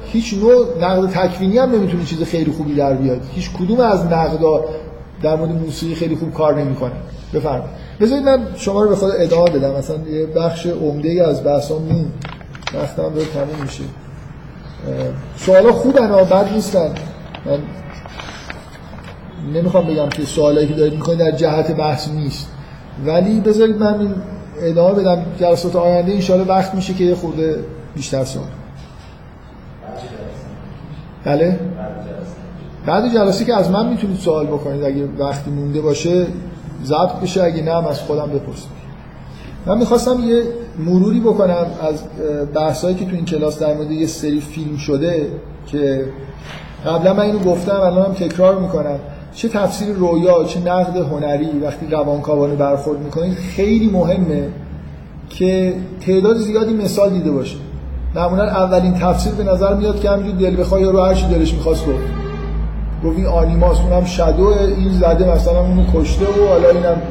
هیچ نوع نقد تکوینی هم نمی‌تونه چیز خیلی خوبی در بیاد. هیچ کدوم از نقدا در مورد موسیقی خیلی خوب کار نمی‌کنه. بفرمایید. بذارید من شما رو به خود ادامه بدم. مثلا یه بخش عمده از بحثام مون وقتم داره تموم میشه. سوالا خوبن ها بد نیستن من نمی‌خوام بگم که سوالایی که دارید می‌کنید در جهت بحث نیست. ولی بذارید من این ادامه بدم. جلسات آینده انشاءالله وقت میشه که یه خورده بیشتر سوال. بله؟ بعد جلسه که از من می‌تونید سوال بکنید اگه وقتی مونده باشه ضبط بشه اگه نه از خودم بپرسید من می‌خواستم یه مروری بکنم از بحثایی که تو این کلاس در مورد یه سری فیلم شده که قبلا من اینو گفتم الان هم تکرار می‌کنم. چه تفسیر رویا چه نقد هنری وقتی روانکاوانه برخورد می‌کنید خیلی مهمه که تعداد زیادی مثال دیده باشه. معمولا اولین تفسیر به نظر میاد که همینجور دل بخوای رو هر دلش می‌خواست گفت. گفت این آنیماس اونم شادو این زده مثلا اونو کشته و حالا اینم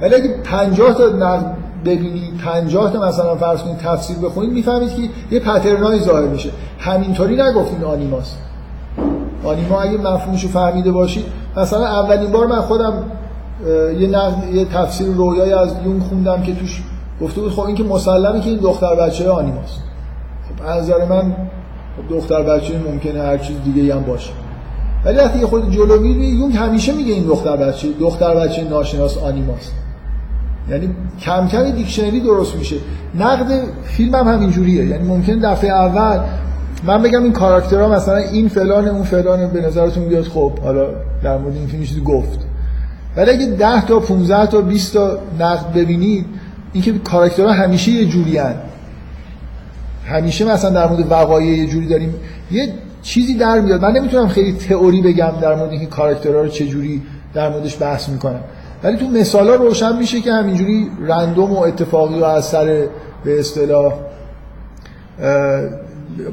ولی اگه 50 تا نقد ببینید 50 تا مثلا فرض کنید تفسیر بخونید می‌فهمید که یه پترنایی ظاهر میشه. همینطوری نگفتین آنیماس. آنیما اگه مفهومشو فهمیده باشید مثلا اولین بار من خودم یه نقد یه تفسیر رویای از یون خوندم که توش گفته بود خب این که مسلمه که این دختر بچه آنیماست. خب از نظر من خب دختر بچه ممکنه هر چیز دیگه هم باشه. ولی وقتی خود جلو میری یونگ همیشه میگه این دختر بچه دختر بچه ناشناس آنیماست. یعنی کم کم دیکشنری درست میشه. نقد فیلم هم همینجوریه یعنی ممکن دفعه اول من بگم این کاراکترها مثلا این فلان اون فلان به نظرتون بیاد خب حالا در مورد این فیلم چیزی گفت. ولی اگه 10 تا 15 تا 20 تا نقد ببینید اینکه کاراکترها همیشه یه جوری هن. همیشه مثلا در مورد وقایع یه جوری داریم. یه چیزی در میاد. من نمی‌تونم خیلی تئوری بگم در مورد اینکه کاراکترها رو چه جوری در موردش بحث می‌کنم. ولی تو مثالا روشن میشه که همینجوری رندوم و اتفاقی و از سر به اصطلاح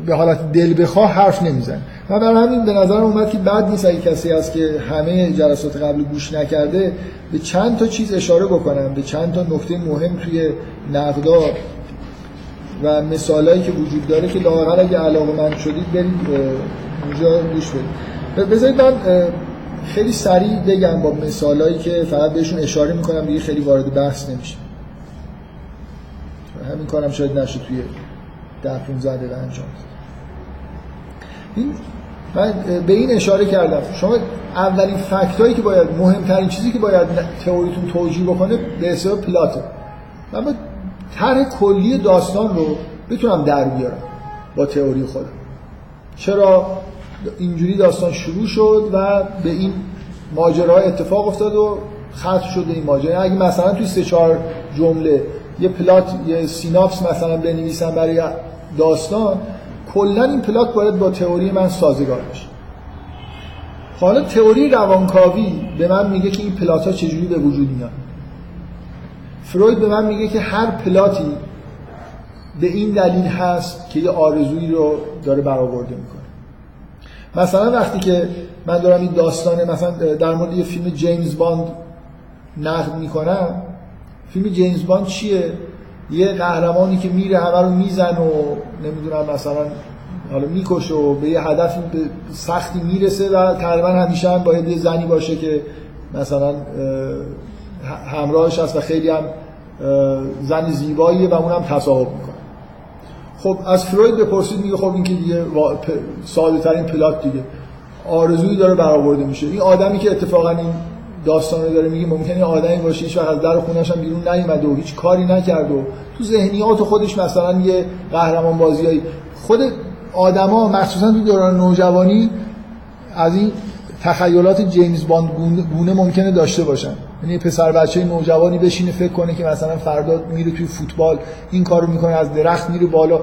به حالت دل بخواه حرف نمیزن و برای همین به نظر اومد که بعد نیست اگه کسی هست که همه جلسات قبل گوش نکرده به چند تا چیز اشاره بکنم به چند تا نکته مهم توی نقدا و مثالایی که وجود داره که لااقل اگه علاقه من شدید برید اونجا گوش بدید. بذارید من خیلی سریع بگم با مثالایی که فقط بهشون اشاره می‌کنم دیگه خیلی وارد بحث نمیشه همین کارم شاید نشه توی ده 15 دقیقه انجام این من به این اشاره کردم. شما اولین فکت که باید مهمترین چیزی که باید تئوریتون توجیه بکنه به حساب پلاته. من باید طرح کلی داستان رو بتونم در بیارم با تئوری خودم. چرا؟ اینجوری داستان شروع شد و به این ماجرا اتفاق افتاد و ختم شده این ماجرا. اگه مثلا توی سه چهار جمله یه پلات یه سیناپس مثلا بنویسم برای داستان کلا این پلات باید با تئوری من سازگار بشه حالا تئوری روانکاوی به من میگه که این پلات ها چجوری به وجود میاد فروید به من میگه که هر پلاتی به این دلیل هست که یه آرزویی رو داره برآورده می‌کنه. مثلا وقتی که من دارم این داستانه مثلا در مورد یه فیلم جیمز باند نقد می‌کنم فیلم جیمز باند چیه؟ یه قهرمانی که میره همه رو میزن و نمی‌دونم مثلا حالا می‌کشه و به یه هدف سختی می‌رسه و تقریبا همیشه هم باید یه زنی باشه که مثلا همراهش هست و خیلی هم زن زیباییه و اونم تصاحب می‌کنه. خب از فروید بپرسید میگه خب این که دیگه ساده ترین پلات دیگه. آرزویی داره برآورده میشه. این آدمی که اتفاقا این داستان رو داره میگه ممکنه آدمی باشه هیچ از در خونش هم بیرون نیومده و هیچ کاری نکرد و تو ذهنیات خودش مثلا یه قهرمان بازیایی خود آدما مخصوصا تو دوران نوجوانی از این تخیلات جیمز باند گونه ممکنه داشته باشن. یعنی پسر بچه نوجوانی بشینه فکر کنه که مثلا فردا میره توی فوتبال این کارو می‌کنه از درخت میره بالا.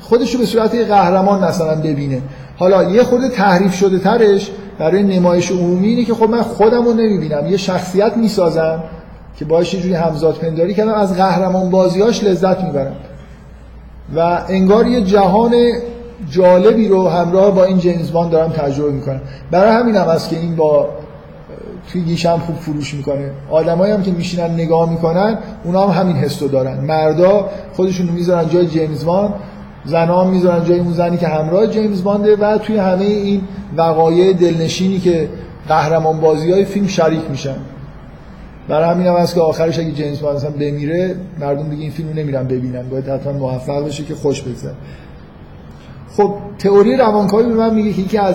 خودش رو به صورت یه قهرمان مثلا ببینه. حالا یه خود تحریف شده ترش برای نمایش عمومی اینه که خب من خودم رو نمی‌بینم. یه شخصیت می‌سازم که باش یه جوری همزاد پنداری کردم از قهرمان بازیاش لذت می‌برم. و انگار یه جهان جالبی رو همراه با این جیمز باند دارم تجربه می‌کنم. برای همین هم که این با توی گیشم خوب فروش می‌کنه. آدمایی هم که میشینن نگاه می‌کنن اونا هم همین حسو دارن. مردا خودشون می‌ذارن جای جیمز باند زنا هم می‌ذارن جای اون زنی که همراه جیمز بانده و توی همه این وقایع دلنشینی که قهرمان بازی های فیلم شریک میشن. برای همین هم هست که آخرش اگه جیمز باند بمیره مردم دیگه این فیلم رو نمیرن ببینن. باید حتما موفق بشه که خوش بگذره. خب تئوری روانکاوی به من میگه که یکی از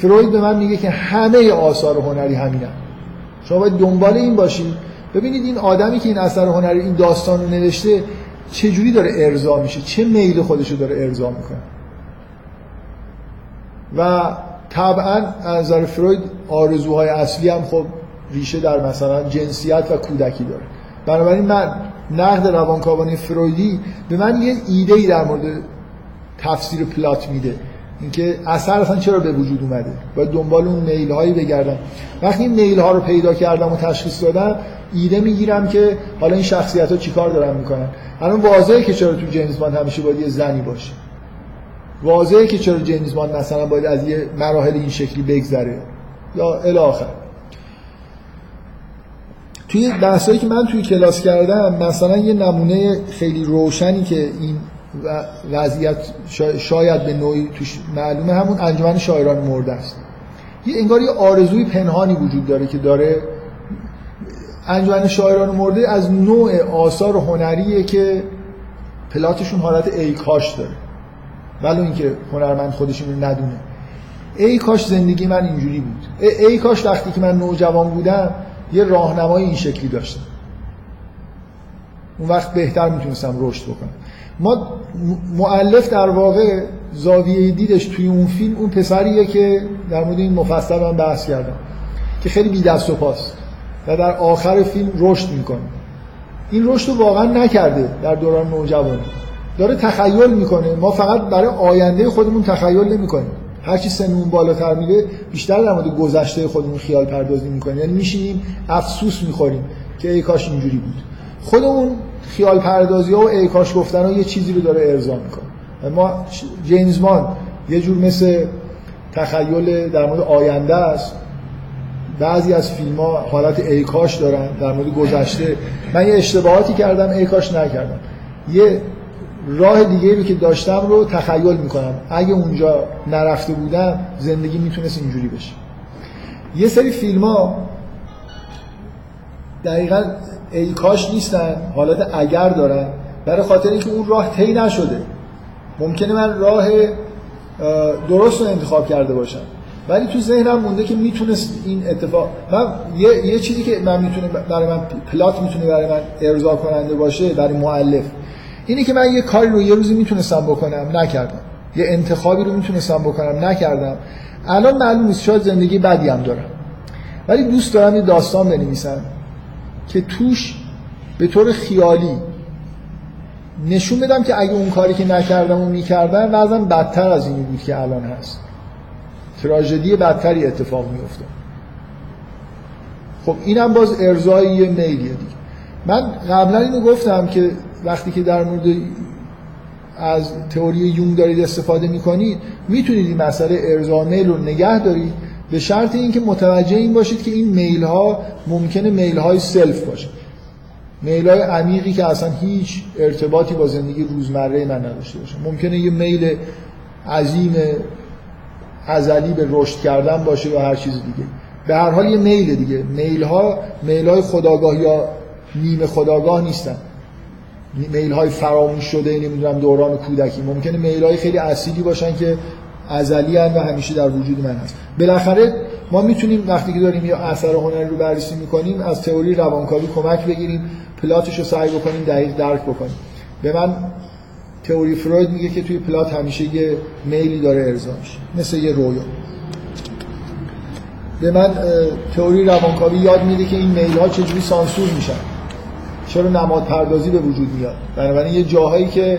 فروید به من میگه که همه آثار هنری همینن. شما باید دنبال این باشید ببینید این آدمی که این اثر هنری این داستان رو نوشته چه جوری داره ارضا میشه؟ چه میل خودش رو داره ارضا می‌کنه؟ و طبعا از نظر فروید آرزوهای اصلی هم خب ریشه در مثلا جنسیت و کودکی داره. بنابراین من نقد روانکاوانه فرویدی به من یه ایده ای در مورد تفسیر پلات میده. اینکه اثر اصلا چرا به وجود اومده؟ باید دنبال اون میل هایی بگردم. وقتی این میل ها رو پیدا کردم و تشخیص دادم ایده می‌گیرم که حالا این شخصیت ها چیکار دارن می‌کنن. الان واضحه که چرا تو جیمز باند همیشه باید یه زنی باشه. واضحه که چرا جیمز باند مثلا باید از یه مراحل این شکلی بگذره. یا الی توی بحثایی که من توی کلاس کردم مثلا یه نمونه خیلی روشنی که این وضعیت شاید به نوعی توش معلومه همون انجمن شاعران مرده است. یه انگار یه آرزوی پنهانی وجود داره که داره انجمن شاعران مرده از نوع آثار هنریه که پلاتشون حالت ای کاش داره. ولو اینکه هنرمند خودش رو ندونه. ای کاش زندگی من اینجوری بود. ای کاش وقتی که من نوجوان بودم یه راهنمای این شکلی داشتم. اون وقت بهتر می‌تونستم رشد بکنم. ما معلف در واقع زاویه دیدش توی اون فیلم اون پسریه که در مورد این مفصل من بحث کردم که خیلی بی دست و پاست و در آخر فیلم رشد می‌کنه. این رشد رو واقعا نکرده در دوران نوجوانی داره تخیل می‌کنه. ما فقط برای آینده خودمون تخیل نمی‌کنیم. هر چی سنمون بالاتر میره بیشتر در مورد گذشته خودمون خیال پردازی می‌کنیم. یعنی میشینیم افسوس می‌خوریم که ای کاش اینجوری بود. خودمون خیال پردازی ها و ای کاش گفتن ها یه چیزی رو داره ارضا می‌کنه. ما جیمز مان یه جور مثل تخیل در مورد آینده است. بعضی از فیلم ها حالت ای کاش دارن در مورد گذشته. من یه اشتباهاتی کردم ای کاش نکردم. یه راه دیگه رو که داشتم رو تخیل می‌کنم. اگه اونجا نرفته بودم زندگی می‌تونست اینجوری بشه. یه سری فیلم ها دقیقا ای کاش نیستن. حالت اگر دارن. برای خاطر اینکه اون راه طی نشده. ممکنه من راه درست رو انتخاب کرده باشم. ولی تو ذهنم مونده که می‌تونست این اتفاق من یه, یه چیزی که من می‌تونه برای من پلات می‌تونه برای من ارضا کننده باشه برای مؤلف اینه که من یه کاری رو یه روزی می‌تونستم بکنم نکردم. یه انتخابی رو می‌تونستم بکنم نکردم. الان معلوم نیست شاید زندگی بدی هم دارم. ولی دوست دارم یه داستان بنویسم. که توش به طور خیالی نشون بدم که اگه اون کاری که نکردم و می‌کردم وضعم بدتر از اینی بود که الان هست. تراژدی بدتری اتفاق میفته خب اینم باز ارزای یه میلیه دیگه. من قبلا اینو گفتم که وقتی که در مورد از تئوری یونگ دارید استفاده می‌کنید می‌تونید این مسئله ارضا میل رو نگه دارید. به شرط اینکه متوجه این باشید که این میل ها ممکنه میل های سلف باشه. میل های عمیقی که اصلا هیچ ارتباطی با زندگی روزمره من نداشته باشه. ممکنه یه میل عظیم ازلی به رشد کردن باشه یا هر چیز دیگه. به هر حال یه میل دیگه. میل ها میل های خداگاه یا نیمه خداگاه نیستن. میل های فراموش شده نمی‌دونم دوران کودکی. ممکنه میل های خیلی اصیلی باشن که ازلی و همیشه در وجود من هست. بالاخره ما می‌تونیم وقتی که داریم یه اثر هنری رو بررسی می‌کنیم از تئوری روانکاوی کمک بگیریم پلاتش رو سعی بکنیم دقیق درک بکنیم. به من تئوری فروید میگه که توی پلات همیشه یه میلی داره ارضا مثل یه رویا. به من تئوری روانکاوی یاد میده که این میل ها چجوری سانسور میشن. چرا نماد پردازی به وجود میاد؟ بنابراین یه جاهایی که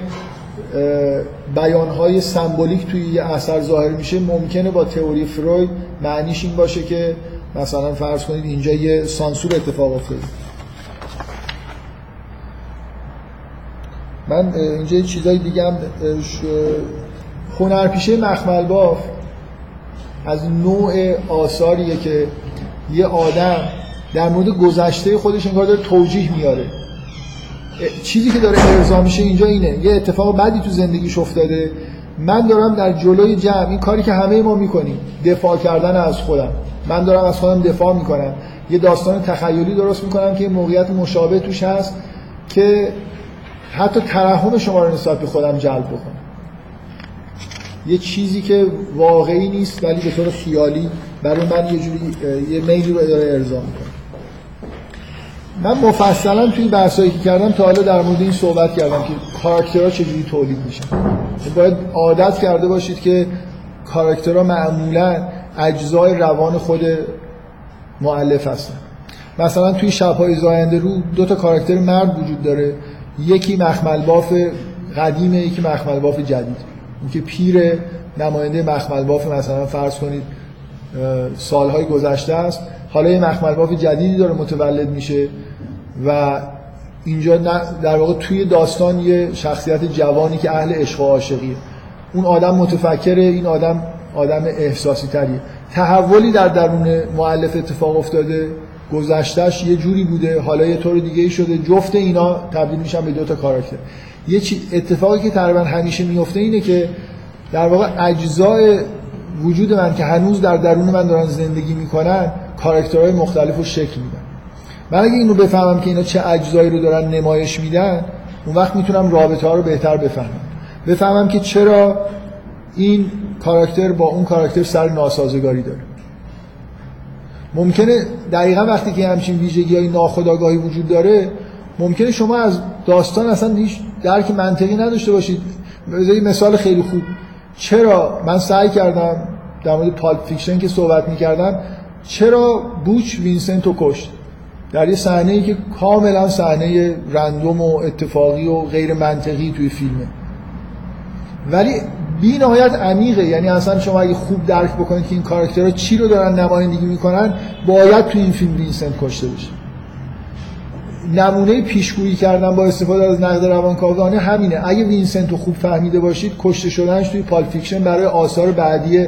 بیانهای سمبولیک توی یه اثر ظاهر میشه ممکنه با تئوری فروید معنیش این باشه که مثلا فرض کنید اینجا یه سانسور اتفاق افتاده. من اینجا یه چیزای دیگه هم هنرپیشه مخمل باف از نوع آثاریه که یه آدم در مورد گذشته خودش انگار داره توجیه میاره. چیزی که داره ارضا میشه اینجا اینه. یه اتفاق بدی تو زندگیش افتاده. من دارم در جلوی جمع این کاری که همه ما می‌کنیم دفاع کردن از خودم. من دارم از خودم دفاع می‌کنم. یه داستان تخیلی درست می‌کنم که موقعیت مشابه توش هست که حتی ترحم شما رو نسبت به خودم جلب بکنه. یه چیزی که واقعی نیست ولی به طور خیالی برای من یه جوری یه میلی رو داره ارضا می‌کنه. من مفصلا توی بحثایی که کردم تا حالا در مورد این صحبت کردم که کاراکترها چجوری تولید میشن باید عادت کرده باشید که کاراکترها معمولا اجزای روان خود معلف هستن. مثلا توی شبهای زاینده رو دو تا کاراکتر مرد وجود داره. یکی مخمل باف قدیمه یکی مخمل باف جدید. اون که پیر نماینده مخمل باف مثلا فرض کنید سالهای گذشته است. حالا یه مخمل باف جدیدی داره متولد میشه و اینجا در واقع توی داستان یه شخصیت جوانی که اهل عشق و عاشقیه. اون آدم متفکره این آدم آدم احساسی تریه تحولی در درون معلف اتفاق افتاده گذشتهش یه جوری بوده حالا یه طور دیگه ای شده جفت اینا تبدیل میشن به دو تا کاراکتر. یه چی اتفاقی که تقریبا همیشه میفته اینه که در واقع اجزای وجود من که هنوز در درون من دارن زندگی می‌کنن کاراکترهای مختلف رو شکل میدن. من اگه این رو بفهمم که اینا چه اجزایی رو دارن نمایش میدن اون وقت می‌تونم رابطه ها رو بهتر بفهمم. بفهمم که چرا این کاراکتر با اون کاراکتر سر ناسازگاری داره. ممکنه دقیقا وقتی که همچین ویژگی های ناخودآگاهی وجود داره ممکنه شما از داستان اصلا هیچ درک منطقی نداشته باشید. بذاری مثال خیلی خوب. چرا من سعی کردم در مورد پالپ فیکشن که صحبت می‌کردم چرا بوچ وینسنت رو کشت؟ در یه صحنه ای که کاملا صحنه random و اتفاقی و غیر منطقی توی فیلمه. ولی بی نهایت عمیقه. یعنی اصلا شما اگه خوب درک بکنید که این کاراکترها چی رو دارن نمایندگی می‌کنن باید تو این فیلم وینسنت کشته بشه. نمونه پیشگویی کردن با استفاده از نقد روانکاوانه همینه. اگه وینسنت رو خوب فهمیده باشید کشته شدنش توی پالپ فیکشن برای آثار بعدی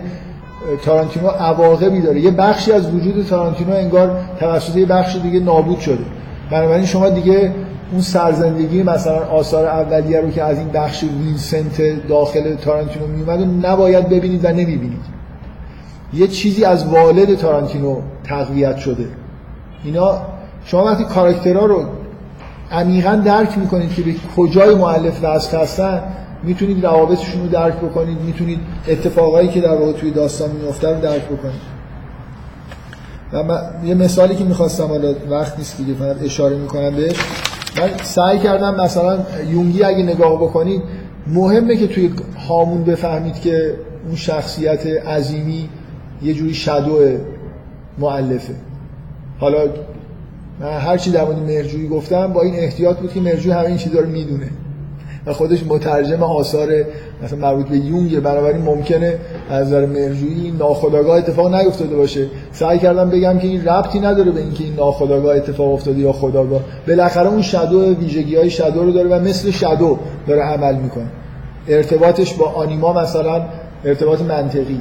تارانتینو عواقبی داره. یه بخشی از وجود تارانتینو انگار توسط یه بخش دیگه نابود شده. بنابراین شما دیگه اون سرزندگی مثلا آثار اولیه رو که از این بخش وینسنت داخل تارانتینو میومد نباید ببینید و نمی‌بینید. یه چیزی از والد تارانتینو تقویت شده. اینا شما وقتی کاراکترها رو عمیقا درک می‌کنید که به کجای مؤلف وصل هستن می‌تونید روابطشون رو درک بکنید می‌تونید اتفاقایی که در واقع توی داستان میفته رو درک بکنید. و من یه مثالی که می‌خواستم حالا وقت نیست دیگه فقط اشاره می‌کنم بهش. من سعی کردم مثلا یونگی اگه نگاه بکنید مهمه که توی هامون بفهمید که اون شخصیت عظیمی یه جوری شدو معلفه حالا من هر چی در مورد مرجویی گفتم با این احتیاط بود که مرجوی همه این چیزا رو می‌دونه. و خودش مترجم آثار مثلا مربوط به یونگ بنابراین ممکنه از نظر مرجویی ناخودآگاه اتفاق نیفتاده باشه. سعی کردم بگم که این ربطی نداره به اینکه این ناخودآگاه اتفاق افتاده یا خداگاه بالاخره اون شادو ویژگی های شادو رو داره و مثل شادو داره عمل می‌کنه. ارتباطش با آنیما مثلا ارتباط منطقیه.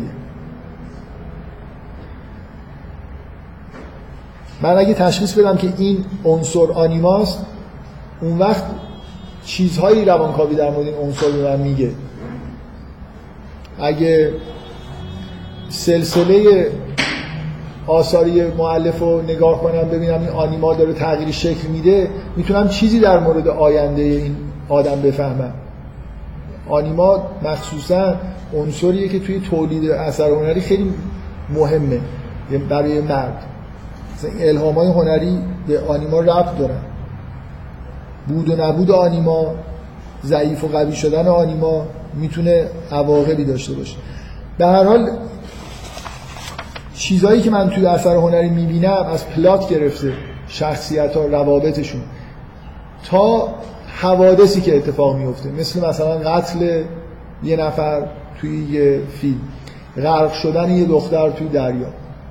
من اگه تشخیص بدم که این عنصر آنیماست اون وقت چیزهایی روانکاوی در مورد این عنصر به من میگه. اگه سلسله آثاری معلف رو نگاه کنم ببینم این آنیما داره تغییر شکل میده می‌تونم چیزی در مورد آینده این آدم بفهمم. آنیما مخصوصا عنصریه که توی تولید اثر هنری خیلی مهمه برای مرد. الهام های هنری به آنیما ربط دارن. بود و نبود آنیما ضعیف و قوی شدن آنیما می‌تونه عواقبی داشته باشه. به هر حال چیزهایی که من توی اثر هنری می‌بینم از پلات گرفته شخصیت ها روابطشون. تا حوادثی که اتفاق میفته مثل مثلا قتل یه نفر توی یه فیلم غرق شدن یه دختر توی دریا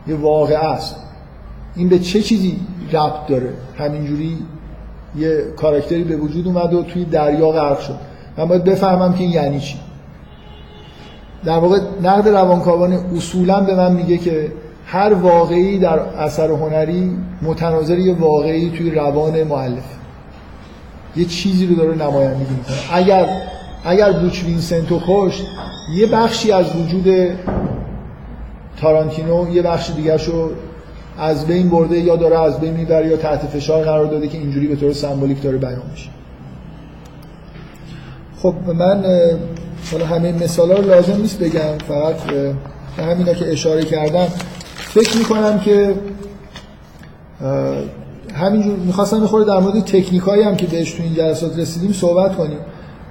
یه واقعه است. این به چه چیزی ربط داره؟ همینجوری یه کاراکتری به وجود اومد و توی دریا غرق شد. من باید بفهمم که یعنی چی. در واقع نقد روانکاوانه اصولا به من میگه که هر واقعی در اثر هنری متناظر یه واقعی توی روان معلف یه چیزی رو داره نمایندگی می‌کنه. اگر اگر بوچ وینسنتو کشت یه بخشی از وجود تارانتینو یه بخش دیگه رو از بین برده یا داره از بین می‌بره یا تحت فشار قرار داده که اینجوری به طور سمبولیک داره بیان میشه. خب من حالا همه مثال رو لازم نیست بگم فقط به همینا که اشاره کردم فکر می‌کنم که همینجور می‌خواستم می‌خوره در مورد تکنیکایی هم که بهش تو این جلسات رسیدیم صحبت کنیم.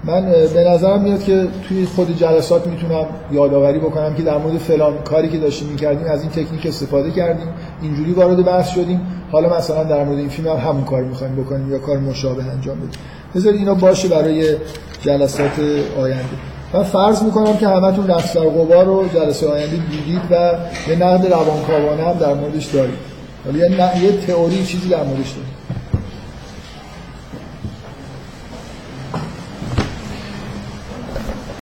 من به نظرم میاد که توی خود جلسات می‌تونم یادآوری بکنم که در مورد فلان کاری که داشتیم می‌کردیم از این تکنیک استفاده کردیم اینجوری وارد بحث شدیم. حالا مثلا در مورد این فیلم هم همون کار می‌خوایم بکنیم یا کار مشابه انجام بدیم. بذارید اینا باشه برای جلسات آینده. من فرض می‌کنم که همتون رقص در غبار رو جلسه آینده دیدید و یه نقد روانکاوانه هم در موردش دارید. ولی یه تئوری چیزی در موردش دارید.